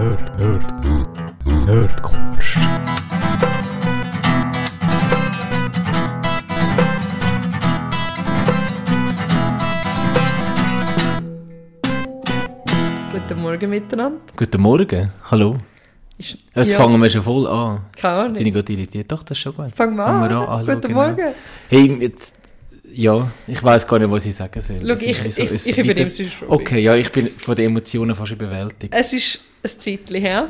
Nerd, Nerd, Nerd, Nerdkultur. Guten Morgen miteinander. Guten Morgen, hallo. Ist, Jetzt ja, fangen wir schon voll an. Keine Ahnung. Bin ich gerade irritiert? Doch, das ist schon gut. Fangen wir Fangen an. wir an. Ah, hallo, Guten genau. Morgen. Hey, jetzt, ja, ich weiß gar nicht, was ich sagen soll. Schau, ich, ich, so- ich, ist übernehme es schon. Okay, ja, ich bin von den Emotionen fast überwältigt. Es ist ein Zeitchen her,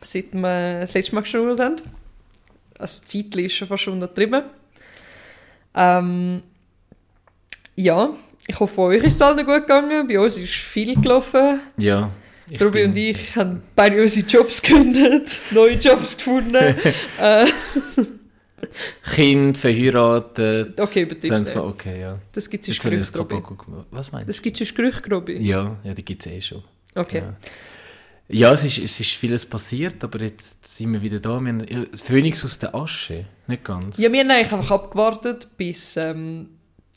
seit wir das letzte Mal geschult haben. Also das Zeitchen ist schon fast untertrieben. Ähm, ja, ich hoffe, euch ist es allen gut gegangen. Bei uns ist viel gelaufen. Ja. ich Ruby und ich haben beide unsere Jobs gekündigt, neue Jobs gefunden. äh, Kind, verheiratet. okay, mal- Okay, ja. Das gibt es sonst. Was meinst Das gibt es sonst du? Ja, ja, die gibt es eh schon. Okay. Ja. Ja, es ist, es ist vieles passiert, aber jetzt sind wir wieder da. Wir haben, ja, Phönix aus der Asche, nicht ganz. Ja, wir haben eigentlich einfach abgewartet, bis ähm,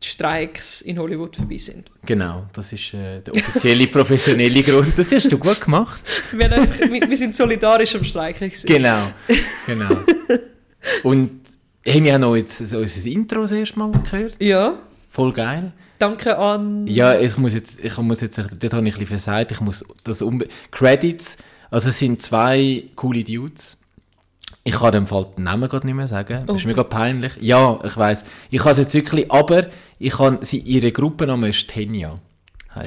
die Streiks in Hollywood vorbei sind. Genau, das ist äh, der offizielle, professionelle Grund. Das hast du gut gemacht. Wir, einfach, wir, wir sind solidarisch am Streiken. gewesen. Genau, genau. Und hey, wir haben auch jetzt unser Intro das erste Mal gehört. Ja, Voll geil. danke an... Ja, ich muss jetzt, ich muss jetzt, dort habe ich ein bisschen versagt, ich muss das unbe Credits, also es sind zwei coole Dudes. Ich kann dem Fall den Namen gerade nicht mehr sagen. Das ist Oh. mega peinlich. Ja, ich weiß. Ich kann es jetzt wirklich, aber ich kann, sie, ihre Gruppenname ist Tenya.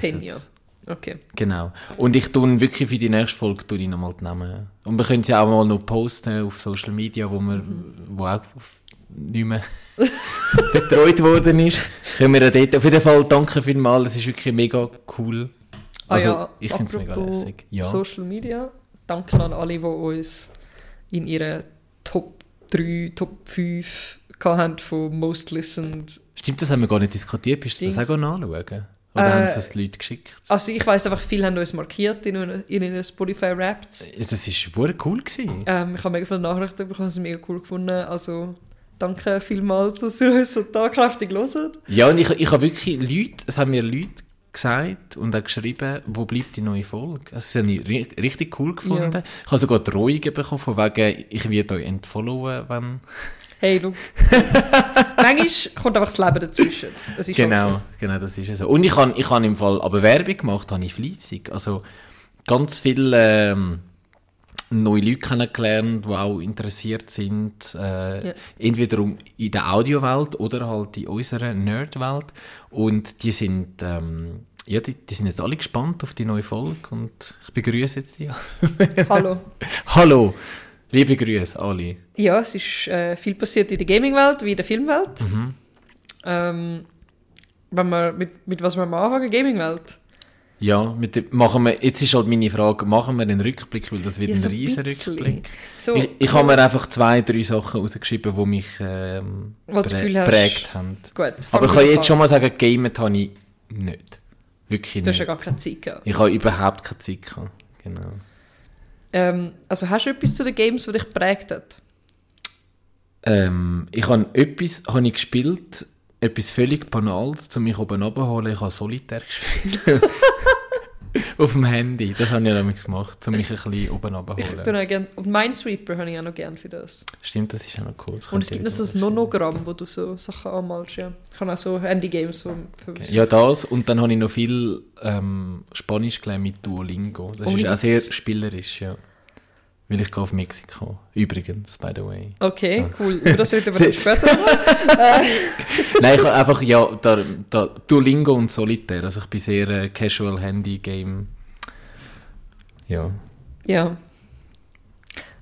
Tenya. es. Okay. Genau. Und ich tue wirklich für die nächste Folge tue ich nochmal die Namen. Und wir können sie auch mal noch posten auf Social Media, wo, wir, wo auch auf- nicht mehr betreut worden ist. Können wir dort, auf jeden Fall danke vielmals, es ist wirklich mega cool. Ah Also, ja, ich finde es mega lässig. Ja. Social Media. Danke an alle, die uns in ihren Top 3, Top 5 haben von Most Listened. Stimmt, das haben wir gar nicht diskutiert. Bist du das auch nachschauen? Oder Äh, haben sie es die Leute geschickt? Also ich weiß einfach, viele haben uns markiert in, ihren- in ihren Spotify-Raps. Ja, Das war wirklich cool. Gewesen. Ähm, ich habe mega viele Nachrichten bekommen, sie mega cool gefunden. Also danke vielmals, dass ihr uns so tatkräftig hört. Ja, und ich, ich habe wirklich Leute, es haben mir Leute gesagt und auch geschrieben, wo bleibt die neue Folge? Das habe ich ri richtig cool gefunden. Ja. Ich habe sogar Drohungen bekommen, von wegen, ich werde euch entfollowen, wenn... Hey, schau. Manchmal kommt einfach das Leben dazwischen. Es ist halt Genau, so. genau, das ist es so. Und ich habe ich hab im Fall, aber Werbung gemacht habe ich fleissig. Also ganz viele ähm, neue Leute kennengelernt, die auch interessiert sind, äh, Ja. entweder um in der Audiowelt oder halt in unserer Nerdwelt. Und die sind, ähm, ja, die, die sind jetzt alle gespannt auf die neue Folge und ich begrüße jetzt die. Hallo. Hallo, liebe Grüße alle. Ja, es ist äh, viel passiert in der Gaming-Welt wie in der Filmwelt. Mhm. Ähm, wenn wir, mit, mit was wir mal anfangen? Gaming-Welt? Ja, mit dem, machen wir, jetzt ist halt meine Frage, machen wir den Rückblick, weil das wird Ja, ein so riesen bisschen. Rückblick. So, Ich, ich so, habe mir einfach zwei, drei Sachen rausgeschrieben, die mich ähm, du prä- hast- prägt haben. Gut, Aber ich kann jetzt an. schon mal sagen, gamet habe ich nicht. Wirklich Du hast nicht. ja gar keine Zeit gehabt. Ich habe überhaupt keine Zeit gehabt. Genau. Ähm, also hast du etwas zu den Games, die dich geprägt hat? Ähm, ich habe etwas habe ich gespielt, etwas völlig Banales, um mich oben abzuholen. Ich habe Solitär gespielt. Auf dem Handy. Das habe ich damals gemacht, um mich ein bisschen oben Ich abzuholen. und Minesweeper habe ich auch noch gerne für das. Stimmt, das ist auch noch cool. Das Und es gibt noch so ein Nonogramm, wo du so Sachen anmalst. Ja. Ich habe auch so Handy-Games. Spielen. Ja, das. Und dann habe ich noch viel ähm, Spanisch gelernt mit Duolingo. Das Oh, ist auch sehr spielerisch, ja. Weil ich gehe auf Mexiko. Übrigens, by the way. Okay, cool. Über das reden wir später noch. Nein, ich habe einfach, ja, da, da, Duolingo und Solitaire. Also ich bin sehr äh, casual Handy-Game. Ja. Ja.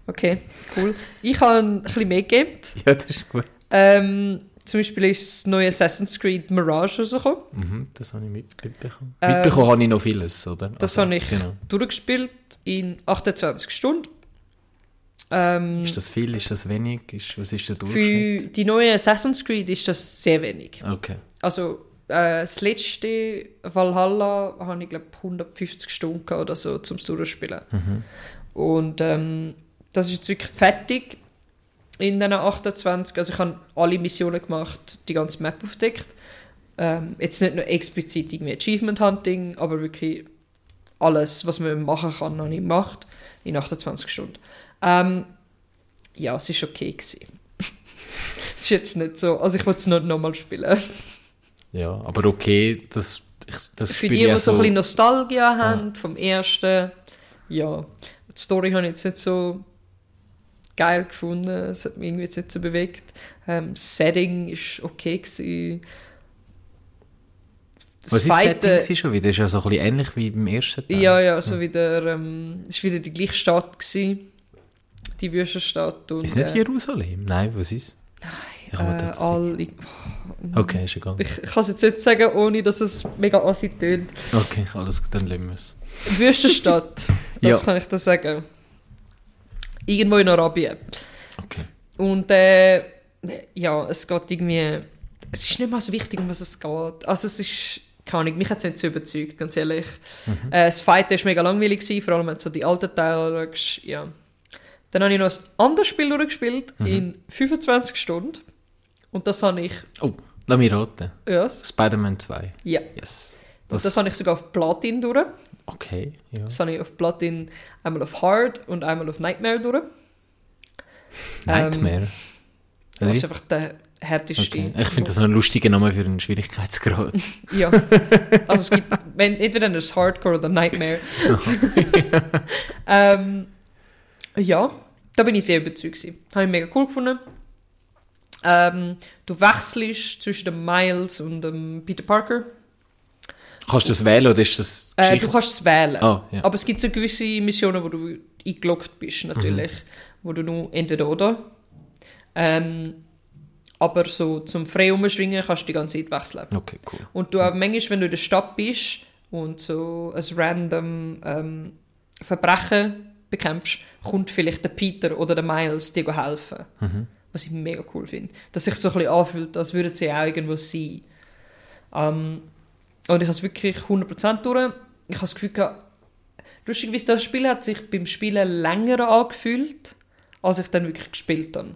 Okay, cool. Ich habe ein bisschen mehr gegamed. Ja, das ist gut. Ähm, zum Beispiel ist das neue Assassin's Creed Mirage rausgekommen. Mhm, das habe ich mit, mitbekommen. Ähm, mitbekommen habe ich noch vieles, oder? Das Also, habe ich Genau. durchgespielt in 28 Stunden. Ähm, Ist das viel? Ist das wenig? Ist, was ist der Durchschnitt? für die neue Assassin's Creed ist das sehr wenig. Okay. Also äh, das letzte Valhalla habe ich glaube 150 Stunden oder so zum Durchspielen. Und ähm, das ist jetzt wirklich fertig in diesen 28. Also ich habe alle Missionen gemacht, die ganze Map aufdeckt. Ähm, jetzt nicht nur explizit irgendwie Achievement Hunting, aber wirklich alles, was man machen kann, habe ich gemacht. In 28 Stunden. Ähm, ja, es war okay. Gewesen. es ist jetzt nicht so, also ich wollte es nicht nochmal spielen. Ja, aber okay, das, ich, das Für die, die ja so ein bisschen Nostalgie haben vom ersten, ja. Die Story habe ich jetzt nicht so geil gefunden. Es hat mich irgendwie jetzt nicht so bewegt. Ähm, das Setting ist okay gewesen. Das Was ist Fighten- das Setting schon wieder? Das ist ja so ein bisschen ähnlich wie beim ersten Teil. Ja, ja, so wieder, ähm, es war wieder die gleiche Stadt gewesen. Die Wüstenstadt. Und, Ist nicht äh, Jerusalem? Nein, was ist? Wollte äh, alle, Okay, ist egal. ich kann es jetzt nicht sagen, ohne dass es mega assi tönt. Okay, alles gut, dann lassen wir es. Wüstenstadt, das Ja. kann ich da sagen. Irgendwo in Arabien. Okay. Und äh, ja, es geht irgendwie. Es ist nicht mal so wichtig, um was es geht. Also es ist. Keine Ahnung, mich hat es nicht so überzeugt, ganz ehrlich. Äh, das Fighten war mega langweilig, gewesen, vor allem wenn du so die alten Teile schaust. Ja. Dann habe ich noch ein anderes Spiel durchgespielt in 25 Stunden. Und das habe ich. Oh, lass mich raten. Ja, Spider-Man 2. ja. Yes. Und das habe ich sogar auf Platin durch. Okay, ja. Das habe ich auf Platin einmal auf Hard und einmal auf Nightmare durch. Nightmare. Das ist einfach der härteste. okay. Ich finde das ein lustiger Name für einen Schwierigkeitsgrad. Ja. Also es gibt wenn, entweder das Hardcore oder Nightmare. ähm, ja, da bin ich sehr überzeugt. gewesen. Habe ich mega cool gefunden. Ähm, du wechselst zwischen dem Miles und dem Peter Parker. Kannst du das wählen oder ist das Äh, du kannst es wählen. Ah, ja. Aber es gibt so gewisse Missionen, wo du eingeloggt bist, natürlich. Wo du nur entweder oder. Ähm, aber so zum frei umschwingen kannst du die ganze Zeit wechseln. Okay, cool. Und du auch manchmal, wenn du in der Stadt bist und so ein random ähm, Verbrechen bekämpfst, kommt vielleicht der Peter oder der Miles dir helfen. Was ich mega cool finde. Dass sich so ein bisschen anfühlt, als würden sie auch irgendwo sein. Ähm, und ich habe es wirklich 100% durch. Ich habe das Gefühl gehabt, lustigerweise, das Spiel hat sich beim Spielen länger angefühlt, als ich dann wirklich gespielt habe.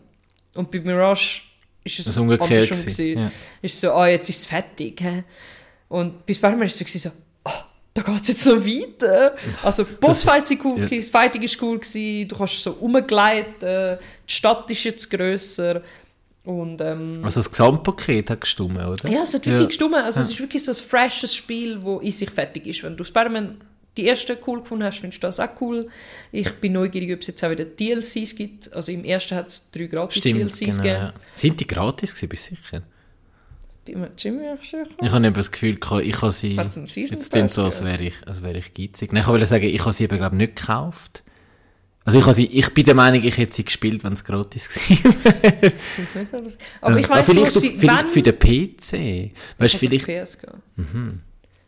Und bei Mirage ist es Das umgekehrt. andersrum gewesen. gewesen Ja. ist so, ah, jetzt ist es fertig. Hä? Und bis Spider-Man ist es so, so da geht es jetzt so weiter. Also, Bossfights sind cool, ja. gewesen, das Fighting ist cool, gewesen, du kannst so rumgleiten, die Stadt ist jetzt grösser. Und, ähm, Also das Gesamtpaket hat gestimmt, oder? ja, es hat wirklich gestimmt. Also, es ist wirklich so ein freshes Spiel, das in sich fertig ist. Wenn du Spider-Man die erste cool gefunden hast, findest du das auch cool. Ich bin neugierig, ob es jetzt auch wieder DLCs gibt. Also, im ersten hat es drei gratis Stimmt, DLCs genau. gegeben. Ja. Sind die gratis gewesen, bist du sicher? Bin mir ziemlich sicher. Ich habe eben das Gefühl, ich habe sie... Jetzt klingt so, als wäre ich, als wäre ich geizig. Nein, ich wollte sagen, ich habe sie eben, glaube ich, nicht gekauft. Also ich, habe sie, ich bin der Meinung, ich hätte sie gespielt, wenn es gratis gewesen wäre. Aber ich Ja, weiß, vielleicht, sie, vielleicht für den PC. Weißt vielleicht... PS gehen.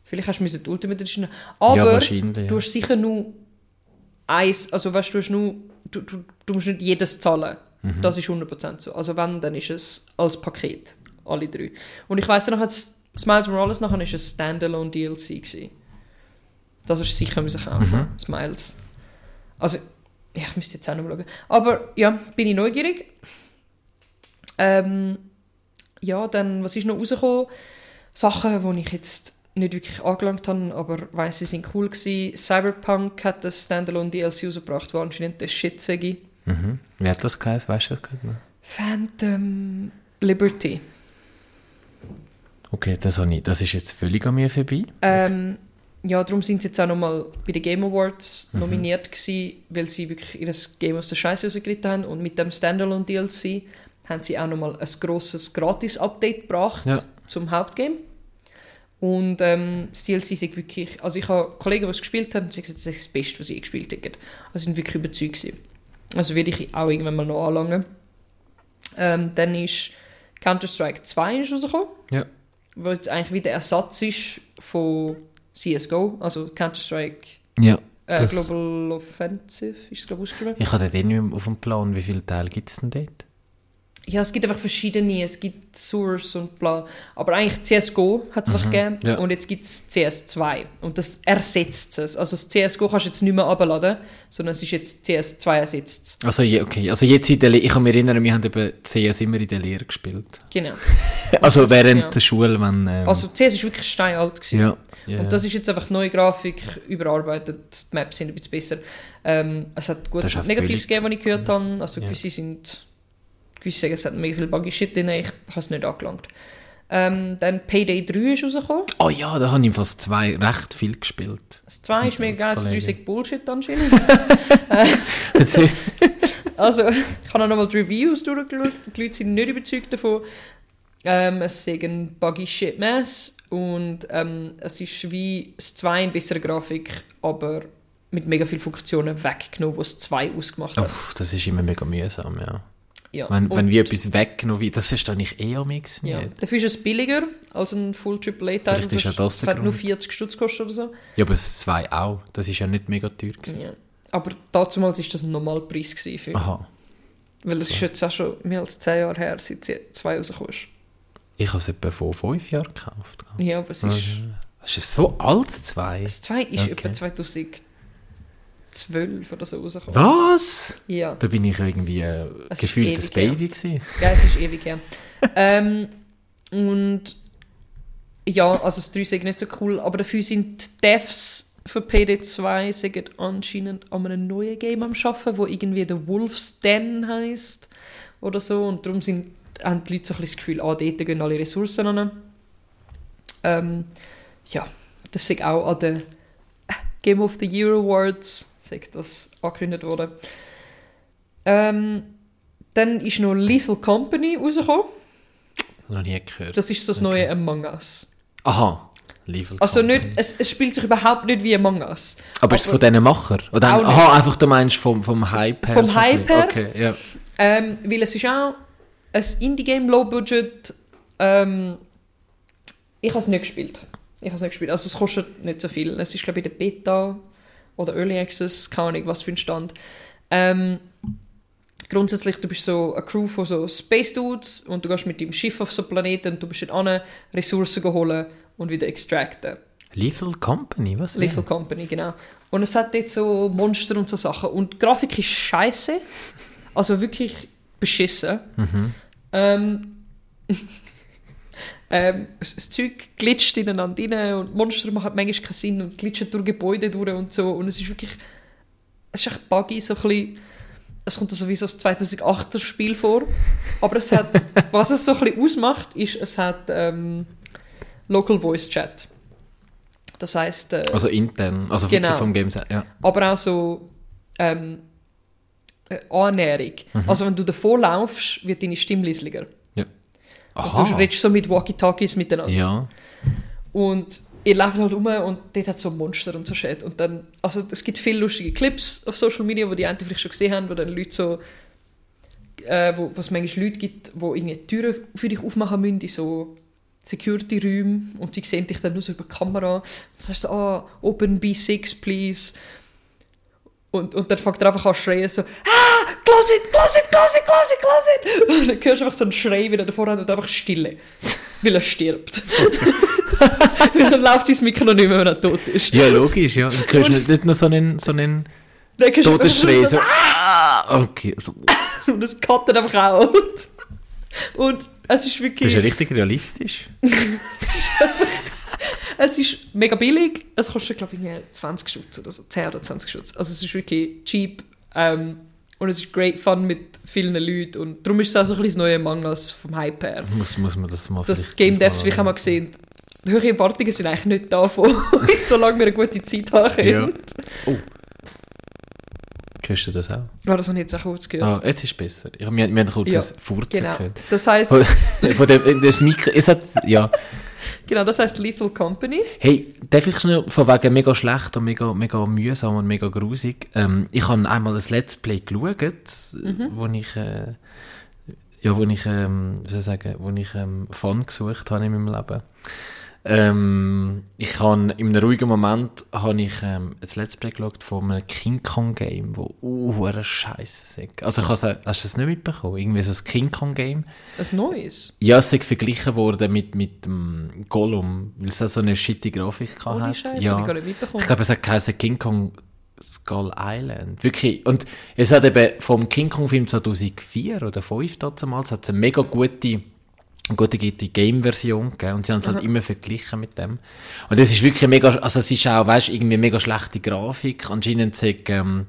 Vielleicht hast du die Ultimate Edition Aber Ja, du hast sicher nur eins, also weißt du, du hast nur, du, du, du musst nicht jedes zahlen. Mhm. Das ist 100% so. Also wenn, dann ist es als Paket, alle drei. Und ich weiss noch, als Smiles Morales nachher ist ein Standalone DLC gewesen. Das ist sicher müssen kaufen, Mhm. Smiles. Also, ja, ich müsste jetzt auch noch mal schauen. Aber ja, bin ich neugierig. Ähm, ja, dann, was ist noch rausgekommen? Sachen, die ich jetzt nicht wirklich angelangt habe, aber weiss, sie sind cool gewesen. Cyberpunk hat das Standalone DLC rausgebracht, wo anscheinend der Shit sei. Mhm. Wie hat das geheißen? Weißt du das gerade noch? Phantom Liberty. Okay, das, habe ich, das ist jetzt völlig an mir vorbei. Ähm, ja, darum sind sie jetzt auch nochmal bei den Game Awards nominiert gewesen, weil sie wirklich ihr Game aus der Scheiße rausgeritten haben und mit dem Standalone DLC haben sie auch nochmal ein grosses Gratis-Update gebracht Ja. zum Hauptgame. Und ähm, das DLC ist wirklich, also ich habe Kollegen, die es gespielt haben, und sie haben gesagt, das ist das Beste, was sie gespielt haben. Also sind wirklich überzeugt gewesen. Also werde ich auch irgendwann mal noch anlangen. Ähm, dann ist Counter-Strike 2 ist rausgekommen Ja. Wo jetzt eigentlich wieder Ersatz ist von CSGO, also Counter-Strike Ja. äh, Global Offensive, ist es glaube ich ausgeschrieben. Ich hatte den nicht mehr auf dem Plan. Wie viele Teile gibt es denn dort? Ja, es gibt einfach verschiedene, es gibt Source und bla. Aber eigentlich CSGO hat es einfach gegeben ja. und jetzt gibt es CS2 und das ersetzt es. Also das CSGO kannst du jetzt nicht mehr abladen, sondern es ist jetzt CS2 ersetzt. Also, je- okay. Also jetzt in der Le ich kann mich erinnern, wir haben eben CS immer in der Lehre gespielt. Genau. Also das- während ja. der Schule, wenn... Ähm, Also CS ist wirklich steinalt gewesen. ja, ja. Und das ist jetzt einfach neue Grafik, überarbeitet, die Maps sind ein bisschen besser. Ähm, es hat gut Das ist auch Negatives gegeben, was ich gehört habe. Also Ja. gewisse sind, sagen, es hat mega viel buggy Shit drin, ich habe es nicht angelangt. Ähm, dann Payday 3 ist rausgekommen. Oh ja, da habe ich fast zwei recht viel gespielt. Das 2 ist mega geil, das 3 Kollegen. ist Bullshit anscheinend. Also, ich habe nochmal die Reviews durchgeschaut, die Leute sind nicht überzeugt davon. Ähm, es ist ein buggy Shit Mess und ähm, es ist wie das 2 in besserer Grafik, aber mit mega vielen Funktionen weggenommen, was das 2 ausgemacht hat. Uff, das ist immer mega mühsam, ja. Ja. Wenn, wenn wie etwas weggenommen wird, das verstehe ich eh am Mix ja. nicht. Dafür ist es billiger als ein Full AAA-Teil. Vielleicht ist ja das der hat nur Grund. 40 Stutz gekostet oder so. Ja, aber das 2 auch. Das ist ja nicht mega teuer gewesen. Ja. Aber damals war das ein Normalpreis. Gewesen für, Aha. weil das ist jetzt auch schon mehr als 10 Jahre her, seit sie 2 rausgekommen ist. Ich habe es etwa vor fünf Jahren gekauft. Ja, aber es ist... Das ist so alt, 2. Das 2 ist Okay. etwa 2012 oder so rausgekommen. Was? Ja, Da bin ich irgendwie äh, Es gefühlt das Baby gewesen. ja, es ist ewig her. ähm, und ja, also das 3 ist nicht so cool, aber dafür sind die Devs für PD2 sagen anscheinend an einem neuen Game am Arbeiten, wo irgendwie der Wolf's Den heisst oder so und darum sind, haben die Leute so ein bisschen das Gefühl, ah, dort gehen alle Ressourcen an. Ähm, ja, das ist auch an den Game of the Year Awards das angekündigt worden. Ähm, dann ist noch Lethal Company rausgekommen. Noch nie gehört. Das ist so das neue Among Us. Aha. Level Also Company. nicht, es, es spielt sich überhaupt nicht wie Among Us. Aber ist es aber- von diesen Macher? Oder Auch aha, einfach du meinst vom, vom Hype her? vom so ein Hype her. Okay, ja. Ähm, weil es ist auch ein Indie-Game, Low-Budget. Ähm, ich habe es nicht gespielt. Ich habe es nicht gespielt. Also es kostet nicht so viel. Es ist glaube ich in der Beta oder Early Access, keine Ahnung, was für ein Stand. Ähm, grundsätzlich, du bist so eine Crew von so Space Dudes und du gehst mit deinem Schiff auf so einen Planeten und du bist an, Ressourcen holen und wieder extracten. Lethal Company, was? Lethal Company, genau. Und es hat dort so Monster und so Sachen. Und die Grafik ist scheiße. Also wirklich beschissen. Ähm, ähm, das Zeug glitscht ineinander rein und Monster machen manchmal keinen Sinn und glitschen durch Gebäude durch und so. Und es ist wirklich... Es ist echt buggy, so ein bisschen... Es kommt so wie so das 2008er Spiel vor. Aber es hat... was es so ein bisschen ausmacht, ist, es hat ähm, Local Voice Chat. Das heisst... Äh, Also intern, also Genau. vom Game ja. aber auch so ähm, äh, Annäherung. Mhm. Also wenn du davor laufst, wird deine Stimme leislicher. Ja. Und du redest so mit Walkie-Talkies miteinander. Ja. Und ihr läuft halt um und dort hat so Monster und so Shit. Und dann, also es gibt viele lustige Clips auf Social Media, wo die einen vielleicht schon gesehen haben, wo dann Leute so, äh, wo wo es manchmal Leute gibt, die irgendwie Türen für dich aufmachen müssen, in so Security-Räumen und sie sehen dich dann nur so über die Kamera. Das heißt so, ah, open B6, please. Und, und dann fängt er einfach an zu schreien, so, ah, close it, close it, close it, close it, close it. Und dann hörst du einfach so einen Schrei wieder davor und einfach Stille, weil er stirbt. weil dann läuft sein Mikro nicht mehr, wenn er tot ist. ja, logisch, ja. Du hörst nicht, nicht nur so einen, so einen Dann du einfach Todesschrei, so, so, ah, okay, so. und es cuttet einfach out. Und es ist Das wirklich... ist ja richtig realistisch. Es ist mega billig. Es kostet, glaube ich, irgendwie 20 Schutz oder so. 10 oder 20 Schutz. Also es ist wirklich cheap. Ähm, und es ist great fun mit vielen Leuten. Und darum ist es auch so ein bisschen das neue Among Us vom Hype her. Muss, muss man das mal Das Game Devs, wie ich auch mal gesehen die höhere Erwartungen sind eigentlich nicht davon, solange wir eine gute Zeit haben können. Ja. Hörst du das auch? Ja. das habe ich jetzt auch kurz gehört. Ah, jetzt ist es besser. Ich, wir, wir haben kurz Ja, ein Furzen genau. gehört. Das heißt, Von, von dem, das Mikro, es hat, ja. Genau, das heißt Lethal Company. Hey, darf ich schnell, von wegen mega schlecht und mega, mega mühsam und mega grusig, ähm, ich habe einmal ein Let's Play geschaut, Mhm. wo ich, äh, ja, wo ich, ähm, wie soll ich sagen, wo ich ähm, Fun gesucht habe in meinem Leben. Ähm, ich habe in einem ruhigen Moment habe ich ähm, ein Let's Play geschaut von einem King Kong Game, wo uh, scheiße ist. Also ich habe, hast du das nicht mitbekommen? Irgendwie so ein King Kong Game. Ein neues? Ja, es ist verglichen worden mit, mit dem Gollum, weil es auch so eine shitty Grafik Ohne hat. Scheiße, ja. ich gar nicht mitbekommen. Ich glaube, es hat geheißen King Kong Skull Island. Wirklich. Und es hat eben vom King Kong Film 2004 oder 2005 damals, hat es eine mega gute, eine gute, gute Game-Version gegeben. Und sie haben es halt immer verglichen mit dem. Und es ist wirklich mega, also es ist auch, weißt irgendwie mega schlechte Grafik. Anscheinend sagt, ähm,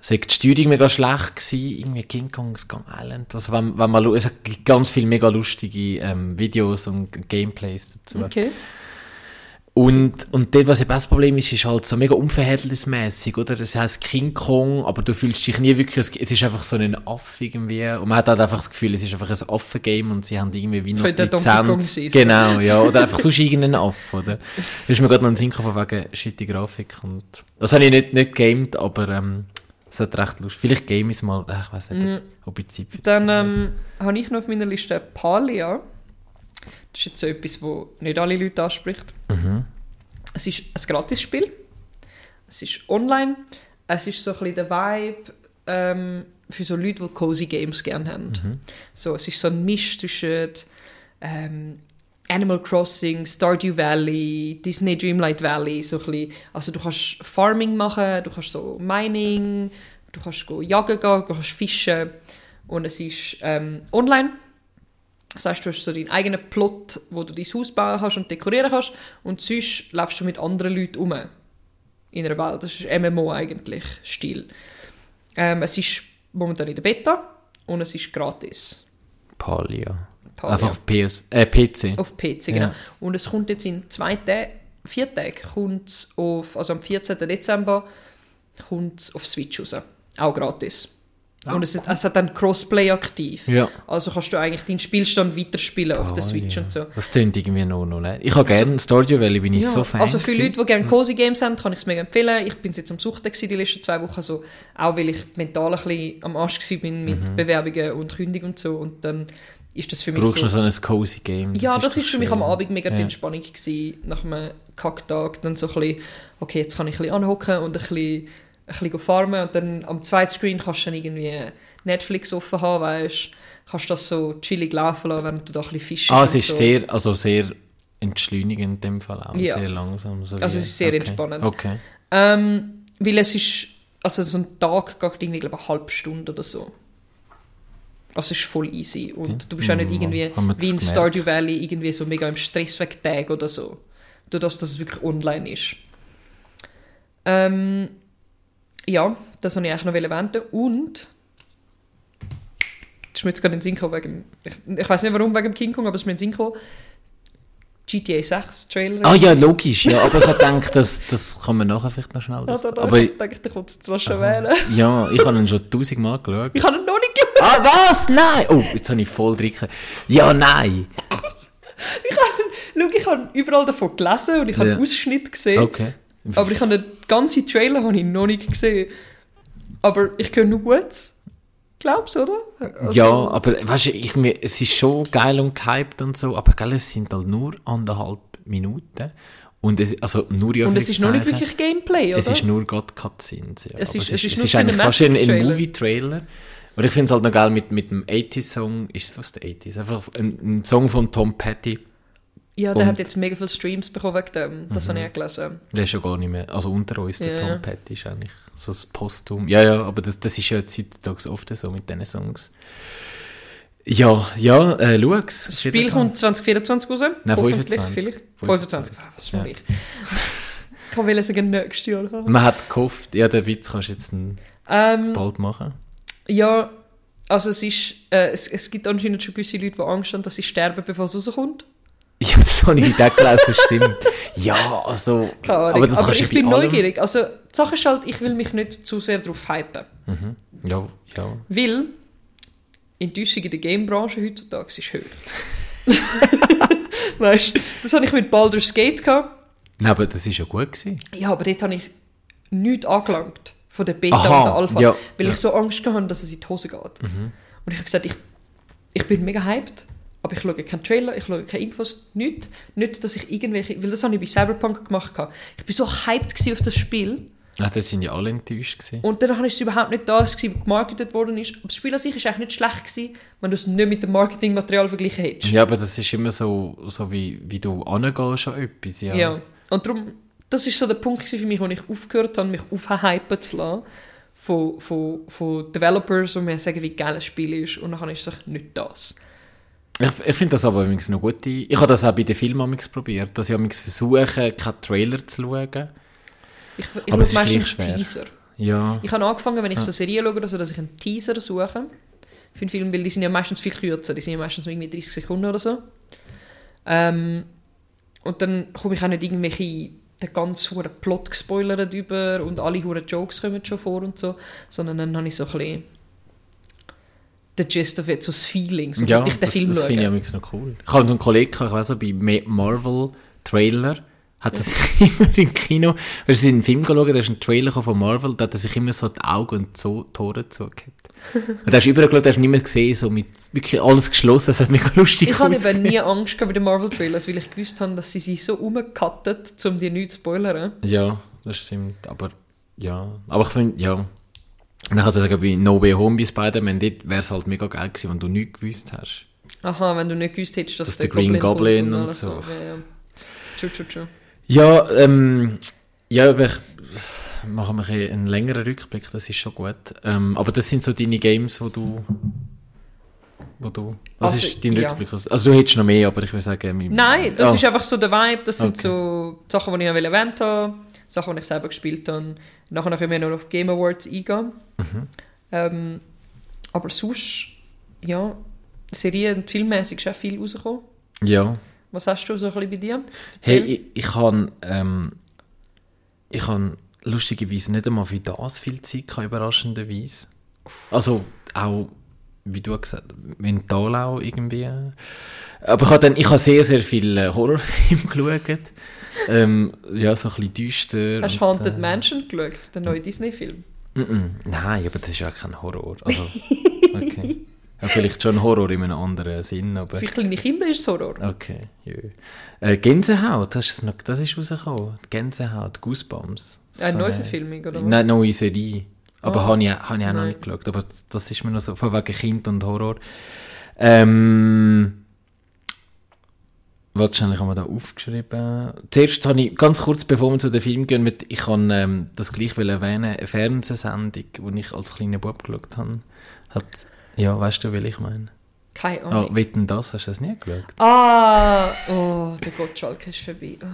sagt die Steuerung mega schlecht gewesen, irgendwie King Kong Skull Island. Also wenn, wenn man, es gibt ganz viele mega lustige ähm, Videos und Gameplays dazu. Okay. Und, und dort, was eben das Problem ist, ist halt so mega unverhältnismäßig, oder? Das heißt King Kong, aber du fühlst dich nie wirklich, es ist einfach so ein Affe irgendwie. Und man hat halt einfach das Gefühl, es ist einfach ein Affengame und sie haben irgendwie wie noch Könnte Lizenz. sein. Genau, ja. Oder einfach sonst irgendein Affe, oder? Das ist mir gerade noch ein Sinn gekommen, wegen shitty Grafik und, das habe ich nicht, nicht gamed, aber, ähm, es hat recht Lust. Vielleicht game ich es mal, äh, ich weiß nicht, ob ich Zeit für Dann habe. ähm, habe ich noch auf meiner Liste Palia. Das ist jetzt so etwas, wo nicht alle Leute anspricht. Es ist ein Gratisspiel. Es ist online. Es ist so ein bisschen der Vibe ähm, für so Leute, die cozy Games gerne haben. So, es ist so ein Misch zwischen ähm, Animal Crossing, Stardew Valley, Disney Dreamlight Valley, so ein bisschen. Also du kannst Farming machen, du kannst so Mining, du kannst go jagen gehen, du kannst fischen und es ist ähm, online. Das heißt, du hast so deinen eigenen Plot, wo du dein Haus bauen kannst und dekorieren kannst und sonst läufst du mit anderen Leuten um in einer Welt. Das ist MMO eigentlich, Stil. Ähm, es ist momentan in der Beta und es ist gratis. Palia. Palia. Einfach auf PS, äh, PC. Auf PC, Ja. genau. Und es kommt jetzt in zwei Tagen, vier Tagen, kommt's auf, also am 14. Dezember, kommt es auf Switch raus. Auch gratis. Ah, und es, ist, es hat dann Crossplay aktiv. Ja. Also kannst du eigentlich deinen Spielstand weiterspielen auf der Switch ja. und so. Das klingt irgendwie noch, noch nicht. Ich habe gerne Stardew Valley, bin ich Ja, so Fan also für gewesen. Leute, die gerne Cozy Games haben, kann ich es mega empfehlen. Ich bin jetzt am Suchten gewesen, die letzten zwei Wochen, so, auch weil ich mental ein bisschen am Arsch war bin mit Mhm. Bewerbungen und Kündigung und so. Und dann ist das für mich Brauchst so... du so ein cozy Game? Ja, das ist für mich am Abend mega die Ja. Entspannung gewesen, nach einem Kacktag. Dann so ein bisschen, okay, jetzt kann ich ein bisschen anhocken und ein bisschen, bisschen farmen und dann am zweiten Screen kannst du dann irgendwie Netflix offen haben, weißt kannst das so chillig laufen lassen, während du da ein bisschen fischst. Ah, es ist so. sehr, also sehr entschleunigend in dem Fall auch. Ja. Sehr langsam. So Also es ist sehr okay. entspannend. Okay. Ähm, weil es ist, also so ein Tag geht irgendwie, glaube ich, eine halbe Stunde oder so. Also es ist voll easy. Und Okay. du bist auch nicht Mhm, irgendwie wie in das Stardew Valley irgendwie so mega im Stress wegen Tag oder so. Dadurch, dass es wirklich online ist. Ähm, ja, das wollte ich eigentlich noch erwähnen. Und das ist mir jetzt gerade in den Sinn gekommen, wegen, ich, ich weiß nicht warum wegen dem King Kong, aber es ist mir in den Sinn gekommen. GTA 6 Trailer. Ah ja, logisch, ja, aber ich habe gedacht, das, das kann man nachher vielleicht noch schnell. Ja, Das, da, da, aber ich denke, ich wollte es noch schon wählen. ja, ich habe ihn schon tausendmal geschaut. Ich habe ihn noch nicht geschaut. Ah, was? Nein! Oh, jetzt habe ich voll drin. Ja, nein! Schau, ich habe überall davon gelesen und ich habe Ja. Ausschnitt gesehen. Okay. Aber ich habe den ganzen Trailer habe ich noch nicht gesehen. Aber ich höre nur Gutes. Glaubst du, oder? Also- ja, aber weißt du, ich, mir, es ist schon geil und gehypt und so, aber gell, es sind halt nur anderthalb Minuten. Und es, also nur in Und es ist noch nicht wirklich Gameplay, oder? Es ist nur gerade Cutscenes. Ja. Es ist- es ist es ist eigentlich fast ein, ein. Movie-Trailer. Und ich finde es halt noch geil mit, mit dem 80s-Song. Ist es fast der 80s? Einfach ein, ein Song von Tom Petty. Ja, der und- hat jetzt mega viele Streams bekommen wegen dem. Das habe ich auch gelesen. Der ist ja gar nicht mehr. Also unter uns, der Ja, Tom ja. Petty ist eigentlich so das Postum. Ja, ja, aber das, das ist ja heutzutage oft so mit diesen Songs. Ja, ja, äh, schau es. Das Spiel kommt 2024 raus. Nein, Hoffentlich, 25. Vielleicht. 25. Ah, was schon Ja. ich. Ich kann wollen sagen, nächstes Jahr. Man hat gehofft, ja, den Witz kannst du jetzt Ähm, bald machen. ja, also es ist, äh, es, es gibt anscheinend schon gewisse Leute, die Angst haben, dass sie sterben, bevor es rauskommt. Das habe ich heute auch gelesen, stimmt. Ja, also, Keine Ahnung. aber das Aber ich bin neugierig. Also, die Sache ist halt, ich will mich nicht zu sehr darauf hypen. Mhm. Ja, ja. Weil Enttäuschung in der Gamebranche heutzutage ist höher. weißt du, das hatte ich mit Baldur's Gate. Gehabt. Nein, aber das ist ja gut gewesen. Ja, aber dort habe ich nichts angelangt von der Beta Aha, und der Alpha, ja, weil ja. Mhm. ich so Angst hatte, dass es in die Hose geht. Und ich habe gesagt, ich, ich bin mega hyped, aber ich schaue keinen Trailer, ich schaue keine Infos, nichts. Nicht, dass ich irgendwelche, weil das habe ich bei Cyberpunk gemacht. Ich bin so hyped auf das Spiel Ja, dort sind ja alle enttäuscht gewesen. und dann war es überhaupt nicht das, gewesen, was gemarketet worden ist. Aber das Spiel an sich ist eigentlich nicht schlecht gewesen, wenn du es nicht mit dem Marketingmaterial verglichen hättest. Ja, aber das ist immer so, so wie, wie du angehst an etwas, ja. Ja. Und darum, das ist so der Punkt für mich, wo ich aufgehört habe, mich aufhypen zu lassen von, von, von Developers, die mir sagen, wie geil ein Spiel ist. Und dann ist es nicht das. Ich, ich finde das aber übrigens noch gut. Ich habe das auch bei den Filmen probiert, dass ich versuche, keinen Trailer zu schauen. Ich, ich Aber es ist meistens schwer. Teaser. Ja. Ich habe angefangen, wenn ich so Serien schaue, oder so, dass ich einen Teaser suche für einen Film, weil die sind ja meistens viel kürzer, die sind ja meistens irgendwie 30 Sekunden oder so. Ähm, und dann komme ich auch nicht irgendwelche den ganzen hohen Plot gespoilert über und alle hohen Jokes kommen schon vor und so, sondern dann habe ich so ein bisschen the gist of it, so das Feeling, so ja, ich den das, Film das finde ich amigs noch cool. Ich habe einen Kollegen, ich weiß auch, bei Ma- Marvel Trailer hat er sich immer im Kino, weil sie einen Film geschaut, da ist ein Trailer von Marvel, da hat er sich immer so die Augen und so Ohren zugehabt. Und da hast du überall geschaut, da hast du nicht mehr gesehen, so mit wirklich alles geschlossen, das hat mich lustig Ich habe eben nie Angst gehabt bei den Marvel-Trailers, weil ich gewusst habe, dass sie sich so umgekattet, um die nicht zu spoilern. Ja, das stimmt. Aber ja. Aber ich finde, ja. Und dann kann ich sagen, bei No Way Home bei Spider-Man, dort wäre es halt mega geil gewesen, wenn du nichts gewusst hast. Aha, wenn du nicht gewusst hättest, dass Dass der, der Green kommt Goblin und alles so. Ja, ja. True, true, true. Ja, ähm, ja, aber ich mache mir ein einen längeren Rückblick, das ist schon gut. Ähm, aber das sind so deine Games, wo du. Wo du. Was Also, ist dein ja. Rückblick? Also, du hättest noch mehr, aber ich würde sagen. Nein, das Ah, ist einfach so der Vibe. Das sind Okay. so Sachen, die ich erwähnt habe, Sachen, die ich selber gespielt habe. Nachher können wir noch auf Game Awards eingehen. Mhm. Ähm, aber sonst, ja, Serien und filmmäßig ist auch viel rausgekommen. Ja. Was hast du so ein bisschen bei dir? Hey, ich, ich habe ähm, ich habe lustigerweise nicht einmal für das viel Zeit gehabt, überraschenderweise. Also auch, wie du gesagt hast, mental auch irgendwie. Aber ich habe dann, ich habe sehr, sehr viele Horrorfilme geschaut. Ähm, ja, so ein bisschen düster. Hast du Haunted äh, Mansion geschaut, den neuen Disney-Film? Nein, aber das ist ja kein Horror. Also, okay. Ja, vielleicht schon Horror in einem anderen Sinn, aber... Für kleine Kinder ist es Horror. Okay, ja. Äh, Gänsehaut, das ist, noch, das ist rausgekommen. Gänsehaut, Goosebumps. Das Eine so Neuverfilmung, oder? Nein, neue Serie. Aber Ah. habe ich, hab ich auch noch Nein. nicht geschaut. Aber das ist mir noch so, von wegen Kind und Horror. Ähm, Wahrscheinlich haben wir da aufgeschrieben. Zuerst habe ich, ganz kurz bevor wir zu den Film gehen, mit, ich kann ähm, das gleich will erwähnen, eine Fernsehsendung, die ich als kleiner Bub geschaut habe. Hat, ja, weißt du, wie ich meine? Keine Ah, Ahnung. wetten das? Hast du das nie geschaut? Ah, oh, der Gottschalk ist vorbei. Oh.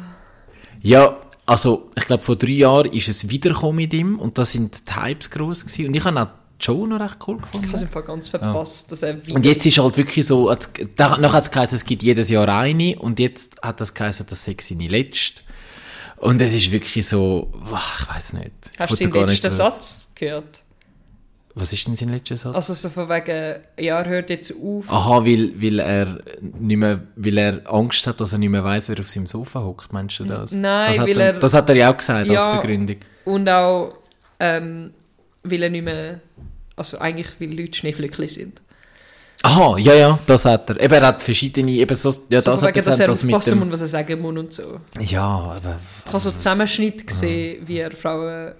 Ja, also ich glaube vor drei Jahren ist es wiedergekommen mit ihm und da sind die Hypes gross gewesen. und ich habe auch Joe noch recht cool Ich habe gefunden. es im Fall ganz verpasst, dass er wieder... Und jetzt ist halt wirklich so, als- da, nachher hat es geheißen, es gibt jedes Jahr eine und jetzt hat das geheißen, das sei seine letzte. Und es ist wirklich so, ich weiß nicht. Ich Hast du gar letzten was- Satz gehört? Was ist denn sein letzter Satz? Also so von wegen, ja, er hört jetzt auf. Aha, weil, weil, er nicht mehr, weil er Angst hat, dass er nicht mehr weiß, wer auf seinem Sofa hockt, meinst du das? Nein, das hat weil er, er- Das hat er ja auch gesagt Ja. als Begründung. Und auch, ähm, weil er nicht mehr... Also eigentlich, weil Leute Schneeflöckchen sind. Aha, ja, ja, das hat er. Eben, er hat verschiedene, eben so, ja, so das hat er dass er das mit dem, muss, was er sagen muss und so. ja, aber, Ich habe so Zusammenschnitt gesehen, wie er Frauen...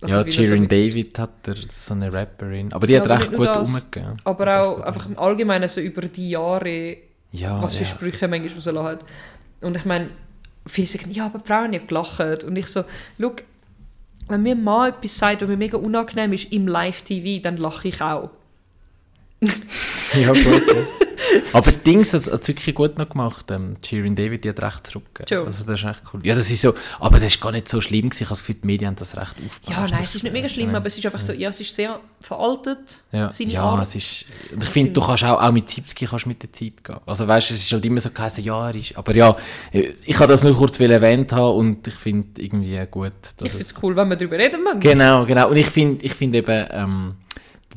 also ja, er Jiren so- David hat er, so eine Rapperin, aber die Ja, hat aber recht gut das. umgegeben. Aber auch einfach im Allgemeinen so über die Jahre, Ja, was für ja. Sprüche manchmal rauslassen hat. Und ich meine, viele sagen, ja, aber Frauen haben ja gelacht. Und ich so, schau, wenn mir mal etwas sagt, was mir mega unangenehm ist im Live-TV, dann lache ich auch. ja, gut, ja. Aber Dings hat es wirklich gut noch gemacht. Ähm, David, die hat recht zurückgegeben. Also das ist echt cool. Ja, das ist so, aber das ist gar nicht so schlimm gewesen. Ich habe das Gefühl, die Medien haben das recht aufgebaut. Ja, nein, es ist nicht mega schlimm, aber es ist einfach so, ja, es ist sehr veraltet, Ja, seine ja Art. es ist, ich finde, du kannst auch, auch mit 70 kannst mit der Zeit gehen. Also weißt du, es ist halt immer so geheißen, ja, er ist, aber ja, ich habe das nur kurz erwähnt haben und ich finde irgendwie gut, Ich finde es, cool, wenn wir darüber reden. Man. genau, genau, und ich finde, ich finde eben, ähm,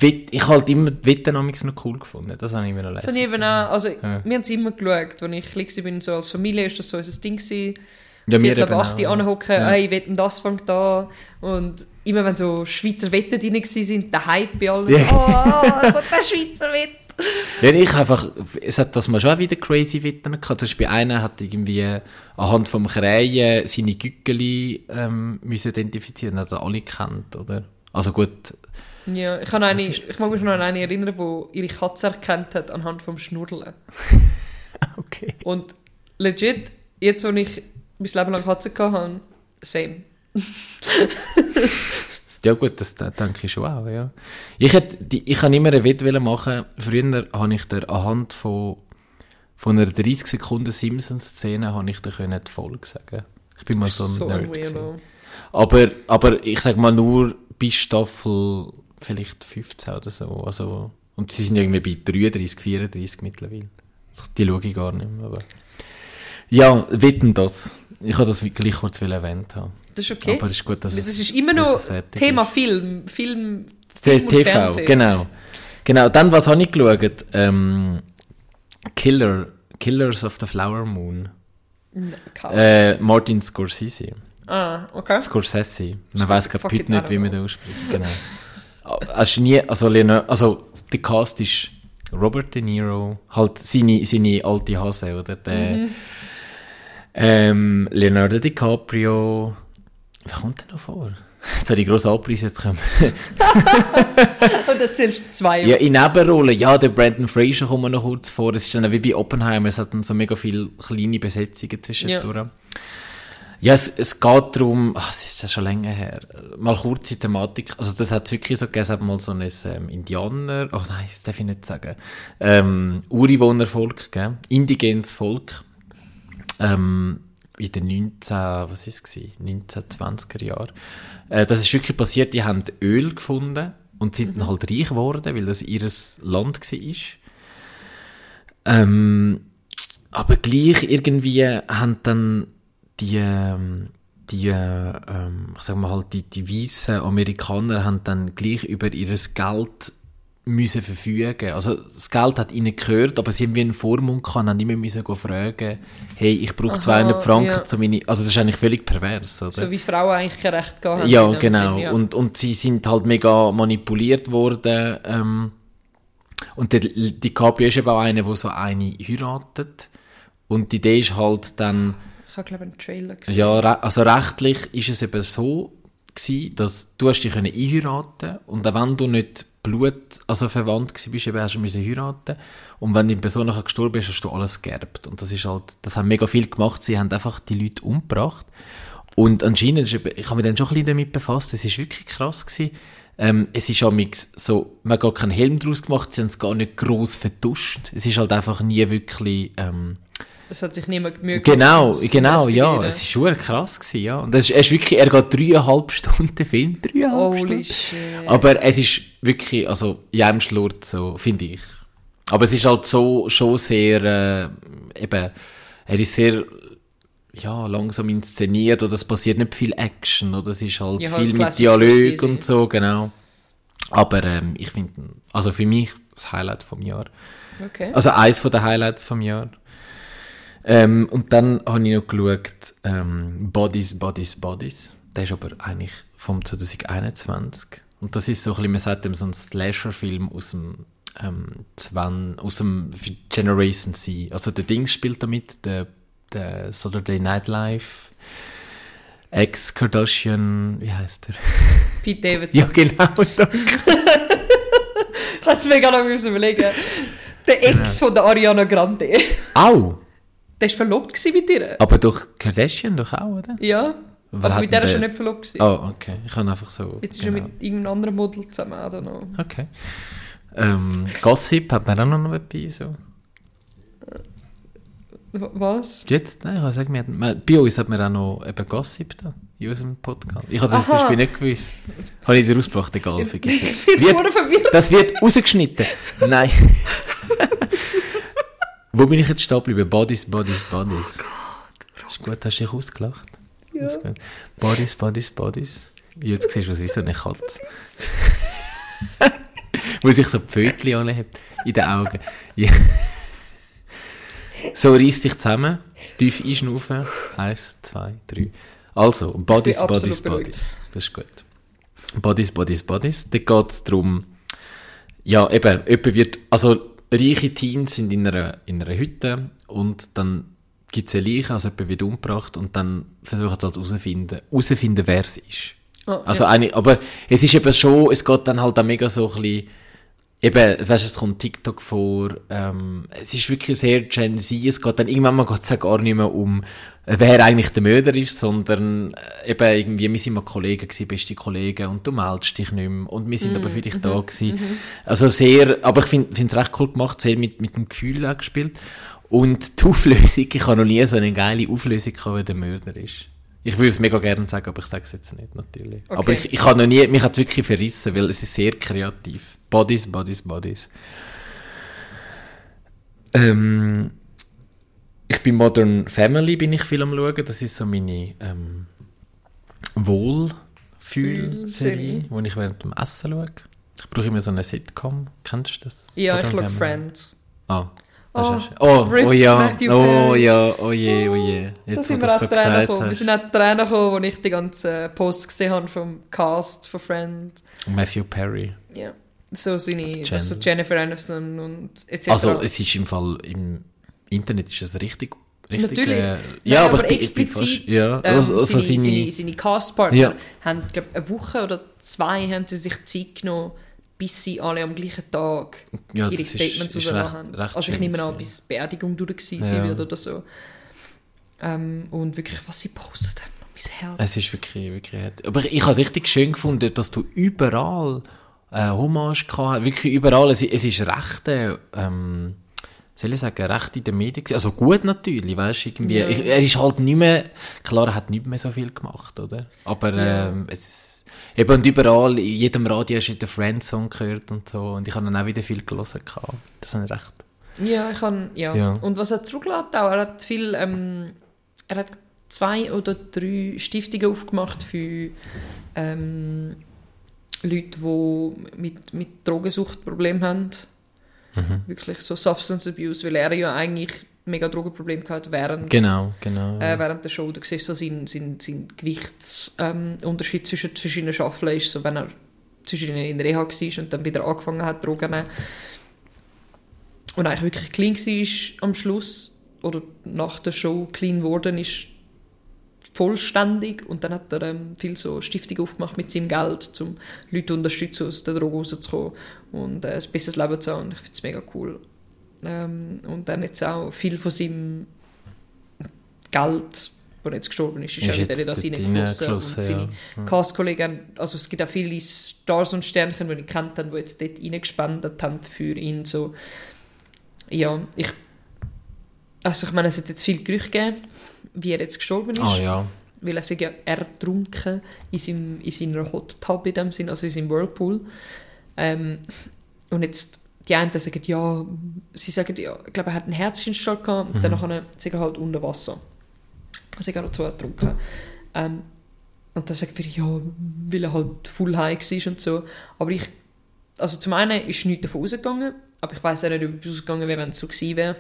ich halt immer die Wetten amigs noch cool gefunden, das habe ich immer noch Das habe lesen. ich eben auch, also Ja. wir haben es immer geschaut, als ich klein war, so als Familie ist das so unser Ding gewesen. Ja, wir eben 8 auch. anhocken, Ja. hey, wetten, das fängt an. Und immer wenn so Schweizer Wetten drin waren, der Hype bei allen, Ja. oh, so der Schweizer Wett. Nein, ich einfach, es hat das mal schon wieder crazy Wittern gehabt. Zum Beispiel einer hat irgendwie anhand vom Krähen seine Güggeli ähm, müssen identifizieren, hat er alle kennt, oder? Also gut, Ja, ich, kann eine, ich mag mich noch an eine erinnern, die ihre Katze erkannt hat anhand vom Schnurren. okay. Und legit, jetzt, wo ich mein Leben lang Katze hatte, same. Ja gut, das, das denke ich schon auch, ja. Ich hätte, ich habe immer einen Wett machen. Früher habe ich dir anhand von, von einer 30 Sekunden Simpsons-Szene habe ich dir können die Folge sagen. Ich bin mal so ein So Nerd. Aber, aber ich sag mal nur bis Staffel vielleicht 15 oder so. Also, und sie sind irgendwie bei 33, 34 mittlerweile. Also, die schaue ich gar nicht mehr. Aber. Ja, wetten das. Ich habe das wirklich kurz erwähnt haben. Das ist okay. Aber es ist gut, dass es es, ist immer noch Thema ist. Film. Film, Film TV, Fernsehen. genau. Genau, dann, was habe ich geschaut? Ähm, Killer, Killers of the Flower Moon. Äh, Martin Scorsese. ah, okay. Scorsese. Man weiß gerade heute nicht, wie man den ausspricht. Genau. Hast du nie, also, Leonardo, also der Cast ist Robert De Niro, halt seine, seine alte Hase, oder? Der, Mhm. ähm, Leonardo DiCaprio. Wer kommt denn noch vor? Jetzt habe ich grosse Abpreise jetzt kommen. Und erzählst du zwei. Ja, in Nebenrollen, ja, der Brandon Fraser kommt mir noch kurz vor. Es ist dann wie bei Oppenheimer, es hat dann so mega viele kleine Besetzungen zwischendurch. Ja, es, es geht darum, ach, es ist ja schon länger her, mal kurze Thematik, also das hat es wirklich so gegeben, es hat mal so ein ähm, Indianer, ach nein, das darf ich nicht sagen, ähm, Ureinwohnervolk, gell? indigenes Volk, ähm, in den 19, was ist es gewesen? 1920er Jahren. Äh, das ist wirklich passiert, die haben Öl gefunden und sind dann halt reich geworden, weil das ihr Land war. Ähm, aber gleich irgendwie haben dann die, ähm, die, äh, ähm, ich sag mal halt, die, die weißen Amerikaner haben dann gleich über ihr Geld müssen verfügen. Also das Geld hat ihnen gehört, aber sie haben wie einen Vormund gehabt haben immer müssen fragen, hey, ich brauche Aha, 200 Franken ja. zu meine... Also das ist eigentlich völlig pervers, oder? So wie Frauen eigentlich kein Recht gehabt haben. Ja, genau. Sinn, ja. Und, und sie sind halt mega manipuliert worden. Ähm, und der DiCaprio ist eben auch einer, der so eine heiratet. Und die Idee ist halt dann, habe glaube ich einen Trailer gesehen. ja, also rechtlich ist es eben so gewesen, dass du hast dich können einheiraten und auch wenn du nicht Blut, also verwandt bist, eben hast du müssen heiraten. Und wenn die Person nachher gestorben ist, hast du alles geerbt. Und das ist halt, das haben mega viel gemacht, sie haben einfach die Leute umgebracht. Und anscheinend, ich habe mich dann schon ein bisschen damit befasst, es ist wirklich krass gewesen, ähm, es ist amix so, man hat gar keinen Helm draus gemacht, sie haben es gar nicht gross vertuscht, es ist halt einfach nie wirklich, ähm, Es hat sich niemand Mühe Genau, es genau, ja. Es ist schon krass gewesen, ja. Und es ist, er ist wirklich, er geht dreieinhalb Stunden Film, dreieinhalb Holy Stunden. shit. Aber es ist wirklich, also, ja, im Schlurz so, finde ich. Aber es ist halt so, schon sehr, äh, eben, er ist sehr, ja, langsam inszeniert oder es passiert nicht viel Action oder es ist halt Ja, halt viel mit Dialog und so, genau. Aber ähm, ich finde, also für mich das Highlight vom Jahr. Okay. Also eins von den Highlights vom Jahr. Ähm, und dann habe ich noch geschaut, ähm, Bodies, Bodies, Bodies. Der ist aber eigentlich vom 2021. Und das ist so ein bisschen, man sagt dem so ein Slasher-Film aus dem, ähm, 20, aus dem Generation C. Also der Dings spielt damit, der, der Saturday Night Live, Ex-Kardashian, wie heißt der? Pete Davidson. Ja, genau. danke. Ich habe es mega lange überlegen. Der Ex Genau. von der Ariana Grande. Au! Der war verlobt mit ihr. Aber doch Kardashian doch auch, oder? Ja. Wer aber mit der ist er nicht verlobt gewesen. Oh, okay. Ich kann einfach so. Jetzt ist genau. er mit irgendeinem anderen Model zusammen, I don't know. Okay. Ähm, Gossip hat man auch noch etwas. So. W- Was? Jetzt? Nein, ich kann sagen, wir hatten, bei uns hat man auch noch eben Gossip da, in unserem Podcast. Ich habe das zum Aha. Beispiel nicht gewusst. Habe ich dir ausgebracht, egal. Ich vergiss es. Das wird rausgeschnitten. Nein. Wo bin ich jetzt stehen geblieben? Bodies, Bodies, Bodies. ist gut, hast du dich ausgelacht? Ja. Bodies, Bodies, Bodies. Jetzt siehst du aus wie so eine Katze. Wo sich so Pfötchen anhebt in den Augen. Ja. So, reiss dich zusammen. Tief einschnaufen. Eins, zwei, drei. Also, Bodies, Bodies. Bodies. Das ist gut. Bodies, Bodies, Bodies. Da geht es darum, ja, eben, jemand wird, also, reiche Teens sind in einer, in einer Hütte und dann gibt es eine Leiche, also jemand wird umgebracht und dann versuchen sie halt herauszufinden, herauszufinden, wer es ist. Oh, Also ja. eine, aber es ist eben schon, es geht dann halt auch mega so ein bisschen, eben, weißt du, es kommt TikTok vor, ähm, es ist wirklich sehr Gen Z, es geht dann irgendwann mal geht's auch gar nicht mehr um, wer eigentlich der Mörder ist, sondern äh, eben irgendwie, wir sind mal Kollegen gewesen, beste Kollegen, und du meldest dich nicht mehr, und wir sind aber für dich da gewesen. Also sehr, aber ich finde es recht cool gemacht, sehr mit, mit dem Gefühl auch gespielt. Und die Auflösung, ich habe noch nie so eine geile Auflösung gehabt, wer der Mörder ist. Ich würde es mega gerne sagen, aber ich sage es jetzt nicht, natürlich. Okay. Aber ich, ich habe noch nie, mich hat es wirklich verrissen, weil es ist sehr kreativ. Bodies, Bodies, Bodies. Ähm, ich bin Modern Family, bin ich viel am schauen. Das ist so meine ähm, Wohlfühlserie, Serie. die ich während dem Essen schaue. Ich brauche immer so eine Sitcom. Kennst du das? Ja, ich Modern schaue Family? Friends. Ah. Oh, oh, Rip oh ja, oh ja, oh je, oh je. Da Jetzt, wo sind du wir das gerade gesagt gekommen. Wir sind auch Tränen gekommen, als ich die ganzen Posts gesehen habe vom Cast von Friends. Matthew Perry. Ja. So seine, Jen. was so Jennifer Aniston und etc. Also, es ist im Fall, im Internet ist es richtig, richtig Natürlich. Äh, Nein, ja, aber, aber bin explizit fast, ja, ähm, also, also seine, seine, seine, Castpartner Ja. haben, glaub, eine Woche oder zwei haben sie sich Zeit genommen, bis sie alle am gleichen Tag ja, ihre Statements rausgelassen haben. recht Also ich nehme an, bis Beerdigung durch gewesen Ja. wird oder so. Ähm, und wirklich, was sie postet haben, mein Herz. Es ist wirklich, wirklich hart. Aber ich habe es richtig schön gefunden, dass du überall äh, Hommage gehabt hast. Wirklich überall. Es, es ist recht, äh, ähm, soll ich sagen, recht in den Medien gewesen. Also gut natürlich, weißt du, irgendwie. Ja. Ich, er ist halt nicht mehr, klar, er hat nicht mehr so viel gemacht, oder? Aber Ja. ähm, es eben und überall, in jedem Radio hast du den Friends-Song gehört und so. Und ich habe dann auch wieder viel gelesen gehabt. Das ist recht. Ja, ich kann, ja. Ja. Und was er zurückgelassen auch, er hat viel, ähm, er hat zwei oder drei Stiftungen aufgemacht für ähm, Leute, die mit, mit Drogensucht Probleme haben. Mhm. Wirklich so Substance Abuse, weil er ja eigentlich mega Drogenprobleme gehabt während, Genau, genau. äh, während der Show. Du siehst so sein, sein, sein Gewichtsunterschied ähm, zwischen den verschiedenen Staffeln ist, so wenn er zwischen in Reha war und dann wieder angefangen hat, Drogen nehmen. Und eigentlich wirklich clean war am Schluss oder nach der Show clean geworden ist, vollständig. Und dann hat er ähm, viel so Stiftungen aufgemacht mit seinem Geld, um Leute zu unterstützen, aus der Droge rauszukommen und äh, ein besseres Leben zu haben. Und ich finde es mega cool. Ähm, und dann jetzt auch viel von seinem Geld, er jetzt gestorben ist, ist, Ist auch wieder jetzt in das hineingeflossen. Und seine ja. Cast-Kollegen, also es gibt auch viele Stars und Sternchen, die ich kennt habe, die jetzt dort reingespendet haben für ihn. So. Ja, ich... Also ich meine, es hat jetzt viel Gerüchte gegeben, wie er jetzt gestorben ist. Ah ja. Weil er sich ja ertrunken in, seinem, in seiner Hot Tub in dem Sinn, also in seinem Whirlpool. Ähm, und jetzt, die einen sagen, ja, sie sagen, ja, ich glaube, er hat einen Herzinstall gehabt, und dann nachher sind er halt unter Wasser. Also er dazu ertrunken. Ähm, und dann sagen wir, ja, weil er halt full high war und so. Aber ich, also zum einen ist nichts davon ausgegangen, aber ich weiß auch nicht, ob es ausgegangen wäre, wenn es so gewesen wäre.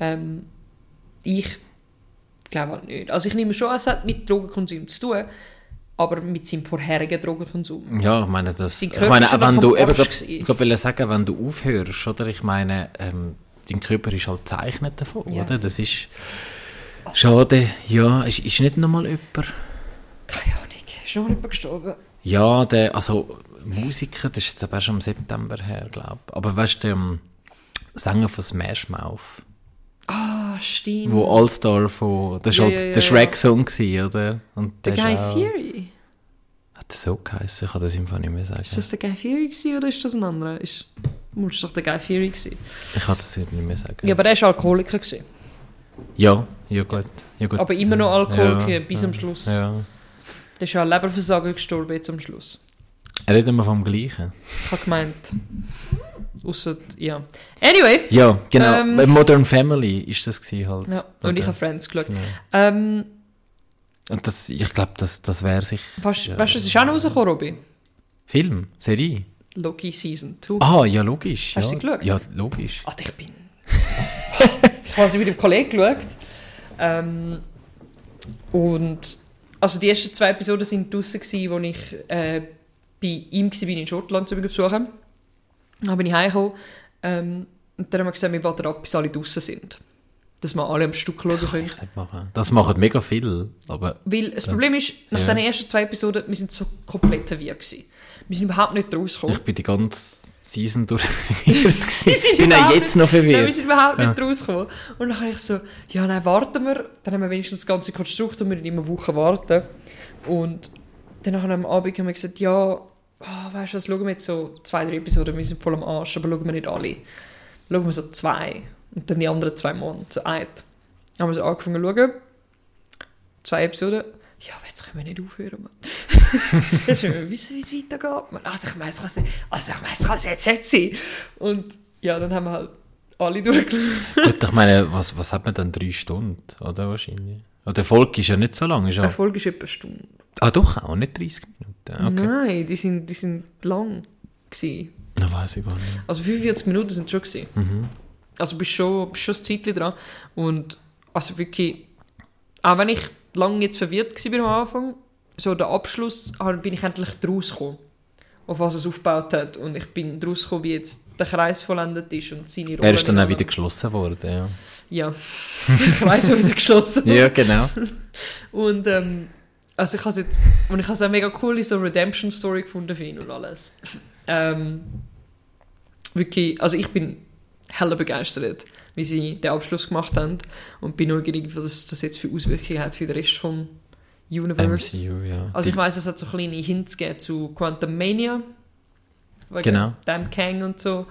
Ähm, ich glaube halt nicht. Also ich nehme schon an, es hat mit Drogenkonsum zu tun, aber mit seinem vorherigen Drogenkonsum. Ja, ich meine, das, ich meine, wenn du, eben, glaub- ich glaube, sagen, wenn du aufhörst, oder? Ich meine, ähm, dein Körper ist halt gezeichnet davon, Ja. oder? Das ist schade. Ja, ist, ist nicht nochmal jemand? Keine Ahnung, ist noch jemand gestorben? Ja, der, also Musiker, das ist jetzt aber schon im September her, glaube ich. Aber weißt du, der ähm, Sänger von Smash Mouth, Ah, stimmt. wo All-Star von, das war Ja, halt ja, ja, der ja. Shrek-Song, oder? Und Der Guy auch, Fury. Hat der so geheißen? Ich kann das Fall nicht mehr sagen. Ist das der Guy Fury gewesen, oder ist das ein anderer? Ist, muss doch der Guy Fury gewesen. Ich kann das nicht mehr sagen. Ja, aber der war Alkoholiker. Gewesen. ja, ja gut. Ja, gut. Aber immer noch Alkoholiker Ja, bis am Schluss. Ja. Der ist ja an Leberversagen gestorben jetzt am Schluss. Reden wir vom Gleichen. Ich habe gemeint. Ausser, ja. Anyway. Ja, genau. Ähm, Bei Modern Family ist das gewesen halt. Ja, und Oder? ich habe Friends geschaut. Genau. Ähm, Und das, ich glaube, das, das wäre sich... weißt Ja. du, es ist auch noch rausgekommen, Robby? Film? Serie? Loki Season 2. Ah, ja, logisch. Hast du ja. sie geschaut? Ja, logisch. Alter, ich bin... ich habe sie mit dem Kollegen geschaut. Ähm, und... Also die ersten zwei Episoden waren draussen, gewesen, wo ich äh, bei ihm war, in Schottland zu besuchen. Dann bin ich heimgekommen. Ähm, Und dann haben wir gesagt, wir warten ab, bis alle draußen sind. Dass wir alle am Stück schauen können. Nicht machen. Das machen mega viel, aber Weil das Problem ist, nach Ja. den ersten zwei Episoden, wir sind so komplett verwirrt gewesen. Wir sind überhaupt nicht rausgekommen. ich bin die ganze Season durch verwirrt gewesen. Ich bin auch jetzt noch Nein, wir verwirrt. sind überhaupt nicht rausgekommen. Und dann habe ich so, ja, nein, warten wir. Dann haben wir wenigstens das ganze Konstrukt und wir müssen immer eine Woche warten. Und dann haben wir am Abend haben wir gesagt, ja, oh, weißt du was, schauen wir jetzt so zwei, drei Episoden, wir sind voll am Arsch, aber schauen wir nicht alle. Schauen wir so zwei. Und dann die anderen zwei Monate, so ein. Dann haben wir so angefangen zu schauen. Zwei Episoden. Ja, aber jetzt können wir nicht aufhören, Mann. jetzt müssen wir wissen, wie es weitergeht. Mann. Also ich meine, es kann es- also ich meine, es kann jetzt nicht sein. Und ja, dann haben wir halt alle durchgeschaut. Gut, ich meine, was, was hat man dann? Drei Stunden, oder wahrscheinlich? Oder der Folge ist ja nicht so lang. Ist ja, Eine Folge ist etwa eine Stunde. ah, doch, auch nicht 30 Minuten. Okay. Nein, die sind, die sind lang gewesen. Na, weiß ich gar nicht. Also 45 Minuten sind schon gewesen. Mhm. Also bist schon, bist schon ein Zeitchen dran. Und also wirklich, auch wenn ich lange jetzt verwirrt war am Anfang, so der Abschluss, halt bin ich endlich draus gekommen, auf was es aufgebaut hat. Und ich bin draus gekommen, wie jetzt der Kreis vollendet ist und seine Rolle. Er ist dann auch wieder geschlossen worden, ja. Ja, der Kreis ist wieder geschlossen. ja, genau. Und ähm, also ich habe jetzt und ich habe es auch mega cool in so Redemption Story gefunden für ihn und alles. Ähm, wirklich, also ich bin hella begeistert, wie sie den Abschluss gemacht haben und bin neugierig, was das jetzt für Auswirkungen hat für den Rest vom Universe. MCU, ja. Also ich weiß, es hat so kleine Hints gegeben zu Quantum Mania, wegen Genau. dem Kang und so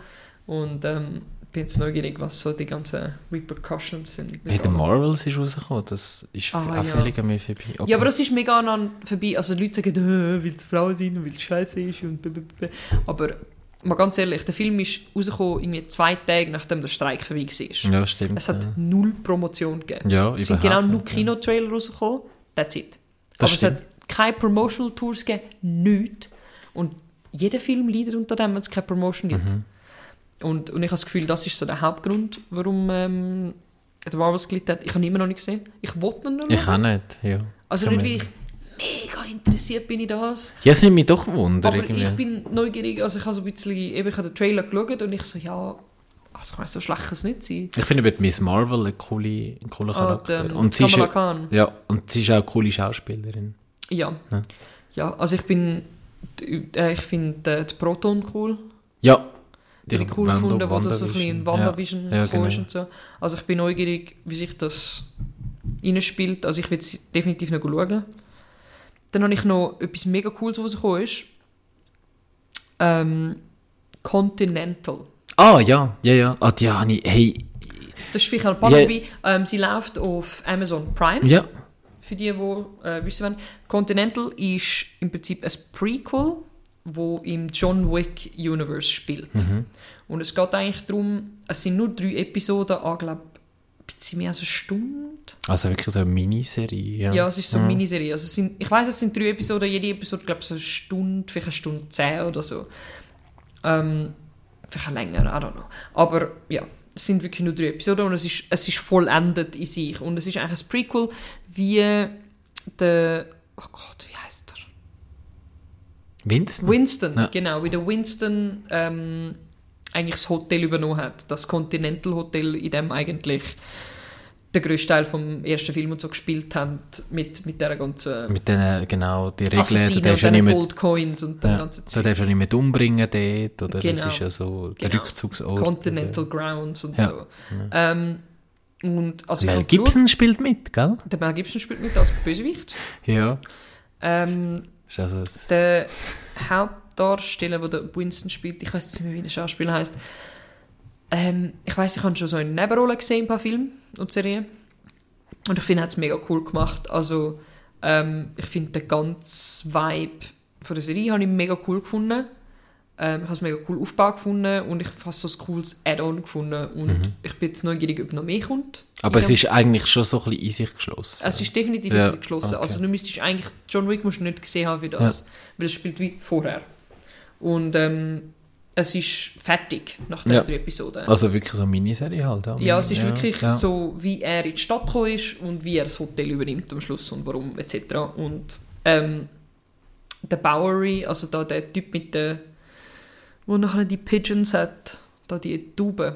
und ähm, bin jetzt neugierig, was so die ganzen Repercussions sind. Hey, der Marvels ist rausgekommen, das ist Ah, auch ja. völlig an mir vorbei. Okay. Ja, aber das ist mega an vorbei. Also Leute sagen, äh, weil es Frau sind und weil es scheiße ist und blablabla. Aber mal ganz ehrlich, der Film ist rausgekommen irgendwie zwei Tage, nachdem der Streik vorbei war. Ja, stimmt. Es hat ja. null Promotion gegeben. Ja, es sind genau nur ja. Kinotrailer rausgekommen. That's it. Das Aber stimmt. es hat keine Promotional Tours gegeben, nichts. Und jeder Film leidet unter dem, wenn es keine Promotion gibt. Mhm. Und, und ich habe das Gefühl, das ist so der Hauptgrund, warum ähm, der Marvels gelitten hat. Ich habe ihn immer noch nicht gesehen. Ich wollte ihn noch Ich auch nicht, ja. Also Ich nicht, kann wie ich mega interessiert bin in das. Ja, es nimmt mich doch Wunder Aber irgendwie. ich bin neugierig, also ich habe so ein bisschen, eben, ich habe den Trailer geschaut und ich so, ja, also ich weiss, so schlecht kann es nicht sein. Ich finde mit Miss Marvel ein, coole, ein cooler Ah, Charakter. die, ähm, und, sie ist, Khan. ja, und sie ist auch eine coole Schauspielerin. Ja. Ja. Ja, also ich bin, äh, ich finde äh, die Proton cool. Ja. Die habe ich cool gefunden, wo das so ein bisschen. WandaVision Ja, ja, genau. und so. Also ich bin neugierig, wie sich das reinspielt. Also ich will es definitiv noch schauen. Dann habe ich noch etwas mega Cooles, was rausgekommen ist. Ähm, Continental. Ah, ja, ja, ja. Ah, die habe ich, hey, Das ist vielleicht ein paar Ja. dabei. Ähm, sie läuft auf Amazon Prime, ja. für die, die äh, wissen wollen. Continental ist im Prinzip ein Prequel, wo im John Wick Universe spielt. Mhm. Und es geht eigentlich darum, es sind nur drei Episoden, ich glaube, ein bisschen mehr als eine Stunde. Also wirklich so eine Miniserie, ja. Ja, es ist so eine Mhm. Miniserie. Also sind, ich weiß, es sind drei Episoden, jede Episode, glaube ich, so eine Stunde, vielleicht eine Stunde zehn oder so. Ähm, vielleicht länger, I don't know. Aber ja, es sind wirklich nur drei Episoden und es ist, es ist vollendet in sich. Und es ist eigentlich ein Prequel, wie der, oh Gott, wie? Winston? Winston, Ja. genau, wie der Winston ähm, eigentlich das Hotel übernommen hat. Das Continental Hotel, in dem eigentlich der grösste Teil vom ersten Film und so gespielt hat, mit, mit der ganzen Mit den, genau, die Regeln, du darfst und ja nicht mehr, Gold Coins und der ja, ganze du Zeug. darfst ja nicht mehr umbringen dort, oder Genau. das ist ja so der Genau. Rückzugsort. Continental Grounds und Ja. so. Ähm, und also Mel Gibson spielt mit, gell? der Mel Gibson spielt mit als Bösewicht. Ja. Ähm, Ist also der Hauptdarsteller, der Winston spielt, ich weiß nicht mehr, wie der Schauspieler heißt. Ähm, ich weiß, ich habe schon so in Nebenrollen gesehen, ein paar Filme und Serien. Und ich finde, er hat es mega cool gemacht. Also, ähm, ich finde den ganzen Vibe von der Serie habe ich mega cool gefunden. Ähm, ich habe es mega cool aufgebaut gefunden und ich habe so ein cooles Add-on gefunden. Und ich bin jetzt neugierig, ob noch mehr kommt. Mhm. Aber es ist eigentlich schon so ein bisschen in sich geschlossen. es ist definitiv Ja, in sich geschlossen. okay. Also du müsstest eigentlich, John Wick musst du nicht gesehen haben für das, weil es spielt wie vorher. Und ähm, es ist fertig nach den Ja. drei Episoden. also wirklich so eine Miniserie halt. ja, es ist wirklich ja. so, wie er in die Stadt gekommen ist und wie er das Hotel übernimmt am Schluss und warum etc. Und ähm, der Bowery, also da der Typ mit der, wo nachher die Pigeons hat, da die Tauben,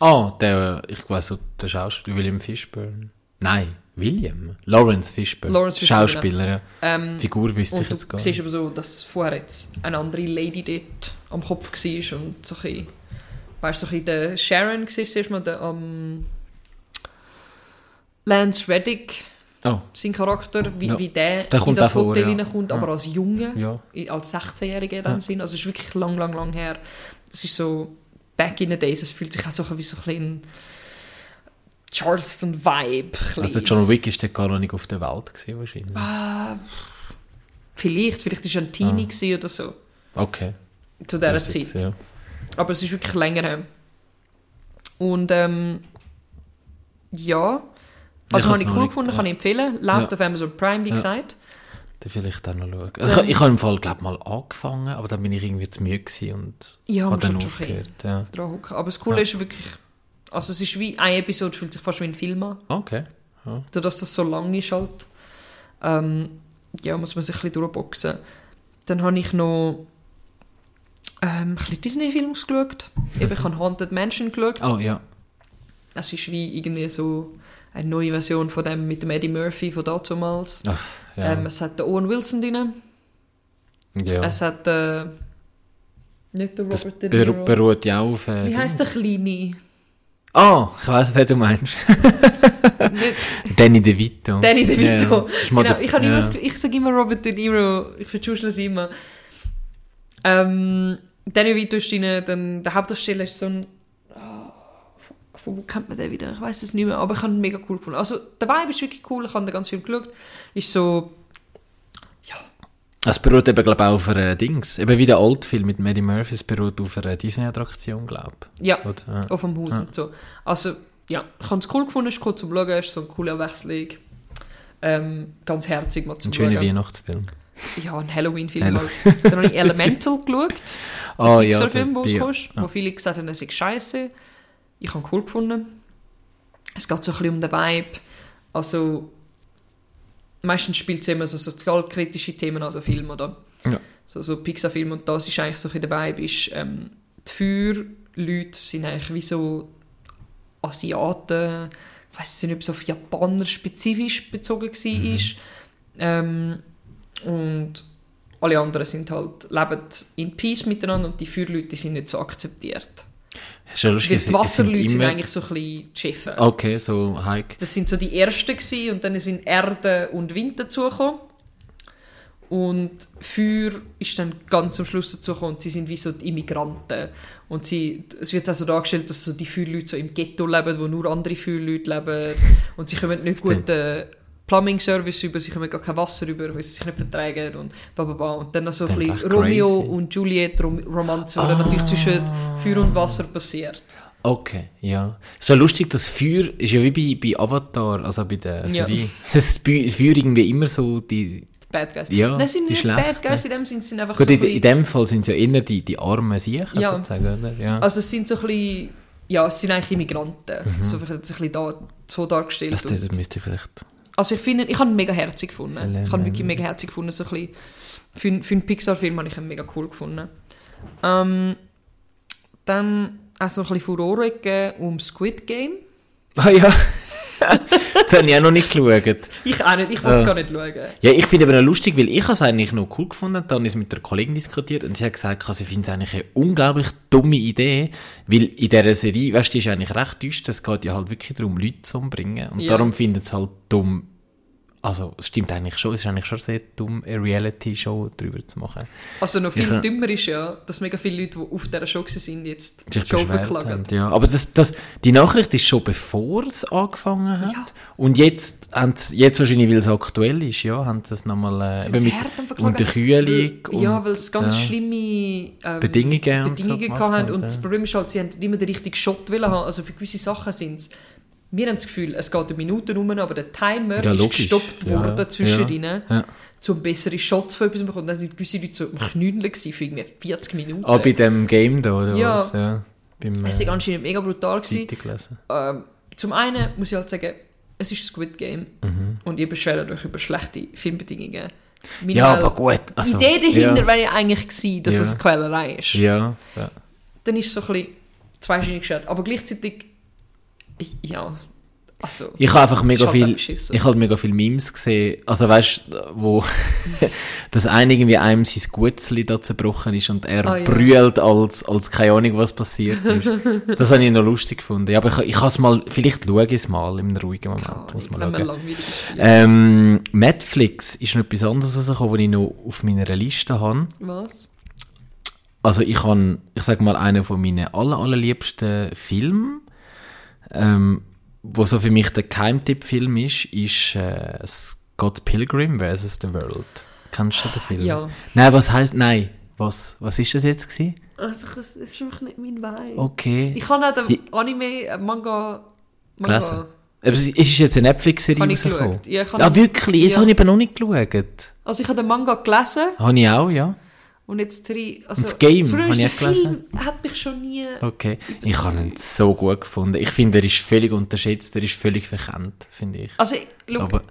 Ah, der, ich weiß so, der Schauspieler, William Fishburne. Nein, William? Lawrence Fishburne. Lawrence Fishburne, Schauspieler, ja. Ähm, Figur wüsste ich jetzt du gar siehst nicht. aber so, dass vorher jetzt eine andere Lady dort am Kopf war und so ein bisschen, weißt du, so ein bisschen der Sharon war zuerst mal der, ähm, Lance Reddick, Oh, sein Charakter, wie, Ja. wie der, Der in das auch vor, Hotel ja. reinkommt, Ja. aber als Junge, ja. als 16-Jähriger in dem Ja. Sinn. Also es ist wirklich lang, lang, lang her. Es ist so back in the days, es fühlt sich auch so wie so ein Charleston-Vibe. Also John Wick ist der gar noch nicht auf der Welt gewesen, wahrscheinlich. Ah, vielleicht, vielleicht war er ein Teenie gewesen oder so, Okay. zu dieser Das Zeit. jetzt, ja. Aber es ist wirklich länger her. Und ähm, ja, also habe ich cool nicht- gefunden, ja. kann ich empfehlen. Läuft Ja. auf Amazon Prime, wie Ja. gesagt. Dann vielleicht auch noch schauen. Also ich, ich habe im Fall, glaube mal angefangen, aber dann bin ich irgendwie zu müde gewesen und Ja, habe dann aufgehört. Ja. Aber das Coole ist wirklich, also es ist wie, eine Episode fühlt sich fast wie ein Film an. Okay. Ja. Dadurch, dass das so lang ist halt, ähm, ja, muss man sich ein bisschen durchboxen. Dann habe ich noch ähm, ein bisschen Disney-Filme geschaut. Eben, ich habe Haunted Mansion geschaut. Oh ja. Es ist wie irgendwie so eine neue Version von dem mit dem Eddie Murphy von damals. Ach, ja. Ähm, es hat den Owen Wilson drin. ja. Es hat äh, nicht den das Robert De beru Niro. beruht ja auf... Äh, Wie heißt der Kleine? Ah, ich weiß, wer du meinst. Danny DeVito. Danny DeVito. Ja. Genau, ich, habe ja. immer, das ich sage immer Robert De Niro, ich verschuschle es immer. Ähm, Danny DeVito ist drin, dann der Hauptdarsteller ist so ein... von wo kennt man den wieder? Ich weiß es nicht mehr, aber ich habe ihn mega cool gefunden. Also der Vibe ist wirklich cool, ich habe den ganz viel geschaut. Ist so... Es beruht eben, glaube ich, auch auf einer Dings. Eben wie der Oldfilm mit Eddie Murphy, es beruht auf einer Disney-Attraktion, glaube Ja, ich. Oder? Ja. auf dem Haus und so. Also, ja, ich habe es cool gefunden, ist cool zum Schauen, ist so eine coole Abwechslung. Ähm, ganz herzig mal zum Ein schöner. Weihnachtsfilm. Ja, ein Halloween-Film Hallo- halt. Dann habe ich Elemental geschaut. Der ja. Pixar-Film, der- der ja. rauskostet, wo viele gesagt haben, es ist scheiße. Ich habe cool gefunden. Es geht so ein bisschen um den Vibe. Also, meistens spielt es immer so sozialkritische Themen, also Film, oder? Ja. So, so Pixar-Film. Und das ist eigentlich so ein bisschen der Vibe, ist, ähm, die Feuerleute sind eigentlich wie so Asiaten. Ich weiß nicht, ob es auf Japaner spezifisch bezogen war. Ähm, und alle anderen sind halt, leben in Peace miteinander und die Feuerleute sind nicht so akzeptiert. Ist ja lustig, Weil die Wasserleute sind immer- eigentlich so ein bisschen die Chefe. Okay, so Hike. Das sind so die ersten gewesen, und dann sind Erde und Wind dazugekommen. Und Feuer ist dann ganz am Schluss dazugekommen und sie sind wie so die Immigranten. Und sie, es wird also dargestellt, dass so die Feuerleute so im Ghetto leben, wo nur andere Feuerleute leben. Und sie kommen nicht Stimmt. Guten Plumbing-Service über, sie kommen gar kein Wasser über, weil sie sich nicht vertragen und bla bla bla. Und dann noch so ein bisschen Romeo crazy. und Juliet Rom Romanze, die dann natürlich zwischen Feuer und Wasser passiert. Okay, ja. So lustig, das Feuer ist ja wie bei, bei Avatar, also bei der Ja. Serie. Das Feu- Feuer irgendwie immer so die... Die Bad Guys. Ja, Nein, sind die nicht Bad. Guys in dem Sinne, sind einfach Gut, so in, in dem Fall sind es ja eher die, die armen Siechen, Ja. sozusagen, oder? Ja. Also es sind so ein bisschen, ja, es sind eigentlich Immigranten. So ein bisschen da, so dargestellt. das, das Und, müsste ich vielleicht... also ich finde, ich habe ihn mega herzig gefunden. Helene. Ich habe ihn wirklich mega herzig gefunden. So ein bisschen, für, einen- für einen Pixar-Film habe ich ihn mega cool gefunden. Ähm, dann auch so ein bisschen Furore gegeben um Squid Game. Ah ja, das habe ich auch noch nicht geschaut. Ich auch nicht, ich wollte es Ja. gar nicht schauen. Ja, ich finde aber noch lustig, weil ich es eigentlich noch cool gefunden dann ist mit der Kollegin diskutiert und sie hat gesagt, sie findet es eigentlich eine unglaublich dumme Idee, weil in dieser Serie, weißt du, die ist eigentlich recht düster, es geht ja halt wirklich darum, Leute zu umbringen und Ja. darum findet es halt dumm, also es stimmt eigentlich schon, es ist eigentlich schon sehr dumm, eine Reality-Show darüber zu machen. Also noch viel Ich, dümmer ist ja, dass mega viele Leute, die auf dieser Show sind, jetzt die Show verklagen. haben. Ja, aber das, das, die Nachricht ist schon bevor es angefangen hat. Ja. Und jetzt, jetzt wahrscheinlich, weil es aktuell ist, ja, haben sie es nochmal äh, mit? Unterkühlung Ja, und- weil es ganz ja. schlimme ähm, Bedingungen und so Bedingungen haben. haben, Und ja. das Problem ist halt, sie haben immer den richtigen Shot wollen haben. Also für gewisse Sachen sind es... Wir haben das Gefühl, es geht eine Minute rum, aber der Timer Ja, ist gestoppt Ja, worden ja. zwischendrin, Ja. um bessere Shots von etwas zu bekommen. Dann sind gewisse Leute so am Knüdeln für irgendwie 40 Minuten. Ah, bei dem Game da, oder Ja. was? Ja. Beim es äh, war anscheinend mega brutal. Ähm, zum einen muss ich halt sagen, es ist Squid Game Mhm. und ihr beschwert euch über schlechte Filmbedingungen. Meine Ja, aber gut. Also, die Idee dahinter ja. wäre ja eigentlich gewesen, dass Ja. es Quälerei ist. Ja, ja. Dann ist es so ein bisschen zweischneidig geschaut. Aber gleichzeitig, Ich, ja, also... Ich habe einfach mega viel, ich habe mega viel Memes gesehen. Also weißt, wo dass einer irgendwie einem sein Gutzli da zerbrochen ist und er Ah, ja. brüllt als, als keine Ahnung was passiert ist. das habe ich noch lustig gefunden. Ja, aber ich, ich habe es mal, vielleicht schaue ich es mal im ruhigen Moment. Keine muss man schauen. Ähm, Netflix ist noch etwas anderes rausgekommen, was ich noch auf meiner Liste habe. Was? Also ich habe, ich sage mal, einen von meinen aller, allerliebsten Filmen, ähm, wo so für mich der Keimtipp-Film ist, ist äh, Scott Pilgrim vs. The World. Kennst du den Film? Ja. Nein, was heißt nein? Was, was ist das jetzt gewesen? Also, es ist einfach nicht mein Vibe. Okay. Ich habe auch den Anime, äh, Manga... Gelesen. Manga. Aber es ist jetzt eine Netflix-Serie rausgekommen? Ja, ich Ja, wirklich? Jetzt Ja. habe ich eben noch nicht geschaut. Also ich habe den Manga gelesen Habe ich auch, ja. Und jetzt drei... Also, das Game Problem habe ich der auch gelesen. Film hat mich schon nie... Okay. Ich habe ihn so gut gefunden. Ich finde, er ist völlig unterschätzt, er ist völlig verkannt, finde ich. Also, schau, Aber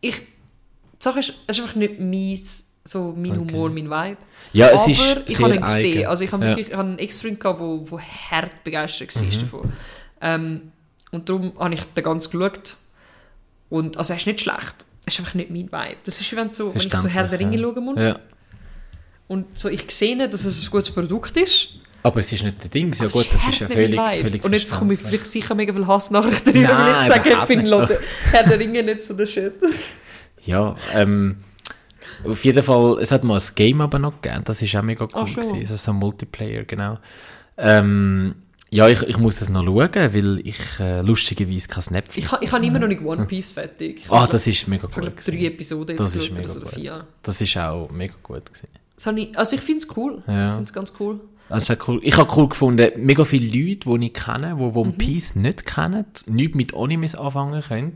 ich... Die Sache ist, es ist einfach nicht meins, so mein Humor, mein Vibe. ja, es Aber ist ich sehr habe ihn gesehen. eigen. Also ich habe Ja. wirklich ich habe einen Ex-Freund gehabt, der wo, wo hart begeistert war Mhm. davon. Ähm, und darum habe ich den ganz geschaut. Und, also er ist nicht schlecht. Es ist einfach nicht mein Vibe. Das ist, wenn, so, wenn ich so Herr der Ringe ja. schauen muss. Ja. Und so, ich sehe dass es ein gutes Produkt ist. Aber es ist nicht der Ding. Ja gut, das ist ja völlig, völlig Und jetzt komme ich vielleicht sicher mega viel Hassnachrichten Nein, weil ich sage, ich finde Herr der Ringe nicht so der Shit. Ja, ähm, auf jeden Fall, es hat mal ein Game aber noch gegeben, das ist auch mega cool Ach gewesen. Ist so ein Multiplayer, genau. Ähm, ja, ich, ich muss das noch schauen, weil ich äh, lustigerweise kein Netflix Ich, ha- ich habe immer noch nicht One Piece fertig. Ich Ah, habe, das ist mega ich cool glaube, gewesen. drei Episoden jetzt Das ist mega oder vier. Das ist auch mega gut gewesen. Ich, also ich finde es cool. Ja. Ich finde es ganz cool. Auch cool. Ich habe cool gefunden, mega viele Leute, die ich kenne, die Mhm. One Piece nicht kennen, nichts mit Animes anfangen können,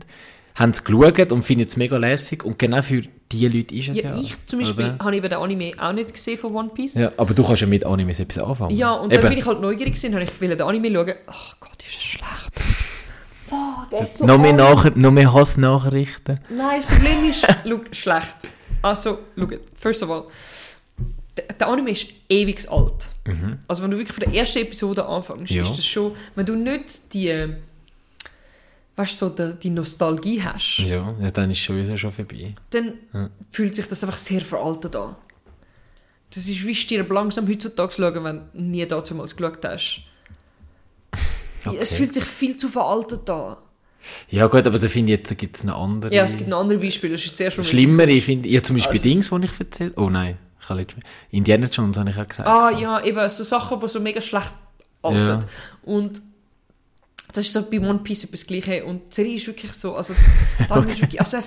haben es geschaut und finden es mega lässig und genau für diese Leute ist es ja. Ja, ich zum Beispiel habe eben den Anime auch nicht gesehen von One Piece. Ja, aber du kannst ja mit Animes etwas anfangen. Ja, und Eben. dann bin ich halt neugierig gewesen, habe ich will den Anime schauen. Ach Gott, ist das schlecht. Fuck, der ist so noch, mehr. Nach noch mehr Hassnachrichten. Nein, das Problem ist, schau, schlecht. Also, schau, first of all, der, Anime ist ewig alt. Also wenn du wirklich von der ersten Episode anfängst, Mhm. Ja. ist das schon, wenn du nicht die, weißt so die, die Nostalgie hast, Ja, ja, dann ist schon schon vorbei. dann fühlt sich das einfach sehr veraltet an. Das ist wie stirb langsam heutzutage zu schauen, wenn du nie dazu mal geschaut hast. Es Okay. fühlt sich viel zu veraltet an. Ja gut, aber da finde ich jetzt, da gibt es eine andere. Ja, es gibt noch andere Beispiele. Das ist zuerst schon Schlimmere finde ich, ja zum Beispiel Also- Dings, die ich erzählt Oh nein, ich. Indiana Jones habe ich auch gesagt. Ah ja, eben so Sachen, die so mega schlecht altern. Ja. Und das ist so bei One Piece etwas Gleiche. Und die Serie ist wirklich so, also, dann ist wirklich, also,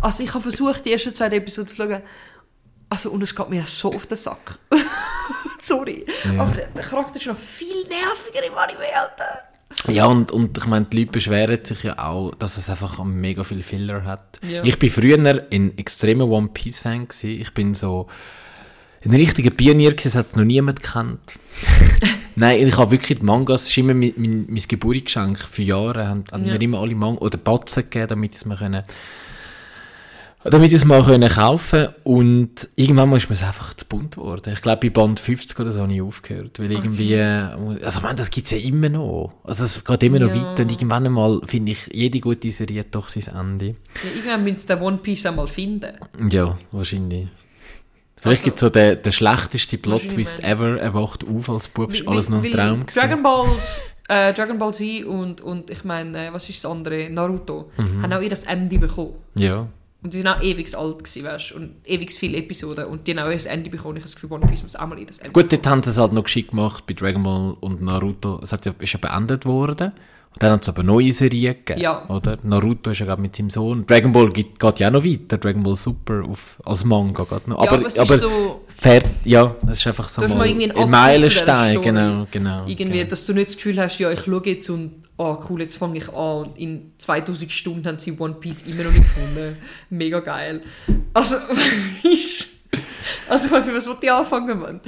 also ich habe versucht, die ersten zwei Episoden zu schauen. Also, und es geht mir so auf den Sack. Sorry. Ja. Aber der, Charakter ist noch viel nerviger im Anime, Alter. Ja, und, und ich meine, die Leute beschweren sich ja auch, dass es einfach mega viel Filler hat. Ja. Ich bin früher ein extremer One Piece Fan gewesen. Ich bin so ein richtiger Pionier gewesen, das hat es noch niemand gekannt. Nein, ich habe wirklich die Mangas, das ist immer mein, mein, mein Geburtsgeschenk für Jahre, haben, haben Ja. mir immer alle Mangas oder Batzen gegeben, damit ich es mir können damit ich es mal können kaufen und irgendwann mal ist mir es einfach zu bunt geworden. Ich glaube, bei Band 50 oder so habe ich aufgehört, weil irgendwie, äh, also ich meine, das gibt es ja immer noch. Also es geht immer noch Ja. weiter und irgendwann einmal finde ich, jede gute Serie hat doch sein Ende. Ja, irgendwann müssen sie den One Piece einmal finden. Ja, wahrscheinlich. Vielleicht Also- gibt es so den, den schlechtesten Plot-Twist ever, er wacht auf als Bub, ist alles nur ein Traum gewesen. Dragon Balls, äh, Dragon Ball Z und, und ich meine, äh, was ist das andere? Naruto, Mhm. haben auch ihr das Ende bekommen. Ja. Und die sind auch ewig alt gewesen, weißt und ewig viele Episoden. Und die haben auch ihr Ende bekommen. Ich habe das Gefühl, One Piece muss auch mal ihr das Ende Gut, dort haben sie es halt noch geschickt gemacht bei Dragon Ball und Naruto. Es hat ja, ist ja beendet worden. Und dann hat es aber neue Serien gegeben. Ja. Oder? Naruto ist ja gerade mit seinem Sohn. Dragon Ball geht, geht ja auch noch weiter. Dragon Ball Super auf, als Manga geht noch. Ja, aber aber es aber ist so- fair, ja, es ist einfach so mal mal irgendwie einen ein Meilenstein. Genau, genau. Irgendwie, genau. dass du nicht das Gefühl hast, ja, ich schaue jetzt und, ah cool, jetzt fange ich an. Und in 2000 Stunden haben sie One Piece immer noch nicht gefunden. Mega geil. Also, also für was wollte ich anfangen, Mann?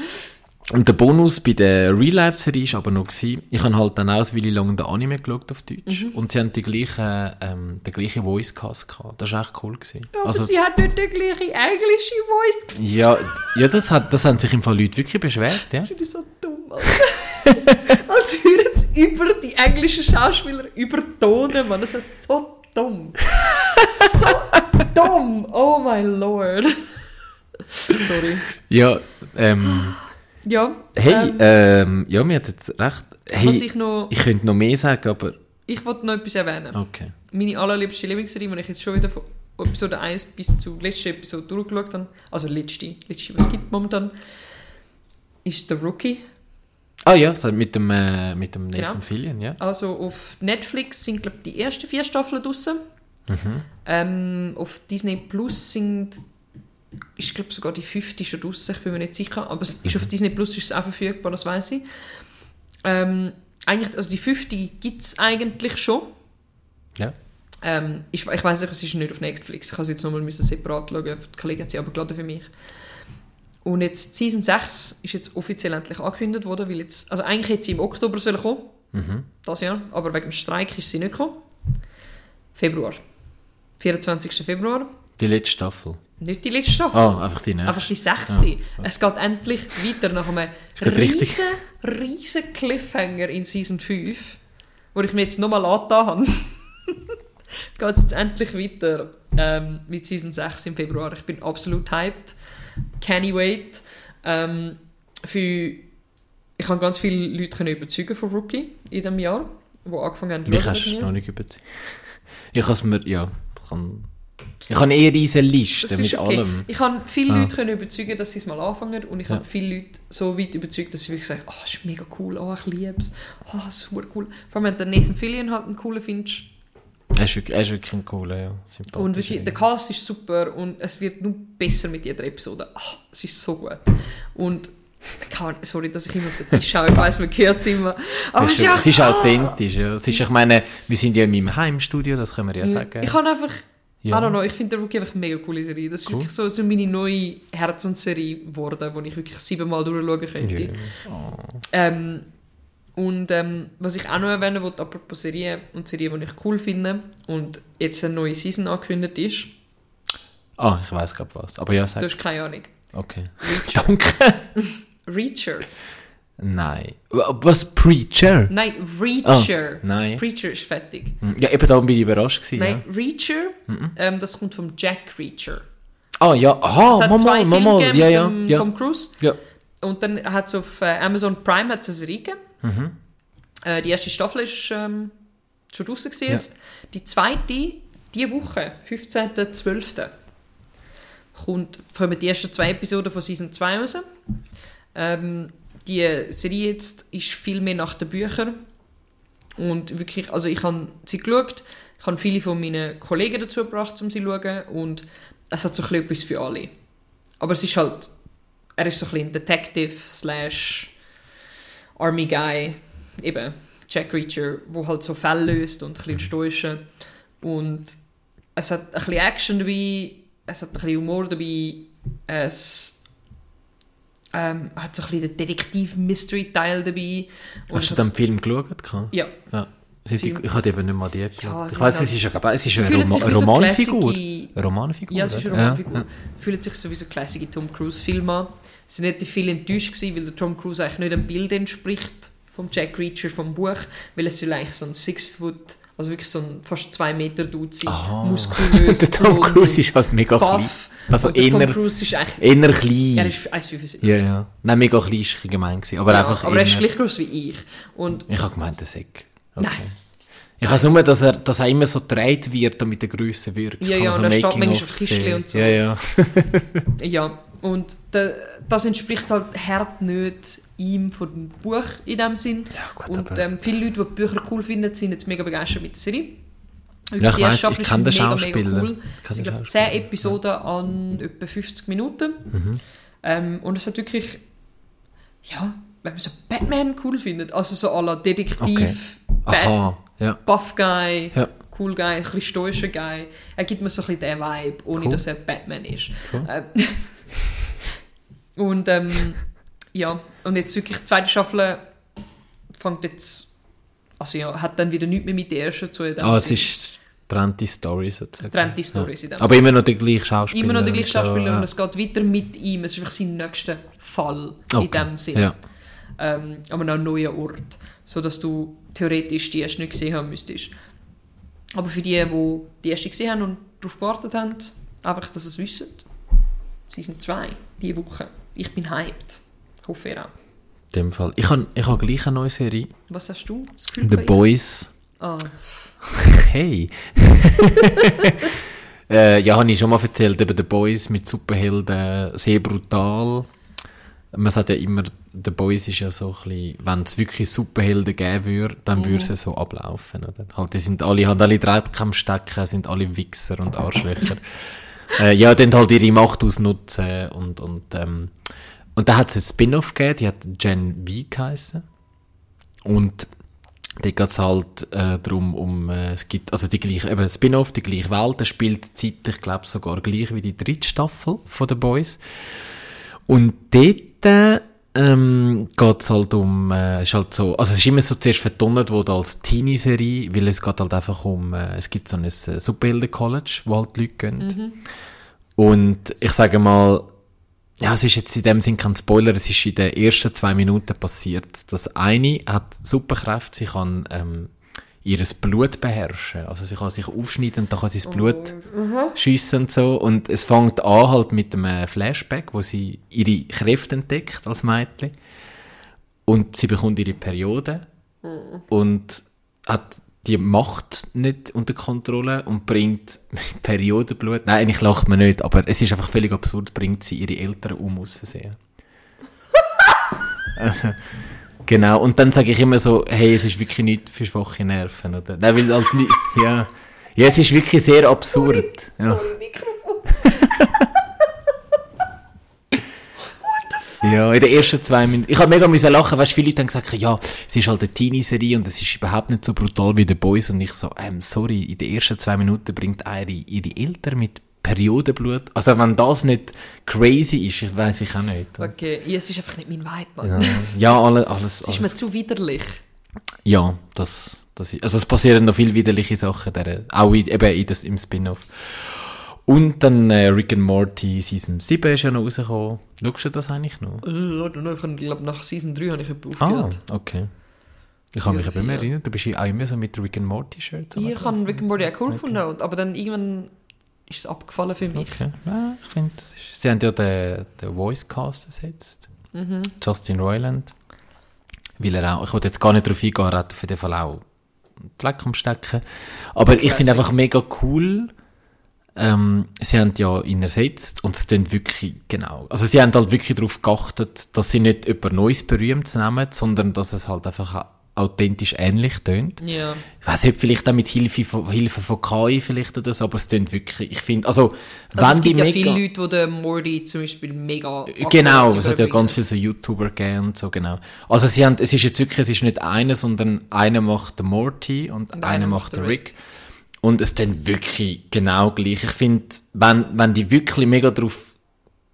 Und der Bonus bei der Real-Life-Serie war aber noch, gewesen, ich habe halt dann auch eine Weile lang den Anime geschaut auf Deutsch. Mhm. Und sie haben die gleiche, ähm, den gleichen Voice-Cast gehabt. Das war echt cool. Gewesen. Ja, also, aber sie hat nicht den gleichen englische Voice. ja, ja das, hat, das haben sich im Fall Leute wirklich beschwert. Ja? Das finde ich so dumm. Als würden sie über die englischen Schauspieler übertonen, man. Das ist so dumm. so dumm. Oh my lord. Sorry. Ja, ähm, Ja. hey, ähm, ähm, ja, mir hat jetzt recht. Hey, ich, ich noch... könnte noch mehr sagen, aber Ich wollte noch etwas erwähnen. okay. Meine allerliebste Lieblingsserie, die ich jetzt schon wieder von Episode 1 bis zur letzten Episode durchgeschaut habe, also letzte, letzte, was es gibt momentan, ist The Rookie. Ah ja, mit dem, äh, mit dem Genau. Nathan Fillion, ja. Also auf Netflix sind, glaube ich, die ersten vier Staffeln draussen. Ähm, auf Disney Plus sind, ich glaube sogar die fünfte schon draussen, ich bin mir nicht sicher, aber es ist auf Disney Plus ist es auch verfügbar, das weiß ich. Ähm, eigentlich, also die fünfte gibt es eigentlich schon. Ja. Ähm, ich ich weiß nicht, es ist nicht auf Netflix. Ich habe es jetzt nochmal separat schauen. Die Kollegen hat sie aber geladen für mich. Und jetzt Season 6 ist jetzt offiziell endlich angekündigt worden, weil jetzt, also eigentlich hätte sie im Oktober sollen kommen, Mhm. das Jahr, aber wegen dem Streik ist sie nicht gekommen. Februar. 24. Februar. Die letzte Staffel. Nicht die letzte Staffel. Ah, einfach die nächste. Einfach die sechste. Es geht endlich weiter nach einem riesen, riesen Cliffhanger in Season 5, wo ich mir jetzt nochmal angetan habe. geht es jetzt endlich weiter ähm, mit Season 6 im Februar. Ich bin absolut hyped. I wait? Ähm, für, ich habe ganz viele Leute können überzeugen von Rookie in diesem Jahr, die angefangen haben zu Mich hast du noch nicht überzeugt. Ich habe es mir, ja, kann... Ich habe eher diese Liste Das mit okay. allem. Ich habe viele Ah. Leute können überzeugen, dass sie es mal anfangen und ich Ja. habe viele Leute so weit überzeugt, dass sie wirklich sagen, oh, es ist mega cool, oh, ich liebe es, oh, ist super cool. Vor allem, wenn du den Nathan Fillion halt einen coolen findest Er ist wirklich, er ist wirklich ein cooler, ja. Und wirklich, der Cast ist super und es wird nur besser mit jeder Episode. Ah, es ist so gut. Und, sorry, dass ich immer auf den Tisch schaue, ich weiss, man hört es immer. Aber Es ist, ist, es ist authentisch, ja. Es ist, ich meine, wir sind ja in meinem Heimstudio, das können wir ja sagen. ich habe einfach, ja. I don't know, ich finde Rookie einfach eine mega coole Serie. Das ist Cool. wirklich so, so meine neue Herzensserie geworden, die ich wirklich siebenmal durchschauen könnte. Ja. Ähm, und ähm, was ich auch noch erwähnen wollte, apropos Serien und Serien, die ich cool finde und jetzt eine neue Season angekündigt ist, Ah, ich weiß gerade was. Aber ja, du sag. hast keine Ahnung. Okay. Reacher. Danke. Reacher. Nein. Was? Preacher? Nein, Reacher. Ah, nein. Preacher ist fertig. Hm, Ja, eben da bin ich überrascht gewesen. Nein, Ja. Reacher, Mhm. ähm, das kommt vom Jack Reacher. Ah, ja. Aha, es zwei Filme mal. gegeben Ja, ja. ja. Tom Cruise. ja. Und dann hat es auf äh, Amazon Prime hat's eine Serie gegeben. Mhm. Äh, die erste Staffel ist ähm, schon draußen Ja. jetzt. Die zweite, diese Woche, 15.12. kommt, kommen die ersten zwei Episoden von Season 2 raus. Ähm, die Serie jetzt ist viel mehr nach den Büchern. Und wirklich, also ich habe sie geschaut, ich habe viele von meinen Kollegen dazu gebracht, um sie zu schauen. Und es hat so ein etwas für alle. Aber es ist halt, er ist so ein bisschen Detective slash Army Guy, eben Jack Reacher, wo halt so Fälle löst und ein bisschen stoische. Und es hat ein bisschen Action dabei, es hat ein bisschen Humor dabei, es ähm, hat so ein bisschen den Detektiv-Mystery-Teil dabei. Und Hast du den Film geschaut? Ja. ja. Film. Ich habe eben nicht mal die geschaut. Ja, ich weiß, es ist, ja, glaub- es ist eine Roma sich wie so Romanfigur. Eine Romanfigur? Ja, es ist eine? Romanfigur. Ja, Fühlt sich sowieso classic Tom Cruise-Film an. Sie sind nicht viel enttäuscht gewesen, weil der Tom Cruise eigentlich nicht dem Bild entspricht vom Jack Reacher vom Buch, weil es soll eigentlich so ein Six-Foot, also wirklich so ein fast zwei Meter Dude sein, muskulös, Der Tom Cruise ist halt mega buff. Also Und der Tom eher, Cruise ist eigentlich, eher er klein. ist 1,75. Ja, ja. Nein, mega klein ist ein gemein gewesen. Aber Ja, einfach aber er ist eher- gleich groß wie ich. Und Ich habe gemeint, der Säck. Okay. Nein. Ich weiß nur, dass er, dass er immer so gedreht wird, damit der Größe wirkt. Ja, ja, man und er steht manchmal aufs Kistchen und so. Ja, ja. Ja, und da, das entspricht halt hart nicht ihm von dem Buch in dem Sinn. gut, und ähm, viele Leute, die die Bücher cool finden, sind jetzt mega begeistert mit der Serie. Ja, ich Staffel ich kenn den Schauspieler. Cool. Ich glaube Schauspieler, 10 Episoden an etwa 50 Minuten. Mhm. Ähm, und es hat wirklich, ja, wenn man so Batman cool findet, also so la Detektiv, Bat- Aha, ja. Buff Guy, Ja. cool Guy, ein bisschen stoischer Guy. Er gibt mir so ein bisschen den Vibe, ohne Cool. dass er Batman ist. Cool. Äh, und ähm, ja, und jetzt wirklich die zweite Staffel fängt jetzt, also ja, hat dann wieder nichts mehr mit der ersten zu tun. Ah, es ist trennte Story sozusagen. Trennte Stories in dem Aber immer noch der gleiche Schauspieler. immer noch der und gleiche so, Schauspieler ja. und es geht weiter mit ihm. Es ist einfach sein nächster Fall in Okay. dem Sinn. Ja. Ähm, aber an einem neuen Ort. So dass du theoretisch die erste nicht gesehen haben müsstest. Aber für die, die die erste gesehen haben und darauf gewartet haben, einfach, dass sie es wissen, sie sind zwei, diese Woche. Ich bin hyped. Ich hoffe ihr auch. In dem Fall. Ich habe ich hab gleich eine neue Serie. Was hast du? Das Gefühl The Boys. Ah, Hey. äh, ja, habe ich schon mal erzählt, eben The Boys mit Superhelden, sehr brutal. Man sagt ja immer, The Boys ist ja so ein bisschen, wenn es wirklich Superhelden geben würde, dann würde es ja so ablaufen, oder? Halt, die sind alle, haben alle Treibkampf stecken, sind alle Wichser und Arschlöcher. äh, ja, dann halt ihre Macht ausnutzen und, und, ähm, und da hat es ein Spin-off gegeben, die hat Gen V geheissen. Und da geht es halt äh, darum, um, äh, es gibt, also die gleiche, eben Spin-off, die gleiche Welt, der spielt zeitlich, glaube sogar gleich wie die dritte Staffel von The Boys. Und dort äh, ähm, geht es halt um, äh, ist halt so, also es ist immer so zuerst vertont worden als Teenie-Serie, weil es geht halt einfach um, äh, es gibt so ein äh, Superhelden-College, wo halt Leute gehen. Und ich sage mal, ja, es ist jetzt in dem Sinn kein Spoiler, es ist in den ersten zwei Minuten passiert. Das eine hat Superkräfte, sie kann ähm, ihres Blut beherrschen. Also sie kann sich aufschneiden und dann kann sie das Blut schiessen und so. Und es fängt an halt mit einem Flashback, wo sie ihre Kräfte entdeckt als Mädchen. Und sie bekommt ihre Periode und hat die Macht nicht unter Kontrolle und bringt Periodenblut. Nein, eigentlich lacht man nicht, aber es ist einfach völlig absurd, bringt sie ihre Eltern um aus Versehen. also, genau, und dann sage ich immer so, hey, es ist wirklich nicht für schwache Nerven, oder? Nein, weil halt, Leu- ja. ja, es ist wirklich sehr absurd. Ja. Ja, in den ersten zwei Minuten. Ich habe mega müssen lachen, weißt, viele Leute haben gesagt, ja, es ist halt eine Teenie-Serie und es ist überhaupt nicht so brutal wie The Boys und ich so, ähm, sorry, in den ersten zwei Minuten bringt ihre, ihre Eltern mit Periodenblut. Also wenn das nicht crazy ist, ich weiß ich auch nicht. okay. Ja, es ist einfach nicht mein Vibe, Mann. Ja, ja alle, alles, Es ist mir alles. zu widerlich. Ja, das, das ist, also es passieren noch viele widerliche Sachen, der, auch in, eben in das, im Spin-off. Und dann äh, Rick and Morty Season 7 ist ja noch rausgekommen. Schaust du das eigentlich noch? Äh, Ich glaube, nach Season 3 habe ich etwa Ah, aufgehört. okay. Ich kann mich aber ja. erinnern, du bist ja auch immer so mit Rick and Morty Shirts. Ich habe Rick and Morty auch cool gefunden, und- aber dann irgendwann ist es abgefallen für mich. Okay. Ja, ich finde, sie haben ja den, den Voice Cast ersetzt. Mhm. Justin Roiland. Weil er auch, ich wollte jetzt gar nicht darauf eingehen, er hat auf jeden Fall auch Dreck am Stecken. Aber ich finde einfach mega cool, ähm, sie haben ja ihn ersetzt und es klingt wirklich, genau. Also sie haben halt wirklich darauf geachtet, dass sie nicht über Neues Berühmtes nehmen, sondern dass es halt einfach authentisch ähnlich tönt. Ja. Ich weiß nicht, vielleicht auch mit Hilfe von, Hilfe von KI vielleicht oder so, aber es klingt wirklich, ich finde, also, Also wenn es gibt die ja viele Leute, die den Morty zum Beispiel mega Genau, akkurat es hat ja ganz viele so YouTuber gegeben und so, genau. Also sie haben, es ist jetzt wirklich, es ist nicht einer, sondern einer macht den Morty und, einer macht den Rick. Und es dann wirklich genau gleich. Ich finde, wenn, wenn die wirklich mega drauf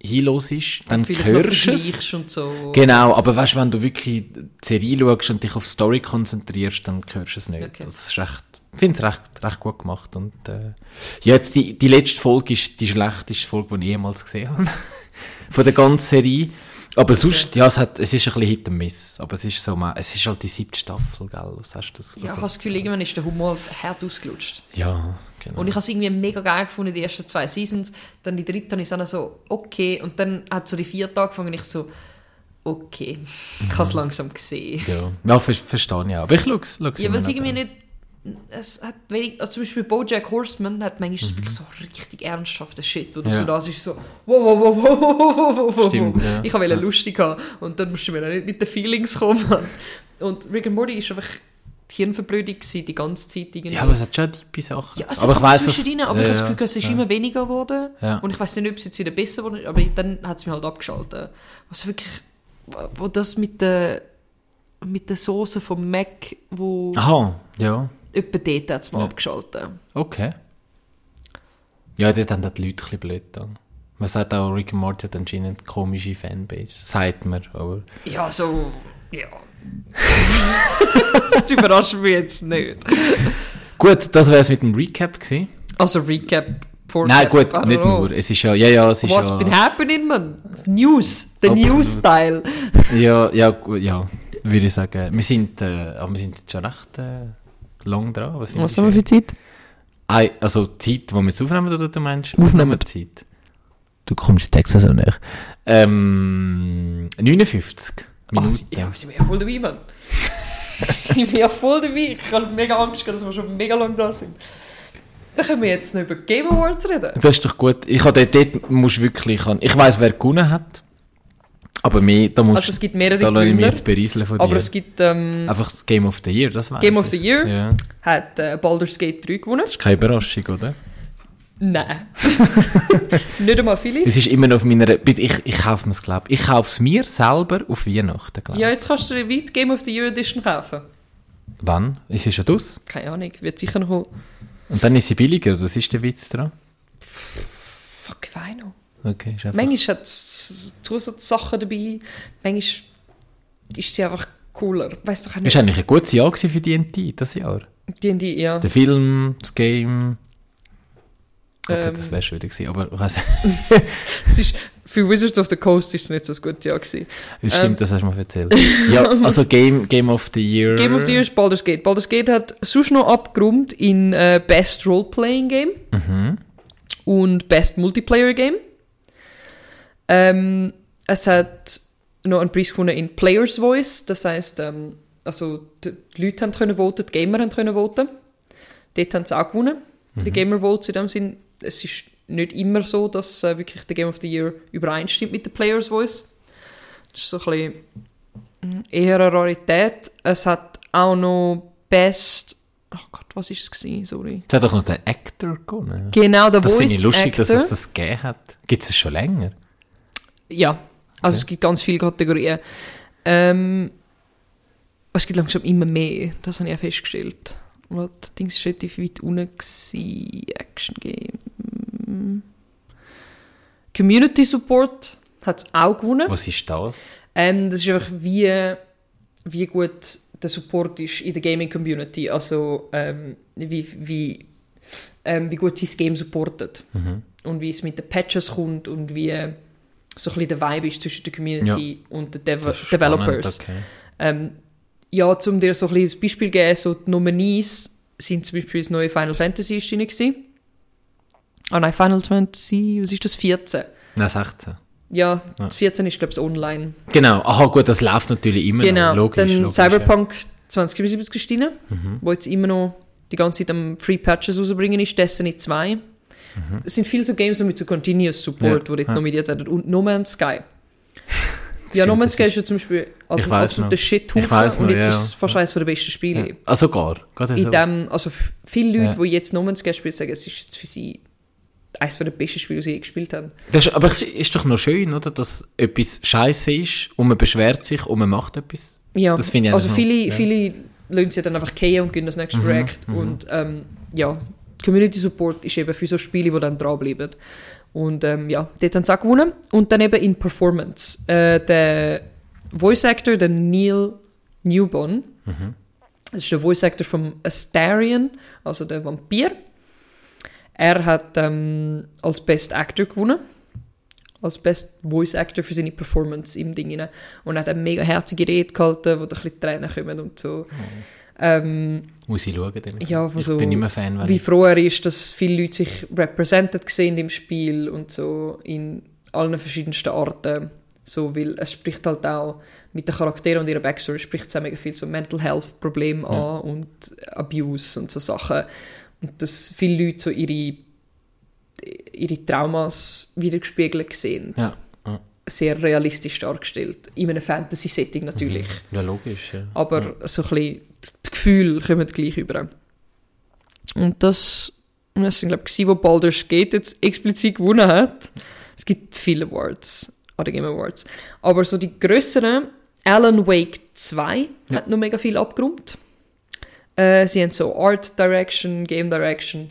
hinlos ist, dann hörst du es. und so. Genau, aber weißt du, wenn du wirklich die Serie schaust und dich auf die Story konzentrierst, dann hörst du es nicht. Okay. Das ist recht, ich finde es recht, recht gut gemacht. Und, äh, ja, jetzt die, die letzte Folge ist die schlechteste Folge, die ich jemals gesehen habe. Von der ganzen Serie. Aber sonst, ja, es, hat, es ist ein bisschen Hit and Miss. Aber es ist so, es ist halt die siebte Staffel, gell? Was hast du das? Ja, ich habe das Gefühl, irgendwann ist der Humor hart ausgelutscht. ja, genau. Und ich habe es irgendwie mega geil gefunden, die ersten zwei Seasons. Dann die dritte ich dann so, okay. Und dann hat so die vierte angefangen und ich so, okay. Ich habe es langsam gesehen. Mhm. ja, ja ver verstehe ich auch. Aber ich schaue es. Ja, weil es irgendwie nicht. Es hat wenig, also zum Beispiel Bojack Horseman hat manchmal wirklich so richtig ernsthaften Shit, wo du Mhm. Ja. so da ist so, wow, wow, wow, wow, wow, wow, wow, Stimmt, wow. ja. Ich wollte Ja. lustig haben und dann musst du mir auch nicht mit den Feelings kommen. Mann. Und Rick and Morty ist einfach die Hirnverblödung gewesen, die ganze Zeit irgendwie. Ja, aber es hat schon tiefe Sachen. Ja, es aber ich weiss, dass... zwischendrin, aber ich habe das Gefühl, es ist ja. immer weniger geworden. Ja. Und ich weiß nicht, ob es jetzt wieder besser wurde, aber dann hat es mich halt abgeschaltet. Was wirklich, wo das mit der, mit der Soße vom Mac, wo Aha, ja. Etwa dort hat es mal Ja. abgeschaltet. Okay. Ja, dort haben die Leute ein bisschen blöd da. Man sagt auch, Rick and Morty hat anscheinend eine komische Fanbase. Sagt man, aber... Ja, so, ja. das überrascht mich jetzt nicht. Gut, das wäre es mit dem Recap gewesen. Also Recap, Nein, gut, don't nicht nur. Es ist ja... Ja, ja, es ist What's ja... been happening, man? News, the Absolut. News-Style. Ja, ja, ja. würde ich sagen, wir sind, äh, aber wir sind jetzt schon recht äh, lang dran. Was, Was haben wir für Zeit? Ei, also die Zeit, die wir jetzt aufnehmen, oder du meinst? Aufnehmen. Zeit. Du kommst jetzt extra so näher. Ähm, 59 Minuten. Ach, ja, wir sind ja voll dabei, Mann. sind wir ja voll dabei. Ich habe mega Angst, gehabt, dass wir schon mega lange da sind. Dann können wir jetzt noch über Game Awards reden. Das ist doch gut. Ich habe dort, dort musst wirklich, ich, ich weiß, wer gewonnen hat. Aber mehr, da musst Also es gibt mehrere da ich mich jetzt berieseln von aber dir. es gibt ähm, Einfach das Game of the Year, das weiß Game ich. of the Year. Ja. hat äh, Baldur's Gate 3 gewonnen. Das ist keine Überraschung, oder? Nein. Nicht einmal viele. Das ist immer noch auf meiner... Ich, ich kaufe es, glaube ich. Ich kaufe es mir selber auf Weihnachten, glaube. Ja, jetzt kannst du weit Game of the Year Edition kaufen. Wann? Ist sie schon aus? Keine Ahnung, wird sicher noch. Und dann ist sie billiger, was ist der Witz dran? Fuck, noch. Okay, ist einfach... Manchmal hat es Zusatzsachen dabei, manchmal ist sie einfach cooler. Auch Das nicht. war eigentlich ein gutes Jahr für D&D, das Jahr. D&D, ja. Der Film, das Game... Okay, Ähm. das wäre wieder gewesen, aber ich weiss, Es ist, für Wizards of the Coast ist es nicht so ein gutes Jahr gewesen. das stimmt, Ähm. das hast du mir erzählt. ja, also Game, Game of the Year... Game of the Year ist Baldur's Gate. Baldur's Gate hat sonst noch abgerundet in äh, Best Role-Playing Game Mhm. und Best Multiplayer Game. Ähm, es hat noch einen Preis gewonnen in Player's Voice, das heisst, ähm, also die, die Leute haben können voten, die Gamer haben können voten. Dort haben sie auch gewonnen, die Gamer Votes in dem Sinn. Es ist nicht immer so, dass äh, wirklich der Game of the Year übereinstimmt mit der Player's Voice. Das ist so ein bisschen mm, eher eine Rarität. Es hat auch noch Best... Oh Gott, was ist es gewesen? Sorry. Es hat doch noch den Actor gewonnen. Genau, der Das Voice finde ich lustig, Actor. dass es das gegeben hat. Gibt es das schon länger? Ja, also es gibt ganz viele Kategorien. Ähm, es gibt langsam immer mehr, das habe ich auch festgestellt. Weil das Ding ist relativ weit unten gewesen. Action Game. Community Support hat es auch gewonnen. Was ist das? Ähm, das ist einfach wie, wie gut der Support ist in der Gaming Community. Also ähm, wie, wie, ähm, wie gut sie das Game supportet. Und wie es mit den Patches kommt und wie so ein bisschen der Vibe ist zwischen der Community und den Dev Das ist Developers. spannend, okay. Ähm, ja, um dir so ein bisschen ein Beispiel zu geben, so die Nominees sind zum Beispiel das neue Final Fantasy ist gewesen. Ah nein, Final Fantasy, was ist das, 14? Nein, 16. Ja, Ja. das 14 ist glaube ich online. Genau, aha gut, das läuft natürlich immer Genau, noch. Logisch, dann logisch, Cyberpunk 2077 ist drin, Mhm. wo jetzt immer noch die ganze Zeit am Free Patches rausbringen ist, Destiny 2. Es sind viele so Games mit so Continuous Support, Mhm. Ja, die dort ja. nominiert werden. Und No Man's Sky. ja, No Man's Sky ist- ja zum Beispiel als absoluter weiss und noch, jetzt ja. ist es fast eines der besten Spiele. Ja. Ah, sogar. Gerade In dem, also viele Leute, die jetzt No Man's Sky spielen, sagen, es ist jetzt für sie eines der besten Spiele, die sie je gespielt haben. Das ist, aber es ist doch noch schön, oder? Dass etwas scheiße ist und man beschwert sich und man macht etwas. Ja, Das finde ich also viele, noch- ja. viele lassen sich dann einfach gehen und gehen das nächste Mhm, Projekt. Und ähm, ja, Community Support ist eben für so Spiele, die dann dranbleiben. Und ähm, ja, dort haben sie auch gewonnen. Und dann eben in Performance. Äh, der Voice Actor, der Neil Newbon, Mhm. das ist der Voice Actor von Astarion, also der Vampir. Er hat ähm, als Best Actor gewonnen. Als Best Voice Actor für seine Performance im Ding. rein. Und er hat eine mega herzige Rede gehalten, wo da ein bisschen Tränen kommen und so. Ähm, Muss ich schauen. Dann. Ja, ich also, bin immer Fan, wie ich... froh er ist, dass viele Leute sich represented sehen im Spiel und so in allen verschiedensten Arten. So, weil es spricht halt auch mit den Charakteren und ihrer Backstory spricht es auch mega viel so Mental Health Probleme Ja. an und Abuse und so Sachen. Und dass viele Leute so ihre, ihre Traumas wiedergespiegelt sehen. Ja. ja. Sehr realistisch dargestellt. In einem Fantasy-Setting natürlich. Ja, logisch. Ja. Aber so ein bisschen, die Gefühle kommen gleich über. Und das, das sind, glaube ich, wo Baldur's Gate jetzt explizit gewonnen hat. Es gibt viele Awards, den Game Awards. Aber so die grösseren, Alan Wake 2 Ja. hat noch mega viel abgeräumt. Äh, sie haben so Art Direction, Game Direction.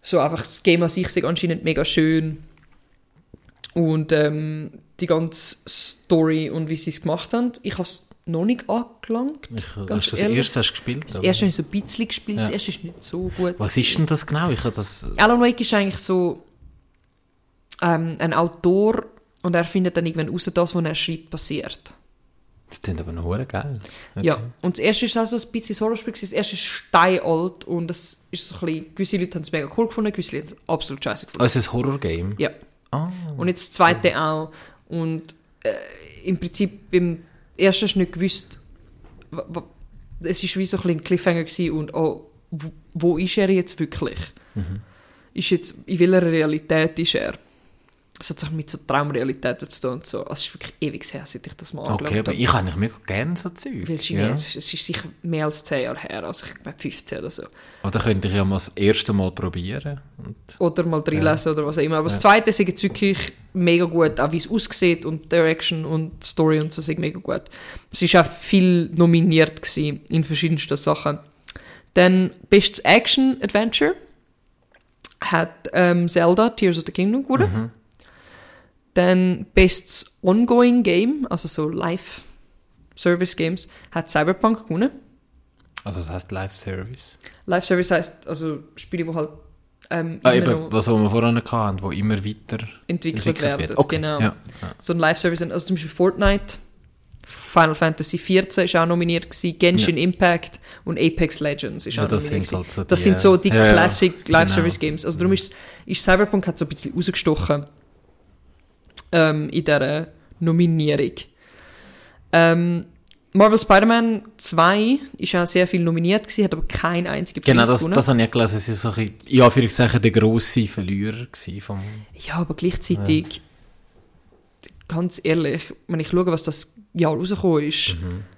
So einfach das Game an sich ist anscheinend mega schön. Und ähm, die ganze Story und wie sie es gemacht haben. Ich habe es noch nicht angelangt. Ich, Ganz hast du das ehrlich. erste hast du gespielt? Das erste habe ich so ein bisschen gespielt, das Ja. erste ist nicht so gut. Was ist denn das genau? Ich habe das... Alan Wake ist eigentlich so ähm, ein Autor und er findet dann irgendwann raus, das, was er schreibt, passiert. Das klingt aber noch hure geil. Okay. Ja, und das erste ist auch so ein bisschen Horrorspiel. Das erste ist steinalt und das ist so ein bisschen, gewisse Leute haben es mega cool gefunden, gewisse Leute haben es absolut scheiße gefunden. Also ein Horror-Game? Ja. Ah. Und jetzt das zweite auch. Und äh, im Prinzip beim ersten hast du nicht gewusst, es war wie so ein ein Cliffhanger gewesen und oh, wo, wo ist er jetzt wirklich? Mhm. Ist jetzt, in welcher Realität ist er? Es hat sich mit so Traumrealitäten zu tun und so. Also es ist wirklich ewig her, seit ich das mal Okay, angeschaut aber habe. ich habe eigentlich mega gerne so Zeug. Es ist, ja. mehr, es ist sicher mehr als 10 Jahre her, also ich glaube 15 oder so. Oder könnte ich ja mal das erste Mal probieren. Oder mal reinlesen oder was auch immer. Aber das zweite ist jetzt wirklich mega gut, auch wie es aussieht und Direction und Story und so sind mega gut. Es ist auch viel nominiert gewesen in verschiedensten Sachen. Dann Bestes Action Adventure hat ähm, Zelda Tears of the Kingdom gewonnen. Dann Bestes Ongoing Game, also so Live Service Games, hat Cyberpunk gewonnen. also das heißt Live-Service. Live Service heißt also Spiele, die halt ähm, Ah, eben, noch was wir vorhin hatten, wo immer weiter entwickelt, werden. wird. Okay, Genau. ja. ja. So ein Live-Service, also zum Beispiel Fortnite, Final Fantasy XIV ist auch nominiert gewesen, Genshin Impact und Apex Legends ist Ja, auch das nominiert sind halt so Das die, sind so die ja, ja, Classic genau. Live-Service-Games. Also darum ist, ist Cyberpunk hat so ein bisschen rausgestochen ähm, in dieser Nominierung. Ähm, Marvel Spider-Man 2 ist auch sehr viel nominiert gewesen, hat aber kein einziger Preis Genau, das, gewonnen. das habe ich gelesen. Es ist so ein bisschen, in Anführungszeichen der grosse Verlierer gewesen vom... Ja, aber gleichzeitig, ganz ehrlich, wenn ich schaue, was das Jahr rausgekommen ist,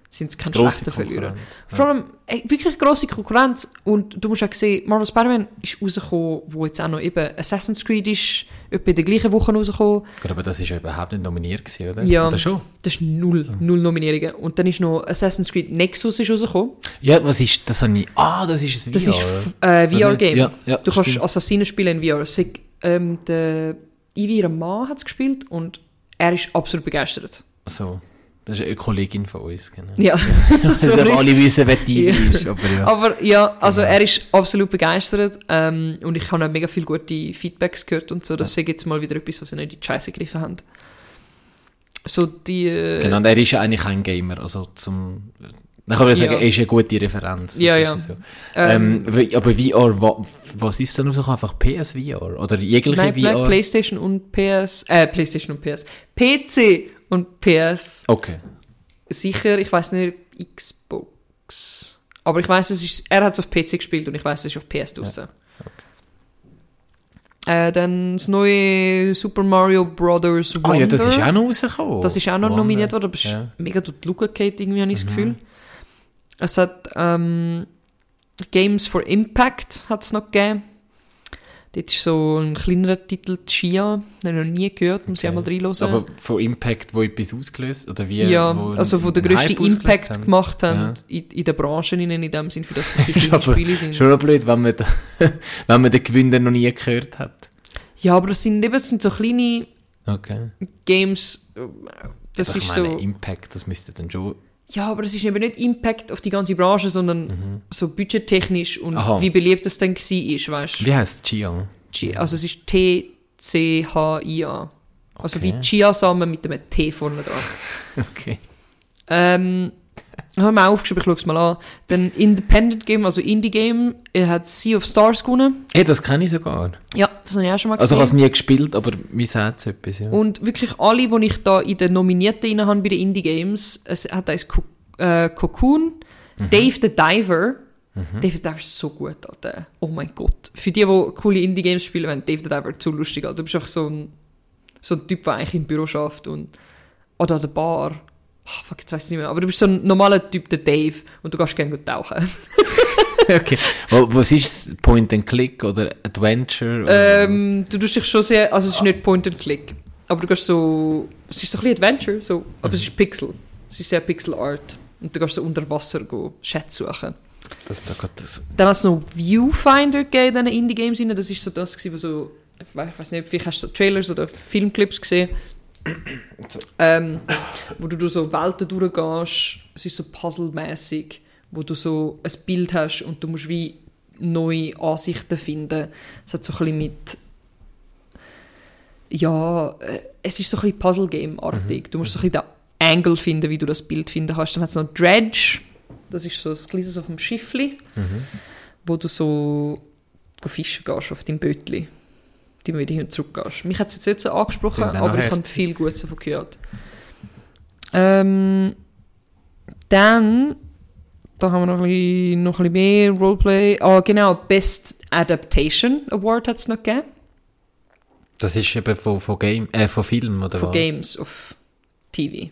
sind es keine Mhm. Schlechten Verlierer. Vor allem ey, wirklich grosse Konkurrenz. Und du musst auch sehen, Marvel Spider-Man ist rausgekommen, wo jetzt auch noch eben Assassin's Creed ist, etwa in der gleichen Woche rausgekommen. Gut, aber das ist ja überhaupt nicht nominiert gewesen, oder? Ja. Oder schon? Das ist null, null Nominierungen. Und dann ist noch Assassin's Creed Nexus ist rausgekommen. Ja, was ist das? Habe ich, ah, das ist ein Das VR. ist f- äh, VR-Game. Ja, ja, du kannst stimmt. Assassinen spielen in VR. Sie, ähm, der Ivy Mann hat es gespielt und er ist absolut begeistert. So. Das ist eine Kollegin von uns, genau. Ja, sorry. alle wissen, wer die Ja. ist, aber ja. Aber ja, also er ist absolut begeistert ähm, und ich habe auch mega viele gute Feedbacks gehört und so. Das ist jetzt mal wieder etwas, was sie nicht in die Scheiße gegriffen haben. So die... Äh, Genau, und er ist ja eigentlich ein Gamer, also zum... Dann kann man sagen, Ja. er ist eine gute Referenz. das Ja, ist ja. So. ähm, Ähm, aber VR, wa, was ist denn rausgekommen? Einfach PSVR? Oder jegliche nein, nein, VR? Playstation und PS... Äh, Playstation und PS. PC und PS. Okay. Sicher, ich weiß nicht, Xbox. Aber ich weiß, es ist, er hat es auf PC gespielt und ich weiß, es ist auf PS draussen. Äh, dann das neue Super Mario Brothers Ah Wonder. ja, das ist auch noch rausgekommen. Das ist auch noch Wonder. nominiert worden, aber es ist Ja. Mhm. mega durch die Luke geht irgendwie, habe ich das Gefühl. Es hat ähm, Games for Impact hat es noch gegeben. Dort ist so ein kleinerer Titel, Chia, den habe ich noch nie gehört, muss ich Okay. einmal reinhören. Aber von Impact, wo etwas ausgelöst? Oder wie? ja, wo also wo der ausgelöst Impact haben? gemacht haben Ja. in, in der Branche, in, in dem Sinn, für das die kleinen aber Spiele sind. Schon noch blöd, wenn man, da, wenn man den Gewinner noch nie gehört hat. Ja, aber das sind eben das sind so kleine Okay. Games, äh, das Aber ist ich meine, so... Impact, das müsste dann schon... Ja, aber es ist eben nicht Impact auf die ganze Branche, sondern so budgettechnisch und Mhm. Aha. wie beliebt es dann war, weißt Wie heißt Chia? Chia. Also es ist T-C-H-I-A. Also Okay. wie Chiasamen mit einem T vorne dran. Okay. ähm, habe mir aufgeschrieben, ich schaue es mal an. Dann Independent Game, also Indie Game, er hat Sea of Stars gewonnen. Hey, das kenne ich sogar. Ja, das habe ich auch schon mal Also ich gesehen. habe es nie gespielt, aber mir sagt es etwas, ja. Und wirklich alle, die ich da in den Nominierten rein habe bei den Indie Games, es hat eins Co äh, Cocoon, Mhm. Dave the Diver. Dave the Diver ist so gut, Alter. Oh mein Gott. Für die, die coole Indie Games spielen, wenn Dave the Diver zu lustig, Alter. Du bist einfach so ein, so ein Typ, der eigentlich im Büro schafft und oder an der Bar. Ah, fuck, jetzt weiß ich nicht mehr. Aber du bist so ein normaler Typ, der Dave, und du gehst gerne tauchen. okay. Was ist? Point and Click oder Adventure? Oder Ähm, du tust dich schon sehr, also es ist nicht Point and Click, aber du gehst so, es ist so ein bisschen Adventure, so, aber es ist Pixel, es ist sehr Pixel Art und du gehst so unter Wasser go Schätze suchen. das, da das, Dann hat es noch Viewfinder gegeben in diesen Indie Games rein, das ist so das wo so, ich weiß nicht, vielleicht hast du so Trailers oder Filmclips gesehen, ähm, wo du durch so Welten durchgehst, es ist so puzzlemäßig, wo du so ein Bild hast und du musst wie neue Ansichten finden. Es hat so ein bisschen mit ja, äh, es ist so ein bisschen Puzzle-Game-artig. Du musst so ein bisschen den Angle finden, wie du das Bild finden kannst. Dann hat es noch Dredge, das ist so ein kleines auf dem Schiffli, wo du so fischen gehst auf deinem Bötli. Die hin und zurück gehst. Mich hat es jetzt nicht so angesprochen, aber ich habe viel Gutes davon gehört. Ähm, dann, da haben wir noch ein bisschen, noch ein bisschen mehr Roleplay. Ah, genau, Best Adaptation Award hat es noch gegeben. Das ist eben von, von, Game, äh, von Film oder Von was? Games auf TV.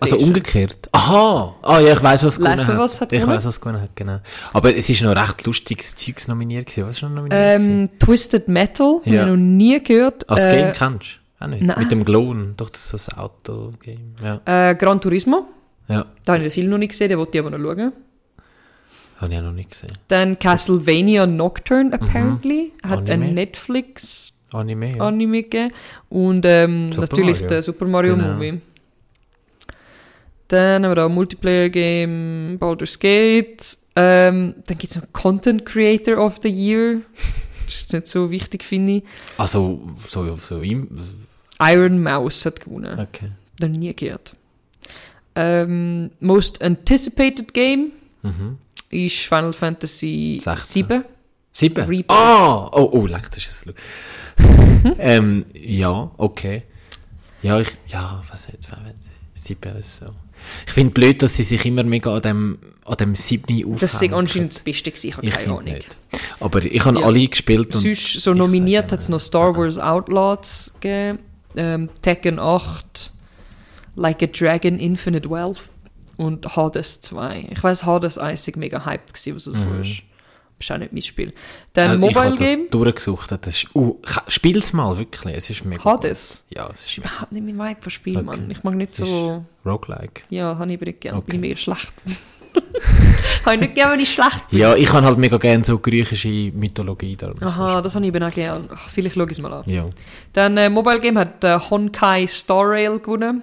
Also umgekehrt. Aha! Ah ja, ich weiß was gewonnen Last of hat. Hat ich weiß was gewonnen hat, genau. Aber es ist noch recht lustiges Zeugs nominiert gewesen. Was ist noch nominiert ähm, Twisted Metal, Ja. habe ich noch nie gehört. Als Äh, Game kennst du? Auch nicht? nein. Mit dem Glon. Doch, das ist so ein Auto-Game. Ja. Äh, Gran Turismo, Ja. da habe ich den Film noch nicht gesehen, den wollte ich aber noch schauen. Habe ich auch noch nicht gesehen. Dann Castlevania Nocturne, apparently. Hat Mhm. Anime. ein Netflix Anime, ja. Anime gegeben. Und ähm, natürlich Mario. der Super Mario Genau. Movie. Dann haben wir da Multiplayer-Game, Baldur's Gate. Ähm, dann gibt es noch Content Creator of the Year. Das ist nicht so wichtig, finde ich. Also, so, so im... Iron Mouse hat gewonnen. Okay. Noch nie gehört. Ähm, Most Anticipated Game Mhm. ist Final Fantasy 16. 7. Sieben? Rebirth. Ah! Oh, oh, leck, das ist ein Ähm, ja, okay. Ja, ich... Ja, was jetzt? Sieben ist so... Ich finde blöd, dass sie sich immer mega an dem, an dem Siebni aufhängen. Das ist anscheinend das Beste gewesen, ich habe Ich keine Ahnung. nicht. Aber ich habe Ja. alle gespielt und... Sonst so nominiert hat es noch Star Wars Outlaws gegeben, ähm, Tekken 8, Like a Dragon Infinite Wealth und Hades 2. Ich weiß Hades 1 war mega hyped, gewesen, was es mhm. ist. Ist auch nicht mein Spiel. Dann ich Mobile habe Game, das durchgesucht. Das ist, uh, spiel's mal, wirklich. Es ist mega Hades. gut. Ja, es ist ist überhaupt nicht mein Vibe von Spiel, Okay. Mann. Ich mag nicht Es so... Roguelike. Ja, habe ich aber nicht gerne. Okay. Bin ich mega schlecht. habe ich nicht gerne, wenn ich schlecht bin. Ja, ich habe halt mega gerne so griechische Mythologie. Darum Aha, das habe ich eben auch gerne. Ach, Vielleicht schaue ich es mal an. es- Ja. Dann äh, Mobile Game hat äh, Honkai Star Rail gewonnen.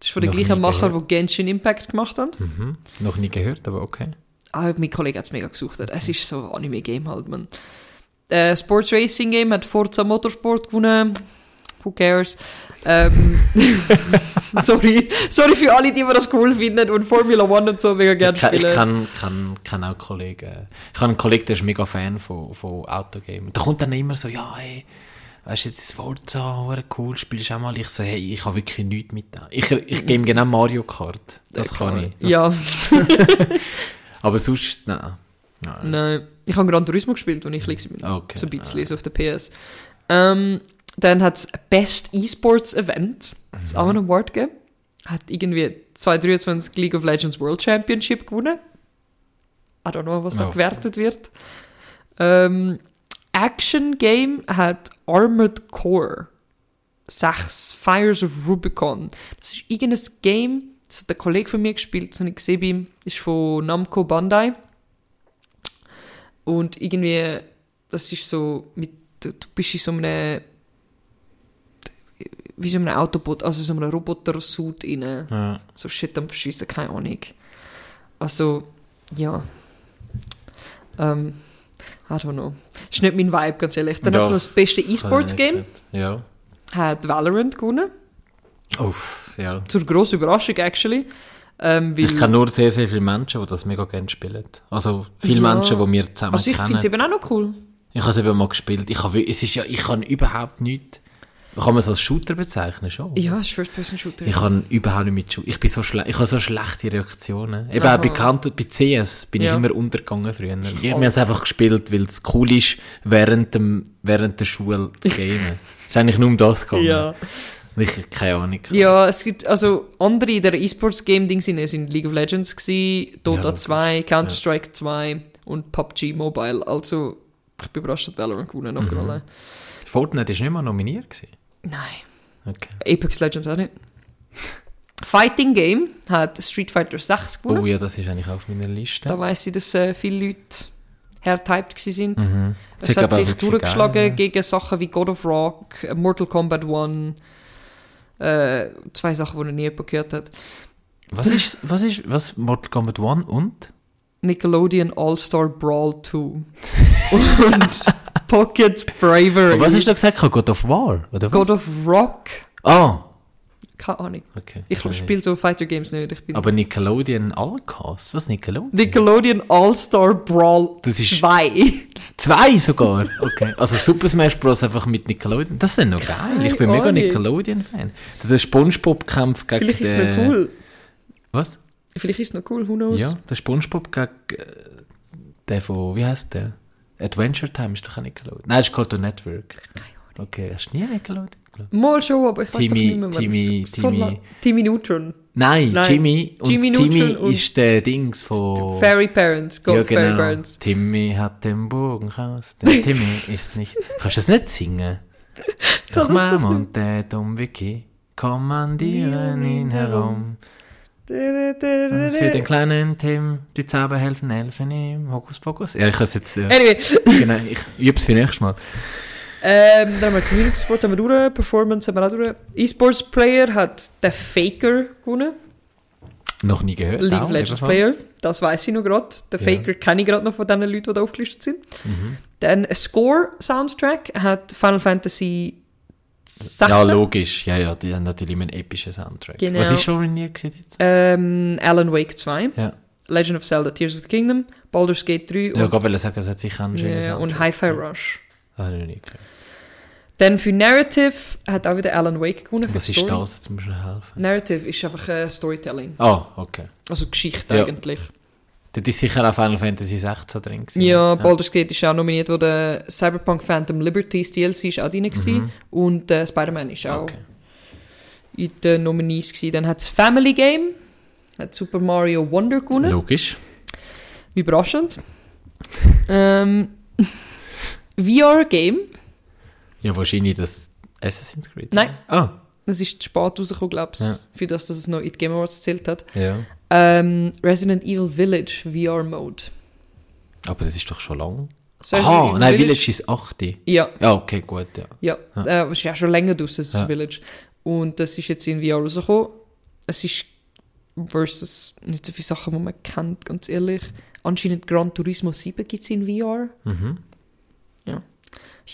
Das ist von den gleichen Macher, die Genshin Impact gemacht haben. Mhm. Noch nie gehört, aber okay. Ah, mein Kollege hat es mega gesucht. Es ist so ein Anime-Game halt, man. Äh, Sports Racing Game hat Forza Motorsport gewonnen. Who cares? Ähm, sorry. sorry für alle, die mir das cool finden und Formula One und so mega gerne kann- ich spielen. kann, kann, kann auch Kollegen. Ich habe einen Kollegen, der ist mega Fan von, von Autogames. Da kommt dann immer so, ja, hey, weißt du, jetzt ist Forza, cool, spielst du auch mal? Ich so, hey, ich habe wirklich nichts mit dem. Ich, ich game genau Mario Kart. Das Ja, kann klar. ich. Das, Ja, Aber sonst, nein. nein. nein. Ich habe Gran Turismo gespielt, als ich klein war. Okay. So ein bisschen so auf der PS. Ähm, dann hat es Best Esports Event. Das ist auch ein Award gegeben. Hat irgendwie 2023 League of Legends World Championship gewonnen. I don't know, was da Oh. gewertet wird. Ähm, Action Game hat Armored Core 6 Fires of Rubicon. Das ist irgendein Game, das hat ein Kollege von mir gespielt, das habe ich gesehen bei ihm. ist von Namco Bandai. Und irgendwie, das ist so, mit, du bist in so einem, wie so einem Autobot, also so einem Roboter-Suit rein. Ja. So Shit am Verschießen, keine Ahnung. Also, ja. Ähm, I don't know. Ist nicht mein Vibe, ganz ehrlich. Dann Ja. hat es noch das beste E-Sports-Game, Ja. hat Valorant gewonnen. Uff, ja. Zur grossen Überraschung, actually. Ähm, weil, Ich kenne nur sehr, sehr viele Menschen, die das mega gerne spielen. Also viele Ja. Menschen, die wir zusammen also ich finde kennen. es eben auch noch cool. Ich habe es eben mal gespielt. Ich habe, es ist ja, ich kann überhaupt nichts. Kann man es als Shooter bezeichnen schon? Ja, es ist First-Person-Shooter. Ich kann überhaupt nicht mit Shooter. Ich bin so. Ich habe so schlechte Reaktionen. Eben Aha. auch bekannt bei CS bin Ja. ich immer untergegangen früher. Ich habe es einfach gespielt, weil es cool ist, während, dem, während der Schule zu gamen. Es ist eigentlich nur um das gegangen. Ja. Ich keine Ahnung. Ja, es gibt, also andere in der E-Sports-Game-Ding sind, sind League of Legends gewesen, Dota logisch. 2, Counter-Strike 2 und PUBG Mobile. Also, ich bin überrascht, dass Valorant gewonnen Mhm. hat. gerade. Fortnite ist nicht mal nominiert gewesen. Nein. Okay. Apex Legends auch nicht. Fighting Game hat Street Fighter 6 gewonnen. Oh ja, das ist eigentlich auf meiner Liste. Da weiss ich, dass äh, viele Leute hertyped sind. Mhm. Es hat sich durchgeschlagen geil, ja. gegen Sachen wie God of Rock, Mortal Kombat 1, äh, zwei Sachen, die noch nie gehört hat. Was ist, was ist, was, Mortal Kombat 1 und? Nickelodeon All-Star Brawl 2 und Pocket Bravery. Oh, was hast du gesagt? God of War? Oder was? God of Rock, Ah, Keine Ahnung. Okay. Ich Keine spiele so Fighter Games nicht. Ich bin Aber Nickelodeon Allcast? Was Nickelodeon? Nickelodeon All-Star Brawl Das ist- 2. Zwei sogar? Okay. Also Super Smash Bros. einfach mit Nickelodeon. Das ist noch geil. Ich bin Keine mega Ahnung. Nickelodeon-Fan. Der Spongebob-Kampf gegen Vielleicht ist es den... noch cool. Was? Vielleicht ist es noch cool, who knows? Ja, der Spongebob gegen äh, der von... Wie heißt der? Adventure Time ist doch ein Nickelodeon. Nein, ist Cartoon Network. Okay, hast du nie Nickelodeon geschaut? Mal schon, aber ich weiß Timmy- nicht mehr, Timmy- so Timmy- Timmy Neutron. Nein, Nein. Jimmy. Und Jimmy und ist der Dings von... Fairy Parents, Gold ja, genau. Fairy Parents. Timmy hat den Bogen raus. Der Timmy ist nicht... Kannst du das nicht singen? Doch Mom und Dad um Vicky kommandieren ihn herum. Für den kleinen Tim, die Zauber helfen helfen ihm. Hokus Pokus. Ja, ich kann es jetzt... Äh, Anyway, genau, ich übe es für nächstes Mal. Ähm, dann haben wir Community Sport haben wir durch, Performance haben wir auch durch. E-Sports Player hat der Faker gewonnen. Noch nie gehört. League of Legends. Player, das weiß ich noch gerade. Der Ja. Faker kenne ich gerade noch von den Leuten, die da aufgelistet sind. Mhm. Dann Score Soundtrack hat Final Fantasy 16. Ja, logisch. Ja, ja, die haben natürlich immer einen epischen Soundtrack. Genau. Was ist schon in ihr gewesen jetzt? ähm, Alan Wake 2, Ja. Legend of Zelda Tears of the Kingdom, Baldur's Gate 3 Ja, und, ich wollte sagen, es hat sicher einen schönen ja, und Soundtrack. Hi-Fi Rush. Das habe ich noch nie gehört. Dann für Narrative hat auch wieder Alan Wake gewonnen. Was ist Story. das? Jetzt musst du helfen. Narrative ist einfach äh, Storytelling. Ah, okay. Also Geschichte Ja. eigentlich. Dort ist sicher auch Final Fantasy 16 drin gewesen. Ja, Baldur's Gate ist auch nominiert worden. Cyberpunk Phantom Liberties DLC ist auch drin gewesen. Und äh, Spider-Man ist auch Mhm. Okay. in den Nominees gewesen. Dann hat es Family Game, hat Super Mario Wonder gewonnen. Logisch. Überraschend. ähm, VR Game, Ja, wahrscheinlich das Assassin's Creed. Nein. Ah, das ist spät rausgekommen, glaube ich, Ja. für das, dass es noch in die Game Awards gezählt hat. ja. Ähm, Resident Evil Village VR Mode. Aber das ist doch schon lang. Aha, Evil nein, Village ist 8. Ja, Ja, okay, gut, ja. ja. Ja. Äh, es ist ja schon länger draus, das Ja. Village. Und das ist jetzt in VR rausgekommen. Es ist versus nicht so viele Sachen, die man kennt, ganz ehrlich. Anscheinend Gran Turismo 7 gibt es in VR. Mhm.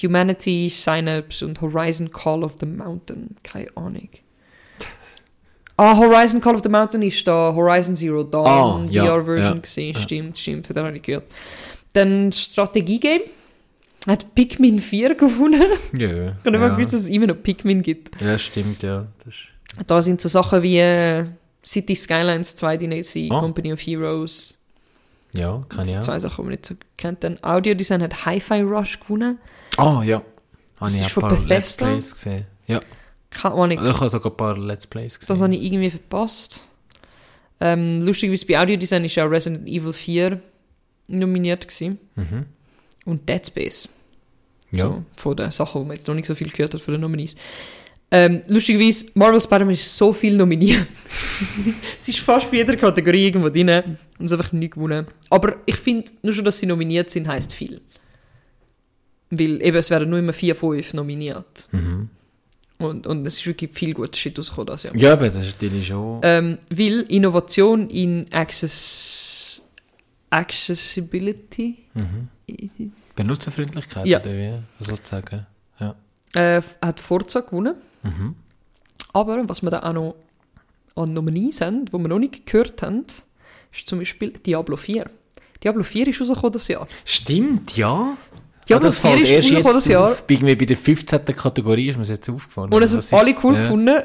Humanity, Synapse und Horizon Call of the Mountain. Keine Ahnung. Ah, Horizon Call of the Mountain ist da Horizon Zero Dawn Ah, ja, VR-Version ja, gesehen. ja. Stimmt, stimmt, von der habe ich gehört. Dann Strategie-Game. Hat Pikmin 4 gewonnen. Ja, Ich habe nicht mal ja. gewusst, dass es immer noch Pikmin gibt. ja, stimmt, ja. Da sind so Sachen wie äh, City Skylines 2 drin, gewesen, Ah. Company of Heroes. Ja, kann ich auch. zwei Sachen, die man nicht so kennt. Dann Audiodesign hat Hi-Fi Rush gewonnen. Ah, ja. Das Habe ich ist ein von paar Let's Bethesda? Plays gesehen. Ja, Keine Ahnung. ich habe sogar ein paar Let's Plays gesehen. Das habe ich irgendwie verpasst. Ähm, lustigerweise bei Audiodesign ist auch Resident Evil 4 nominiert gewesen. Mhm. Und Dead Space. Ja. So, von den Sachen, die man jetzt noch nicht so viel gehört hat von den Nominees. Ähm, lustigerweise, Marvel Spider-Man ist so viel nominiert. es ist fast bei jeder Kategorie irgendwo drin und es einfach nicht gewonnen. Aber ich finde, nur schon, dass sie nominiert sind, heisst viel. Weil eben, es werden nur immer vier, fünf nominiert. Mhm. Und, und es ist wirklich viel guter Shit rausgekommen das Jahr. Ja, aber das ist natürlich schon... Ähm, weil Innovation in Access Accessibility Mhm. Benutzerfreundlichkeit Ja. oder wie? Sozusagen. Ja. äh, hat Forza gewonnen. Mhm. Aber was wir da auch noch an Nominees haben, die wir noch nicht gehört haben, ist zum Beispiel Diablo 4. Diablo 4 ist rausgekommen das Jahr. Stimmt, ja. Diablo Ah, das 4 fällt ist erst rausgekommen das Jahr. auf, irgendwie bei der 15. Kategorie ist mir jetzt aufgefallen. Und es Was haben alle ist- cool ja. gefunden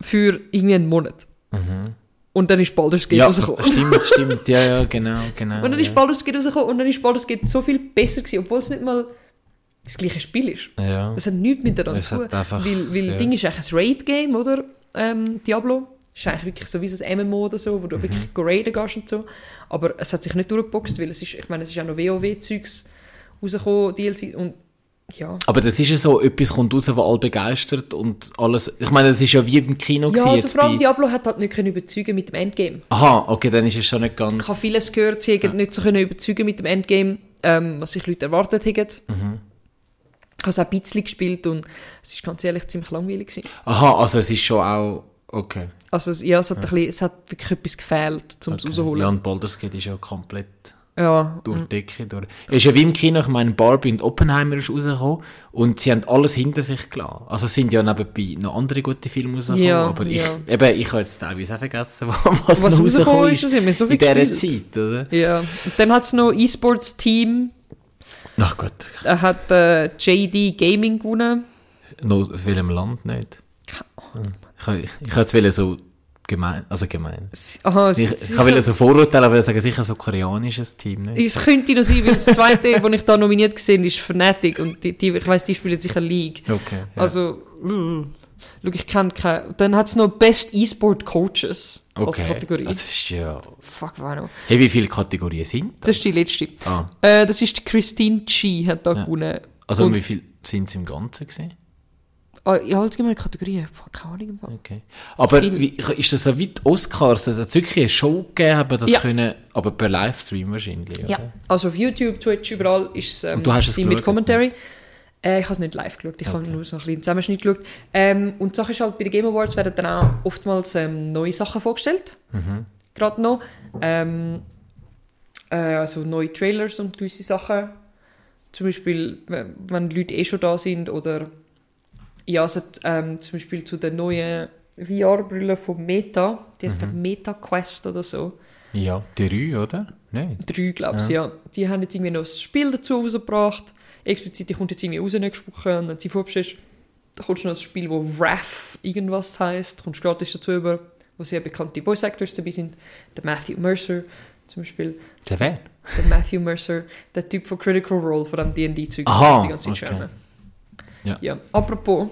für irgendwie einen Monat. Mhm. Und dann ist Baldur's Gate Ja, rausgekommen. stimmt, stimmt. Ja, ja, genau, genau. Und dann ist ja. Baldur's Gate rausgekommen und dann ist Baldur's Gate so viel besser gewesen, obwohl es nicht mal das gleiche Spiel ist. Ja. Es hat nichts miteinander zu tun. einfach- Weil, weil ja. Ding ist eigentlich ein Raid-Game, oder? Ähm, Diablo. Ist eigentlich wirklich so wie so ein MMO oder so, wo Mhm. du wirklich raiden gehst und so. Aber es hat sich nicht durchgeboxt, weil es ist, ich meine, es ist auch noch WoW-Zeugs rausgekommen, DLC und ja. Aber das ist ja so, etwas kommt raus, was alle begeistert und alles. Ich meine, das ist ja wie im Kino Ja, also vor allem bei. Diablo hat halt nicht können überzeugen mit dem Endgame. Aha, okay, dann ist es schon nicht ganz. Ich habe vieles gehört, sie hätten nicht so können überzeugen mit dem Endgame, ähm, was sich Leute erwartet hätten. Mhm. Ich habe es auch ein bisschen gespielt und es ist ganz ehrlich ziemlich langweilig gewesen. Aha, also es ist schon auch. Okay. Also es, ja, es hat, ein bisschen, es hat wirklich etwas gefehlt, um es okay. rauszuholen. Ja, und Baldur's Gate ist ja komplett Ja. durch die Decke durch. Es ist ja wie im Kino, ich meine, Barbie und Oppenheimer ist rausgekommen und sie haben alles hinter sich gelassen. Also es sind ja nebenbei noch andere gute Filme rausgekommen, Ja, aber ich, ja. eben, ich habe jetzt teilweise auch vergessen, was, Was noch rausgekommen ist, ist, so in dieser. Zeit, oder? Ja. Und dann hat es noch E-Sports-Team. Ach Gott, Er hat äh, JD Gaming gewonnen. noch auf welchem Land nicht? Keine Ich, ich habe jetzt wollen so gemein, also gemein. Aha, Ich, es- ich wollte so Vorurteile, aber ich sagen sicher so koreanisches Team, nicht? Es könnte noch sein, weil das zweite, das ich da nominiert gesehen ist Fnatic und die, die, ich weiss, die spielen sicher League. Okay. Ja. Also, mm, schau, ich kenne keine. Dann hat es noch Best E-Sport Coaches als okay. Kategorie. Das ist ja... Fuck, war noch. Hey, wie viele Kategorien sind das? Das ist die letzte. Ah, Äh, das ist die Christine Chi, hat da Ja. gewonnen. also Und- wie viele sind es im Ganzen gesehen? Ah, ja, jetzt gehen wir in die Kategorie. Boah, Keine Ahnung. Okay. Aber wie, ist das so wie die Oscars, dass es wirklich eine Show gegeben haben, das Ja. können, aber per Livestream wahrscheinlich, oder? Ja, also auf YouTube, Twitch, überall ist es ähm, Und du hast es mit Commentary. Äh, ich habe es nicht live geschaut, ich habe Okay. nur so ein bisschen Zusammenschnitt geschaut. Ähm, und die Sache ist halt, bei den Game Awards werden dann auch oftmals ähm, neue Sachen vorgestellt. Mhm. Gerade noch. Ähm, äh, also neue Trailers und gewisse Sachen. Zum Beispiel, wenn Leute eh schon da sind oder ja, hat, ähm, zum Beispiel zu den neuen VR-Brillen von Meta, die heißt Mhm. Meta Quest oder so. Ja, drei, oder? Nein. Drei, glaube ich, ja. Die haben jetzt irgendwie noch ein Spiel dazu rausgebracht. Explizit, die kommt jetzt irgendwie raus nächste Woche. Und wenn du sie vorbestellst, da kommt noch ein Spiel, wo Wrath irgendwas heisst. Kommst gratis dazu über, wo sehr bekannte Voice Actors dabei sind. Der Matthew Mercer zum Beispiel. Der wer? Der Matthew Mercer, der Typ von Critical Role, von dem D&D-Zeug. Die ganze Zeit okay. Ja. ja. Apropos,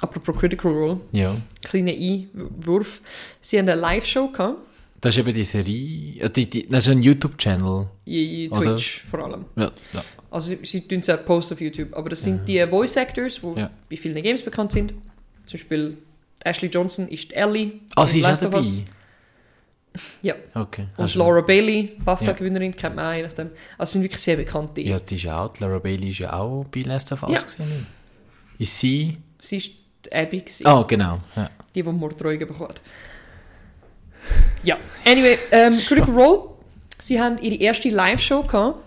apropos Critical Role, Ja. kleiner Einwurf. Sie haben eine Live-Show gehabt. Das ist eben die Serie, äh, die, die, das ist ein YouTube-Channel. Twitch vor allem. Ja, ja. Also sie, sie tun es auch posten auf YouTube, aber das sind die Voice Actors, die Ja. bei vielen Games bekannt sind. Zum Beispiel Ashley Johnson ist Ellie. Ah, in sie ist auch dabei? Ja. Okay. Und Also- Laura Bailey, Ja. BAFTA-Gewinnerin, kennt man auch, je nachdem. Also sind wirklich sehr bekannte. Ja, die ist auch, die Laura Bailey ist ja auch bei Last of Us Ja. gesehen. Ist sie? Sie ist die Abby, gewesen, Ah, genau. Ja. die, die Morddrohungen bekommt. Ja, anyway, ähm, Critical Role, sie haben ihre erste Live-Show gehabt,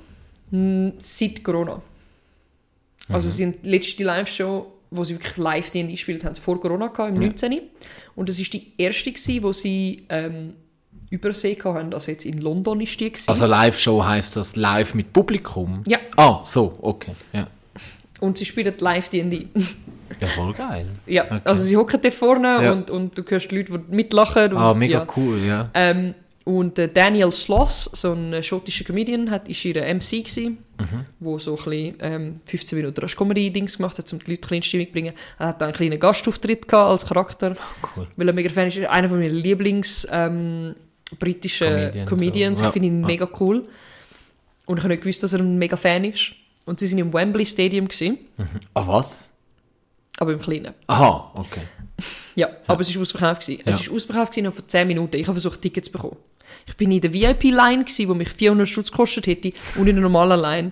mh, seit Corona. Also sie haben die letzte Live-Show, wo sie wirklich live D&D gespielt haben, vor Corona gehabt, im Ja. 19. Und das ist die erste gewesen, wo sie ähm, Übersee gehabt haben, also jetzt in London ist die gewesen. Also Live-Show heisst das live mit Publikum? Ja. Ah, so, okay. Ja, Und sie spielen live D&D. ja voll geil. ja, Okay. also sie hocken da vorne Ja. und, und du hörst die Leute, die mitlachen. Und, Ah, mega ja. cool, ja. Ähm, und äh, Daniel Sloss, so ein äh, schottischer Comedian, hat, ist ihr MC gewesen, Mhm. wo so ein bisschen, ähm, 15 Minuten als Comedy-Dings gemacht hat, um die Leute ein bisschen in Stimmung zu bringen. Er hat dann einen kleinen Gastauftritt gehabt als Charakter, Cool. weil er mega Fan ist. Einer von meinen Lieblings ähm, britischen Comedians, Comedians. so. Ich finde ihn Ja. mega cool. Und ich habe nicht gewusst, dass er ein mega Fan ist. Und sie sind im Wembley Stadium gewesen, Ah, was? aber im Kleinen. Aha, okay. Ja, aber es war ausverkauft. Gewesen. Es Ja. war ausverkauft gewesen, noch vor 10 Minuten. Ich habe versucht, Tickets zu bekommen. Ich bin in der VIP-Line, die mich 400 Stutz gekostet hätte, und in der normalen Line.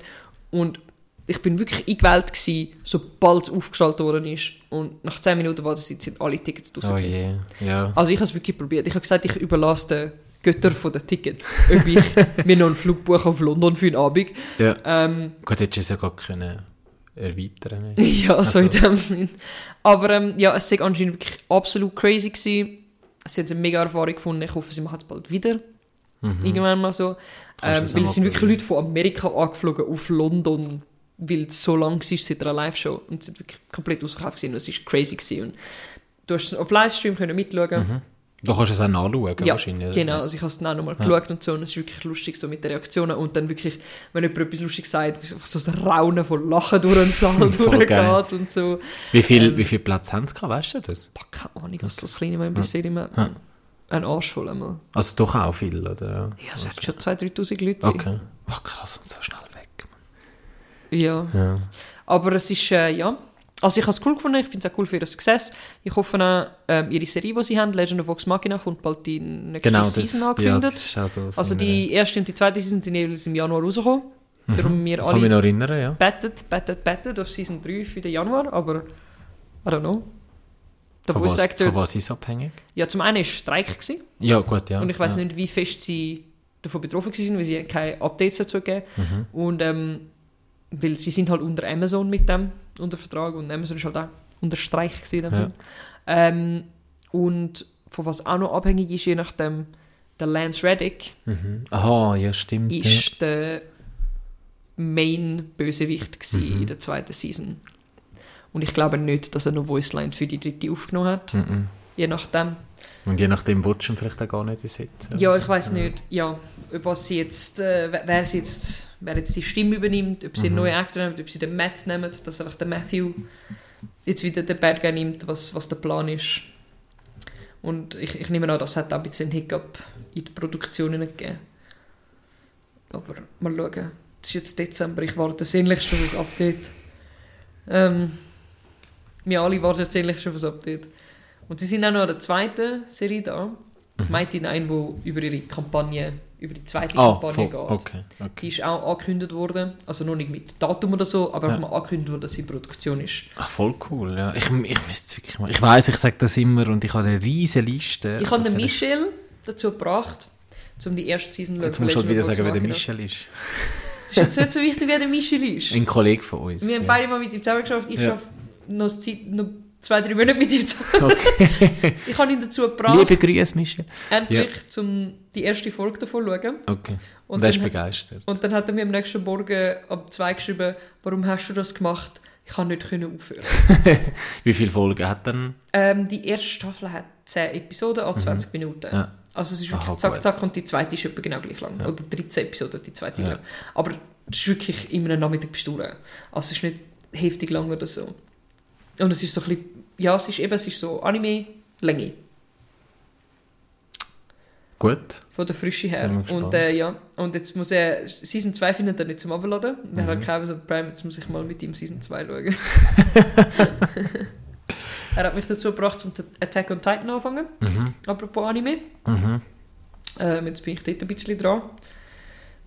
Und ich bin wirklich eingewählt, gewesen, sobald es aufgeschaltet worden ist. Und nach 10 Minuten Wartezeit sind alle Tickets draussen. Oh je, ja. Also ich habe es wirklich probiert. Ich habe gesagt, ich überlasse den Götter von den Tickets, ob ich mir noch einen Flug buche auf London für einen Abend. ja. Ähm, Gut, hättest du es ja gar können erweitern können. Ja, so in Also. dem Sinn. Aber ähm, ja, es war anscheinend wirklich absolut crazy. Gewesen. Sie hat eine mega Erfahrung gefunden. Ich hoffe, sie macht es bald wieder. Irgendwann mal so. Mhm. Ähm, weil es sind wirklich Leute von Amerika angeflogen auf London, weil es so lang war seit einer Live-Show. Und es war wirklich komplett ausverkauft. gewesen. Und es war crazy. Gewesen. Und du hast es auf Livestream können mitschauen Da kannst du es auch nachschauen, ja, wahrscheinlich. genau. Also ich habe es dann auch nochmal Ja. geschaut und so. Und es ist wirklich lustig so mit den Reaktionen. Und dann wirklich, wenn jemand etwas lustig sagt, so ein Raunen von Lachen durch den Saal durchgeht und so. Wie viel, Ähm, wie viel Platz haben sie gehabt, weißt du das? Boah, keine Ahnung, was das kleine Mal bis immer Ja. ein Arsch voll einmal. Also doch auch viel, oder? Ja, es werden schon 2'000, 3'000 Leute sein. Okay. Ach krass, und so schnell weg. Ja. Ja. Aber es ist, äh, ja. Also ich habe es cool gefunden, ich finde es auch cool für ihr Success. Ich hoffe ähm, ihre Serie, die sie haben, Legend of Vox Machina, kommt bald die nächste Genau, das, Season ja, angekündigt. von also die erste und die zweite Season sind jeweils im Januar rausgekommen. Darum wir Mhm. Kann mich alle noch erinnern, ja. bettet, bettet, bettet auf Season 3 für den Januar, aber I don't know. Der Von was, Actor, von was ist abhängig? ja zum einen war Streik gewesen, Ja, gut, ja. und ich weiß ja. nicht, wie fest sie davon betroffen waren, weil sie keine Updates dazu gegeben Und ähm, weil sie sind halt unter Amazon mit dem unter Vertrag und Amazon ist halt auch unter Streich gewesen. Ja. Ähm, und von was auch noch abhängig ist, je nachdem, der Lance Reddick Mhm. Aha, ja, stimmt. ja. ist der Main-Bösewicht Mhm. in der zweiten Season. Und ich glaube nicht, dass er noch Voiceline für die dritte aufgenommen hat. Mhm. Je nachdem. Und je nachdem ihn vielleicht auch gar nicht einsetzen. Ja, ich weiß nicht, ja, was sie jetzt, äh, wer- wer, sie jetzt, wer jetzt die Stimme übernimmt, ob sie einen Mhm. neuen Actor nehmen, ob sie den Matt nehmen, dass einfach der Matthew jetzt wieder den Guy nimmt, was, was der Plan ist. Und ich, ich nehme an, das hat auch ein bisschen einen Hiccup in der Produktion gegeben. Aber mal schauen. Es ist jetzt Dezember, ich warte sehnlich schon auf das Update. Ähm, wir alle warten sehnlich schon auf das Update. Und sie sind auch noch an der zweiten Serie da. Ich meinte eine, die über ihre Kampagne, über die zweite Ah, Kampagne voll. geht. okay. okay. Die ist auch angekündigt worden, also noch nicht mit Datum oder so, aber Ja. auch mal angekündigt worden, dass sie in Produktion ist. Ah, voll cool, ja. Ich, ich müsste es wirklich mal. Ich weiß, ich sage das immer und ich habe eine riesige Liste. Ich habe den Michel dazu gebracht, um die erste Season zu Jetzt musst du halt wieder sagen, wer der Michel ist. Das ist jetzt nicht so wichtig, wer der Michel ist. Ein Kollege von uns. Wir haben ja. beide mal mit ihm zusammengeschafft. Ich Ja. arbeite noch, Zeit, noch zwei, drei Monate mit ihm zusammen. Okay. Ich habe ihn dazu gebracht, Liebe Grüße, Michel. endlich zum die erste Folge davon zu schauen. Okay. Und, Und er ist begeistert. Und dann hat er mir am nächsten Morgen um zwei geschrieben, warum hast du das gemacht? Ich kann nicht können aufhören. Wie viele Folgen hat dann? Ähm, die erste Staffel hat 10 Episoden an 20 Minuten. Mhm. Ja. Also es ist wirklich Aha, zack, gut. zack und die zweite ist etwa genau gleich lang. Ja. Oder 13 Episoden, die zweite. Ja. ich. Aber es ist wirklich in einem Nachmittag durch. Also es ist nicht heftig lang oder so. Und es ist so ein bisschen, ja, es ist eben, es ist so Anime-Länge Gut. von der Frische her. Und äh, ja, und jetzt muss er, Season 2 findet er nicht zum Abladen. Er Mhm. hat keine so Prime, jetzt muss ich mal mit ihm Season 2 schauen. er hat mich dazu gebracht, zum Attack on Titan anfangen. Mhm. Apropos Anime. Mhm. Ähm, jetzt bin ich dort ein bisschen dran.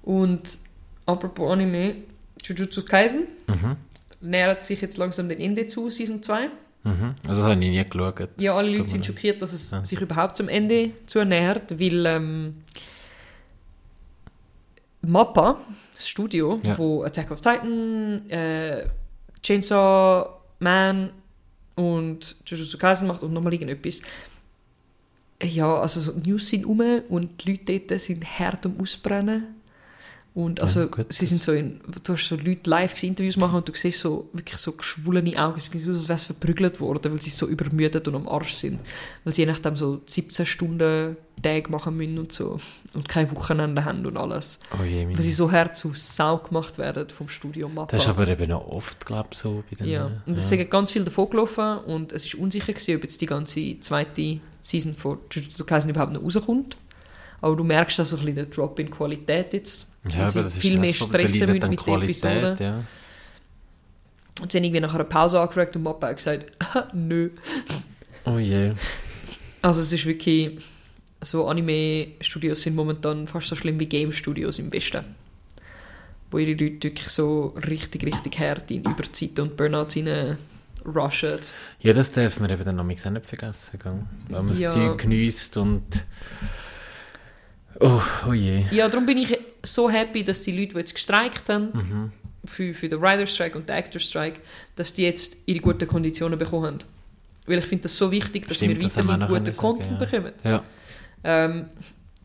Und apropos Anime, Jujutsu Kaisen Mhm. Nähert sich jetzt langsam den Ende zu, Season 2. Mhm. Also das habe ich nie geschaut. Ja, alle Leute sind schockiert, dass es Ja. sich überhaupt zum Ende zu nähert, weil ähm, Mappa, das Studio, Ja. wo Attack of Titan, äh, Chainsaw Man und Jujutsu Kaisen macht und nochmal irgendetwas. Ja, also so News sind um und die Leute dort sind hart am Ausbrennen. Und also, Ja, gut, sie sind so in, du hast so Leute live Interviews machen und du siehst so wirklich so geschwollene Augen. Es sieht aus, als wären sie verprügelt worden, weil sie so übermüdet und am Arsch sind. Weil sie je nachdem so 17 Stunden Tage machen müssen und so. Und kein Wochenende haben und alles. Oh je. Weil sie so hart zu Sau gemacht werden vom Studio Mappa. Das ist aber eben noch oft, glaube ich, so bei den... Ja, und es sind ganz viel davon gelaufen und es ist unsicher gewesen, ob jetzt die ganze zweite Season von Jujutsu Kaisen überhaupt noch rauskommt. Aber du merkst da so ein bisschen den Drop in Qualität jetzt. Ja, aber das viel das mehr stressen mit, den Episoden. Ja. Und sie haben irgendwie nach einer Pause angefragt und Mappa hat gesagt, nö. Oh je. Also es ist wirklich, so Anime-Studios sind momentan fast so schlimm wie Game-Studios im Westen. Wo ihre Leute wirklich so richtig, richtig hart in Überzeiten und Burnouts rein rushen. Ja, das darf man eben dann noch nicht vergessen. Gell? Wenn man das Ja. Zeug geniesst und... Oh, oh je. Ja, darum bin ich so happy, dass die Leute, die jetzt gestreikt haben, Mhm. für, für den Rider Strike und den Actor Strike, dass die jetzt ihre guten Konditionen bekommen haben. Weil ich finde das so wichtig, dass Stimmt, wir das weiterhin noch guten Content sagen, bekommen. Ja. Ähm,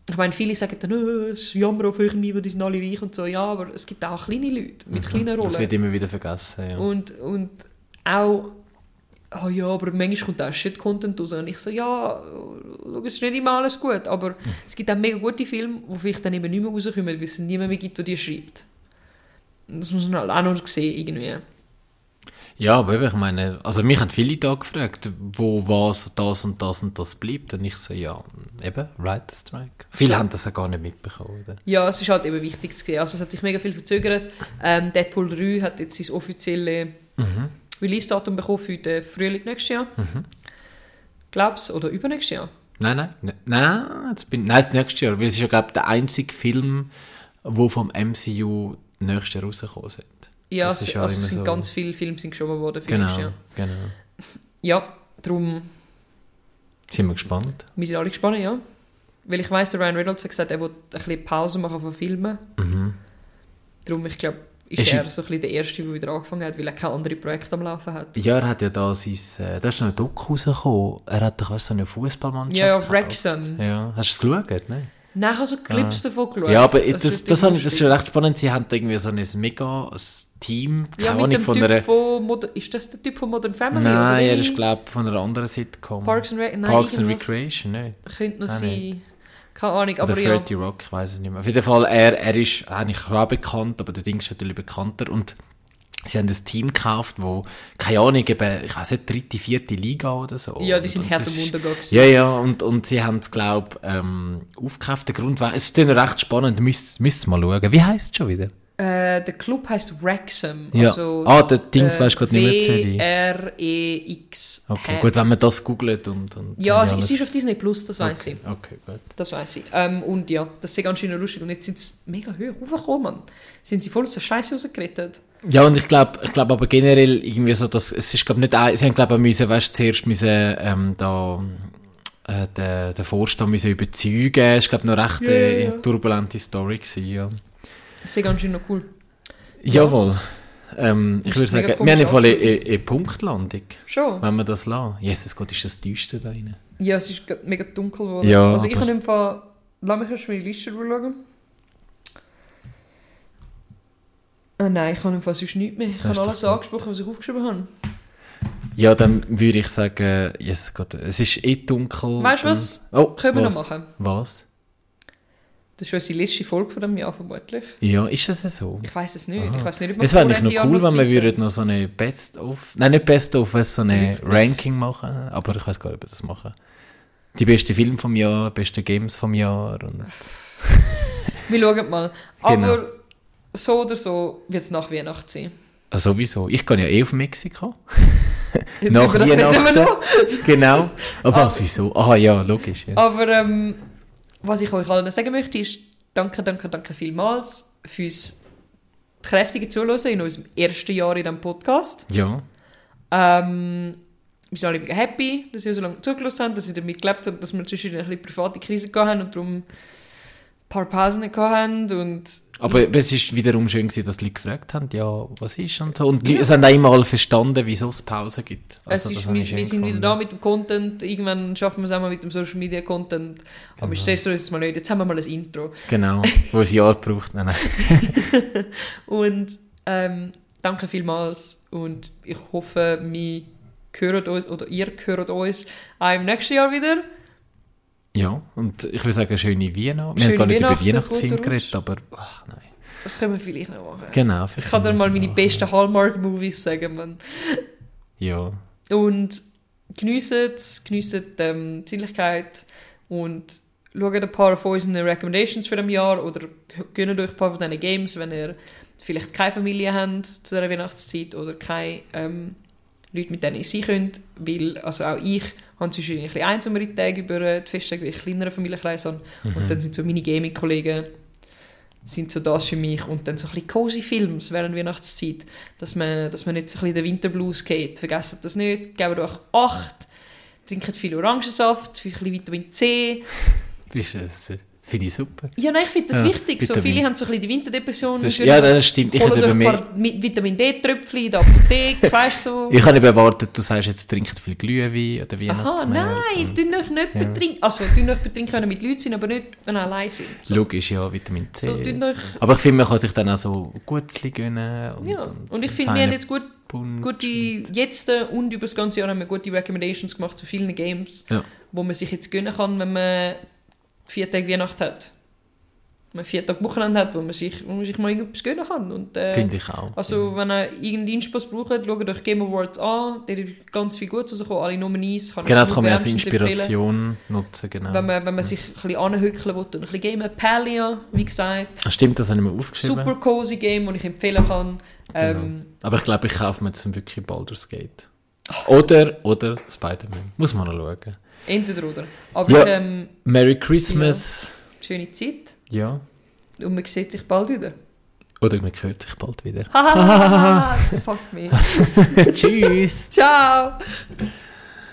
ich meine, viele sagen dann, oh, es ist Jammer auf irgendwie, wo die sind alle reich und so. Ja, aber es gibt auch kleine Leute mit kleinen Mhm. Das wird Rollen. immer wieder vergessen, ja. Und, und auch, oh ja, aber manchmal kommt auch Shit-Content raus. Und ich so, ja, es ist nicht immer alles gut, aber Mhm. es gibt auch mega gute Filme, die vielleicht dann eben nicht mehr rauskommen, weil es niemand mehr gibt, der die schreibt. Das muss man halt auch noch sehen, irgendwie. Ja, aber ich meine, also mich haben viele da gefragt, wo was, das und das und das bleibt. Und ich so, ja, eben, Writer Strike. Viele haben das ja gar nicht mitbekommen, oder? Ja, es ist halt eben wichtig zu sehen. Also es hat sich mega viel verzögert. Ähm, Deadpool 3 hat jetzt sein offizielles Mhm. Release-Datum bekommen für den Frühling nächstes Jahr. Glaubst Oder übernächstes Jahr. Nein, nein, nein, nein, jetzt bin, nein, das nächste Jahr. Weil es ist ja, glaube ich, der einzige Film, der vom MCU nächstes Jahr rausgekommen ist. Ja, Das es, ist ja also es sind so. ganz viele Filme sind geschoben worden für nächstes Genau, Jahr. genau. Ja, darum, Sind wir gespannt. wir sind alle gespannt, ja. Weil ich weiss, der Ryan Reynolds hat gesagt, er will ein bisschen Pause machen von Filmen. Darum, ich glaube, ist, Ist- er so ein bisschen der Erste, der wieder angefangen hat, weil er keine andere Projekte am Laufen hat. Ja, er hat ja da sein, äh, da ist noch ein Doku rausgekommen. Er hat doch weißt, so eine Fußballmannschaft Ja, ja. Wrexham. Ja, hast du es geschaut, ne? Nein, ich habe so Clips davon geschaut. Ja, aber das, ist das, das, wirklich das ist ja recht spannend. Sie haben irgendwie so ein mega Team, keine Ja, mit Ahnung, dem von Typ einer... von Modern, ist das der Typ von Modern Family? Nein, er ist, glaube ich, von einer anderen Sitcom. Parks and, Rec nein, Parks and. Recreation, ne? Könnte noch Nein, sein. Keine Ahnung, Oder aber ja. 30 Rock, ich weiß es nicht mehr. Auf jeden Fall, er, er ist eigentlich auch bekannt, aber der Ding ist natürlich bekannter. Und sie haben ein Team gekauft, wo, keine Ahnung, eben, ich weiß nicht, dritte, vierte Liga oder so. Ja, die Und- sind und das am ist-. Ja, ja, und, und sie haben es, glaube ich, ähm, aufgekauft. Der Grund war, es ist recht spannend, müsst müsst mal schauen. Wie heisst es schon wieder? Äh, der Club heißt Wrexham. Ja. Also, Ah, der Dings weisst grad nicht mehr die Serie. W-R-E-X. Okay, gut, wenn man das googelt und... und Ja, und es, es ist auf Disney Plus, das weiß okay, ich. Okay, gut. Das weiß ich. Ähm, und ja, das ist ganz schön lustig. Und jetzt sind sie mega hoch raufgekommen. Sind sie voll aus der Scheiße rausgerettet. Ja, und ich glaube, ich glaube aber generell irgendwie so, dass es ist glaube nicht, ein- sie haben glaube ich müssen, weißt, zuerst müssen, ähm, da, äh, den, den Vorstand müssen überzeugen. Es ist glaube noch recht äh, ja, ja. turbulente Story gewesen, ja. Das ist ganz schön noch cool. Jawohl. Ähm, ich würde sagen, wir haben im Fall eine, eine, eine Punktlandung, Schon? wenn wir das lassen. Jesus Gott, ist das düster da rein. Ja, es ist mega dunkel geworden. Ja, also ich habe im Fall... Lass mich erst meine Liste schauen. Ah nein, ich habe im Fall sonst nichts mehr. Ich habe alles angesprochen, was ich aufgeschrieben habe. Ja, dann würde ich sagen, Jesus Gott, es ist eh dunkel. Weißt du was? Oh, Können wir was? noch machen. Was? Das ist unsere letzte Folge von diesem Jahr vermutlich. Ja, ist das so? Ich weiß es nicht. Aha. Ich weiß nicht, ob Es wäre noch cool, wenn wir würden noch so eine Best-of, nein nicht Best-of, so eine? Ranking machen, aber ich weiß gar nicht, ob wir das machen. Die besten Filme vom Jahr, beste Games vom Jahr und Wir schauen mal. Aber Genau. so oder so wird es nach Weihnachten sein. ah, sowieso. Ich gehe ja eh auf Mexiko. Nach Weihnachten. immer noch. genau. Aber was, wieso? Ah ja, logisch. Ja. Aber ähm, was ich euch allen sagen möchte, ist danke, danke, danke vielmals fürs kräftige Zuhören in unserem ersten Jahr in diesem Podcast. ja. Ähm, wir sind alle mega happy, dass ihr so lange zugelassen habt, dass ihr damit gelebt habt, dass wir zwischen ein bisschen private Krisen gehabt haben und darum ein paar Pausen haben und Aber es ist wiederum schön gewesen, dass die Leute gefragt haben, ja, was ist und so. Und die Leute haben auch immer alle verstanden, wieso es Pause gibt. Also, es ist, habe wir, sind wieder da mit dem Content, irgendwann schaffen wir es auch mal mit dem Social Media Content, aber ich stresse uns jetzt mal nicht, jetzt haben wir mal ein Intro. Genau, wo es ein Jahr braucht. Nein, nein. Und ähm, danke vielmals und ich hoffe, wir hören uns oder ihr hört uns auch im nächsten Jahr wieder. Ja, und ich würde sagen, schöne Weihnachten. Wir haben gar nicht über Weihnachtsfilm geredet, aber ach, nein. Das können wir vielleicht noch machen. Genau. Ich kann dir mal meine besten Hallmark-Movies sagen, Mann. Ja, Und geniessen es, geniessen ähm, die Sinnlichkeit und schaut ein paar von unseren Recommendations für das Jahr oder gönnt euch ein paar von diesen Games, wenn ihr vielleicht keine Familie habt zu dieser Weihnachtszeit oder keine ähm, Leute, mit denen ihr sein könnt, weil also auch ich habe zwischen ein bisschen einsamere Tage über die Festtage, weil ich kleineren Familienkreis habe und dann sind so meine Gaming-Kollegen sind so das für mich und dann so ein bisschen cozy Films während Weihnachtszeit, dass man, dass man nicht so ein bisschen den Winterblues geht. Vergesst das nicht, gebt euch acht, trinkt viel Orangensaft, viel ein bisschen Vitamin C. das ist- das finde ich super. Ja, nein, ich finde das Ja, wichtig. So viele haben so ein bisschen die Winterdepression. Das ist, ja, das stimmt. Ich eben ein mehr, paar Mi- Vitamin D-Tröpfchen in der Apotheke, weißt du so. ich habe erwartet, du sagst, jetzt trinkt viel Glühwein oder Aha, Weihnachtsmeer. nein, Und- tun euch nicht Ja. betrinken. Also, tun euch betrinken, wenn ihr mit Leuten sind, aber nicht, wenn ihr allein sind. So, Logisch, ja, Vitamin C. so euch, aber ich finde, man kann sich dann auch so Gutzli gönnen. Und, ja. Und ich finde, wir haben jetzt gut gute, jetzt und über das ganze Jahr haben wir gute Recommendations gemacht zu vielen Games, Ja. wo man sich jetzt gönnen kann, wenn man vier Tage Weihnacht hat. Wenn man vier Tage Wochenende hat, wo man sich, wo man sich mal irgendwas gönnen kann. Und, äh, Finde ich auch. Also, wenn ihr irgendeinen Inspaß braucht, schaut euch Game Awards an. Da ist ganz viel Gutes rausgekommen. Alle Nominees. Kann genau, das kann man als. Inspiration nutzen. Genau. Wenn man, wenn man sich ein bisschen anhückeln will und ein bisschen gamen. Palia, wie gesagt. Ah, Stimmt, das habe ich mir aufgeschrieben. Super cozy Game, das ich empfehlen kann. Ähm, Genau. Aber ich glaube, ich kaufe mir jetzt wirklich Baldur's Gate. Oder, oder Spider-Man. Muss man noch schauen. Entweder oder. Aber Ja. ähm, Merry Christmas. schöne Zeit. Ja. Und man sieht sich bald wieder. Oder man hört sich bald wieder. Hahaha, fuck me. Tschüss. Ciao.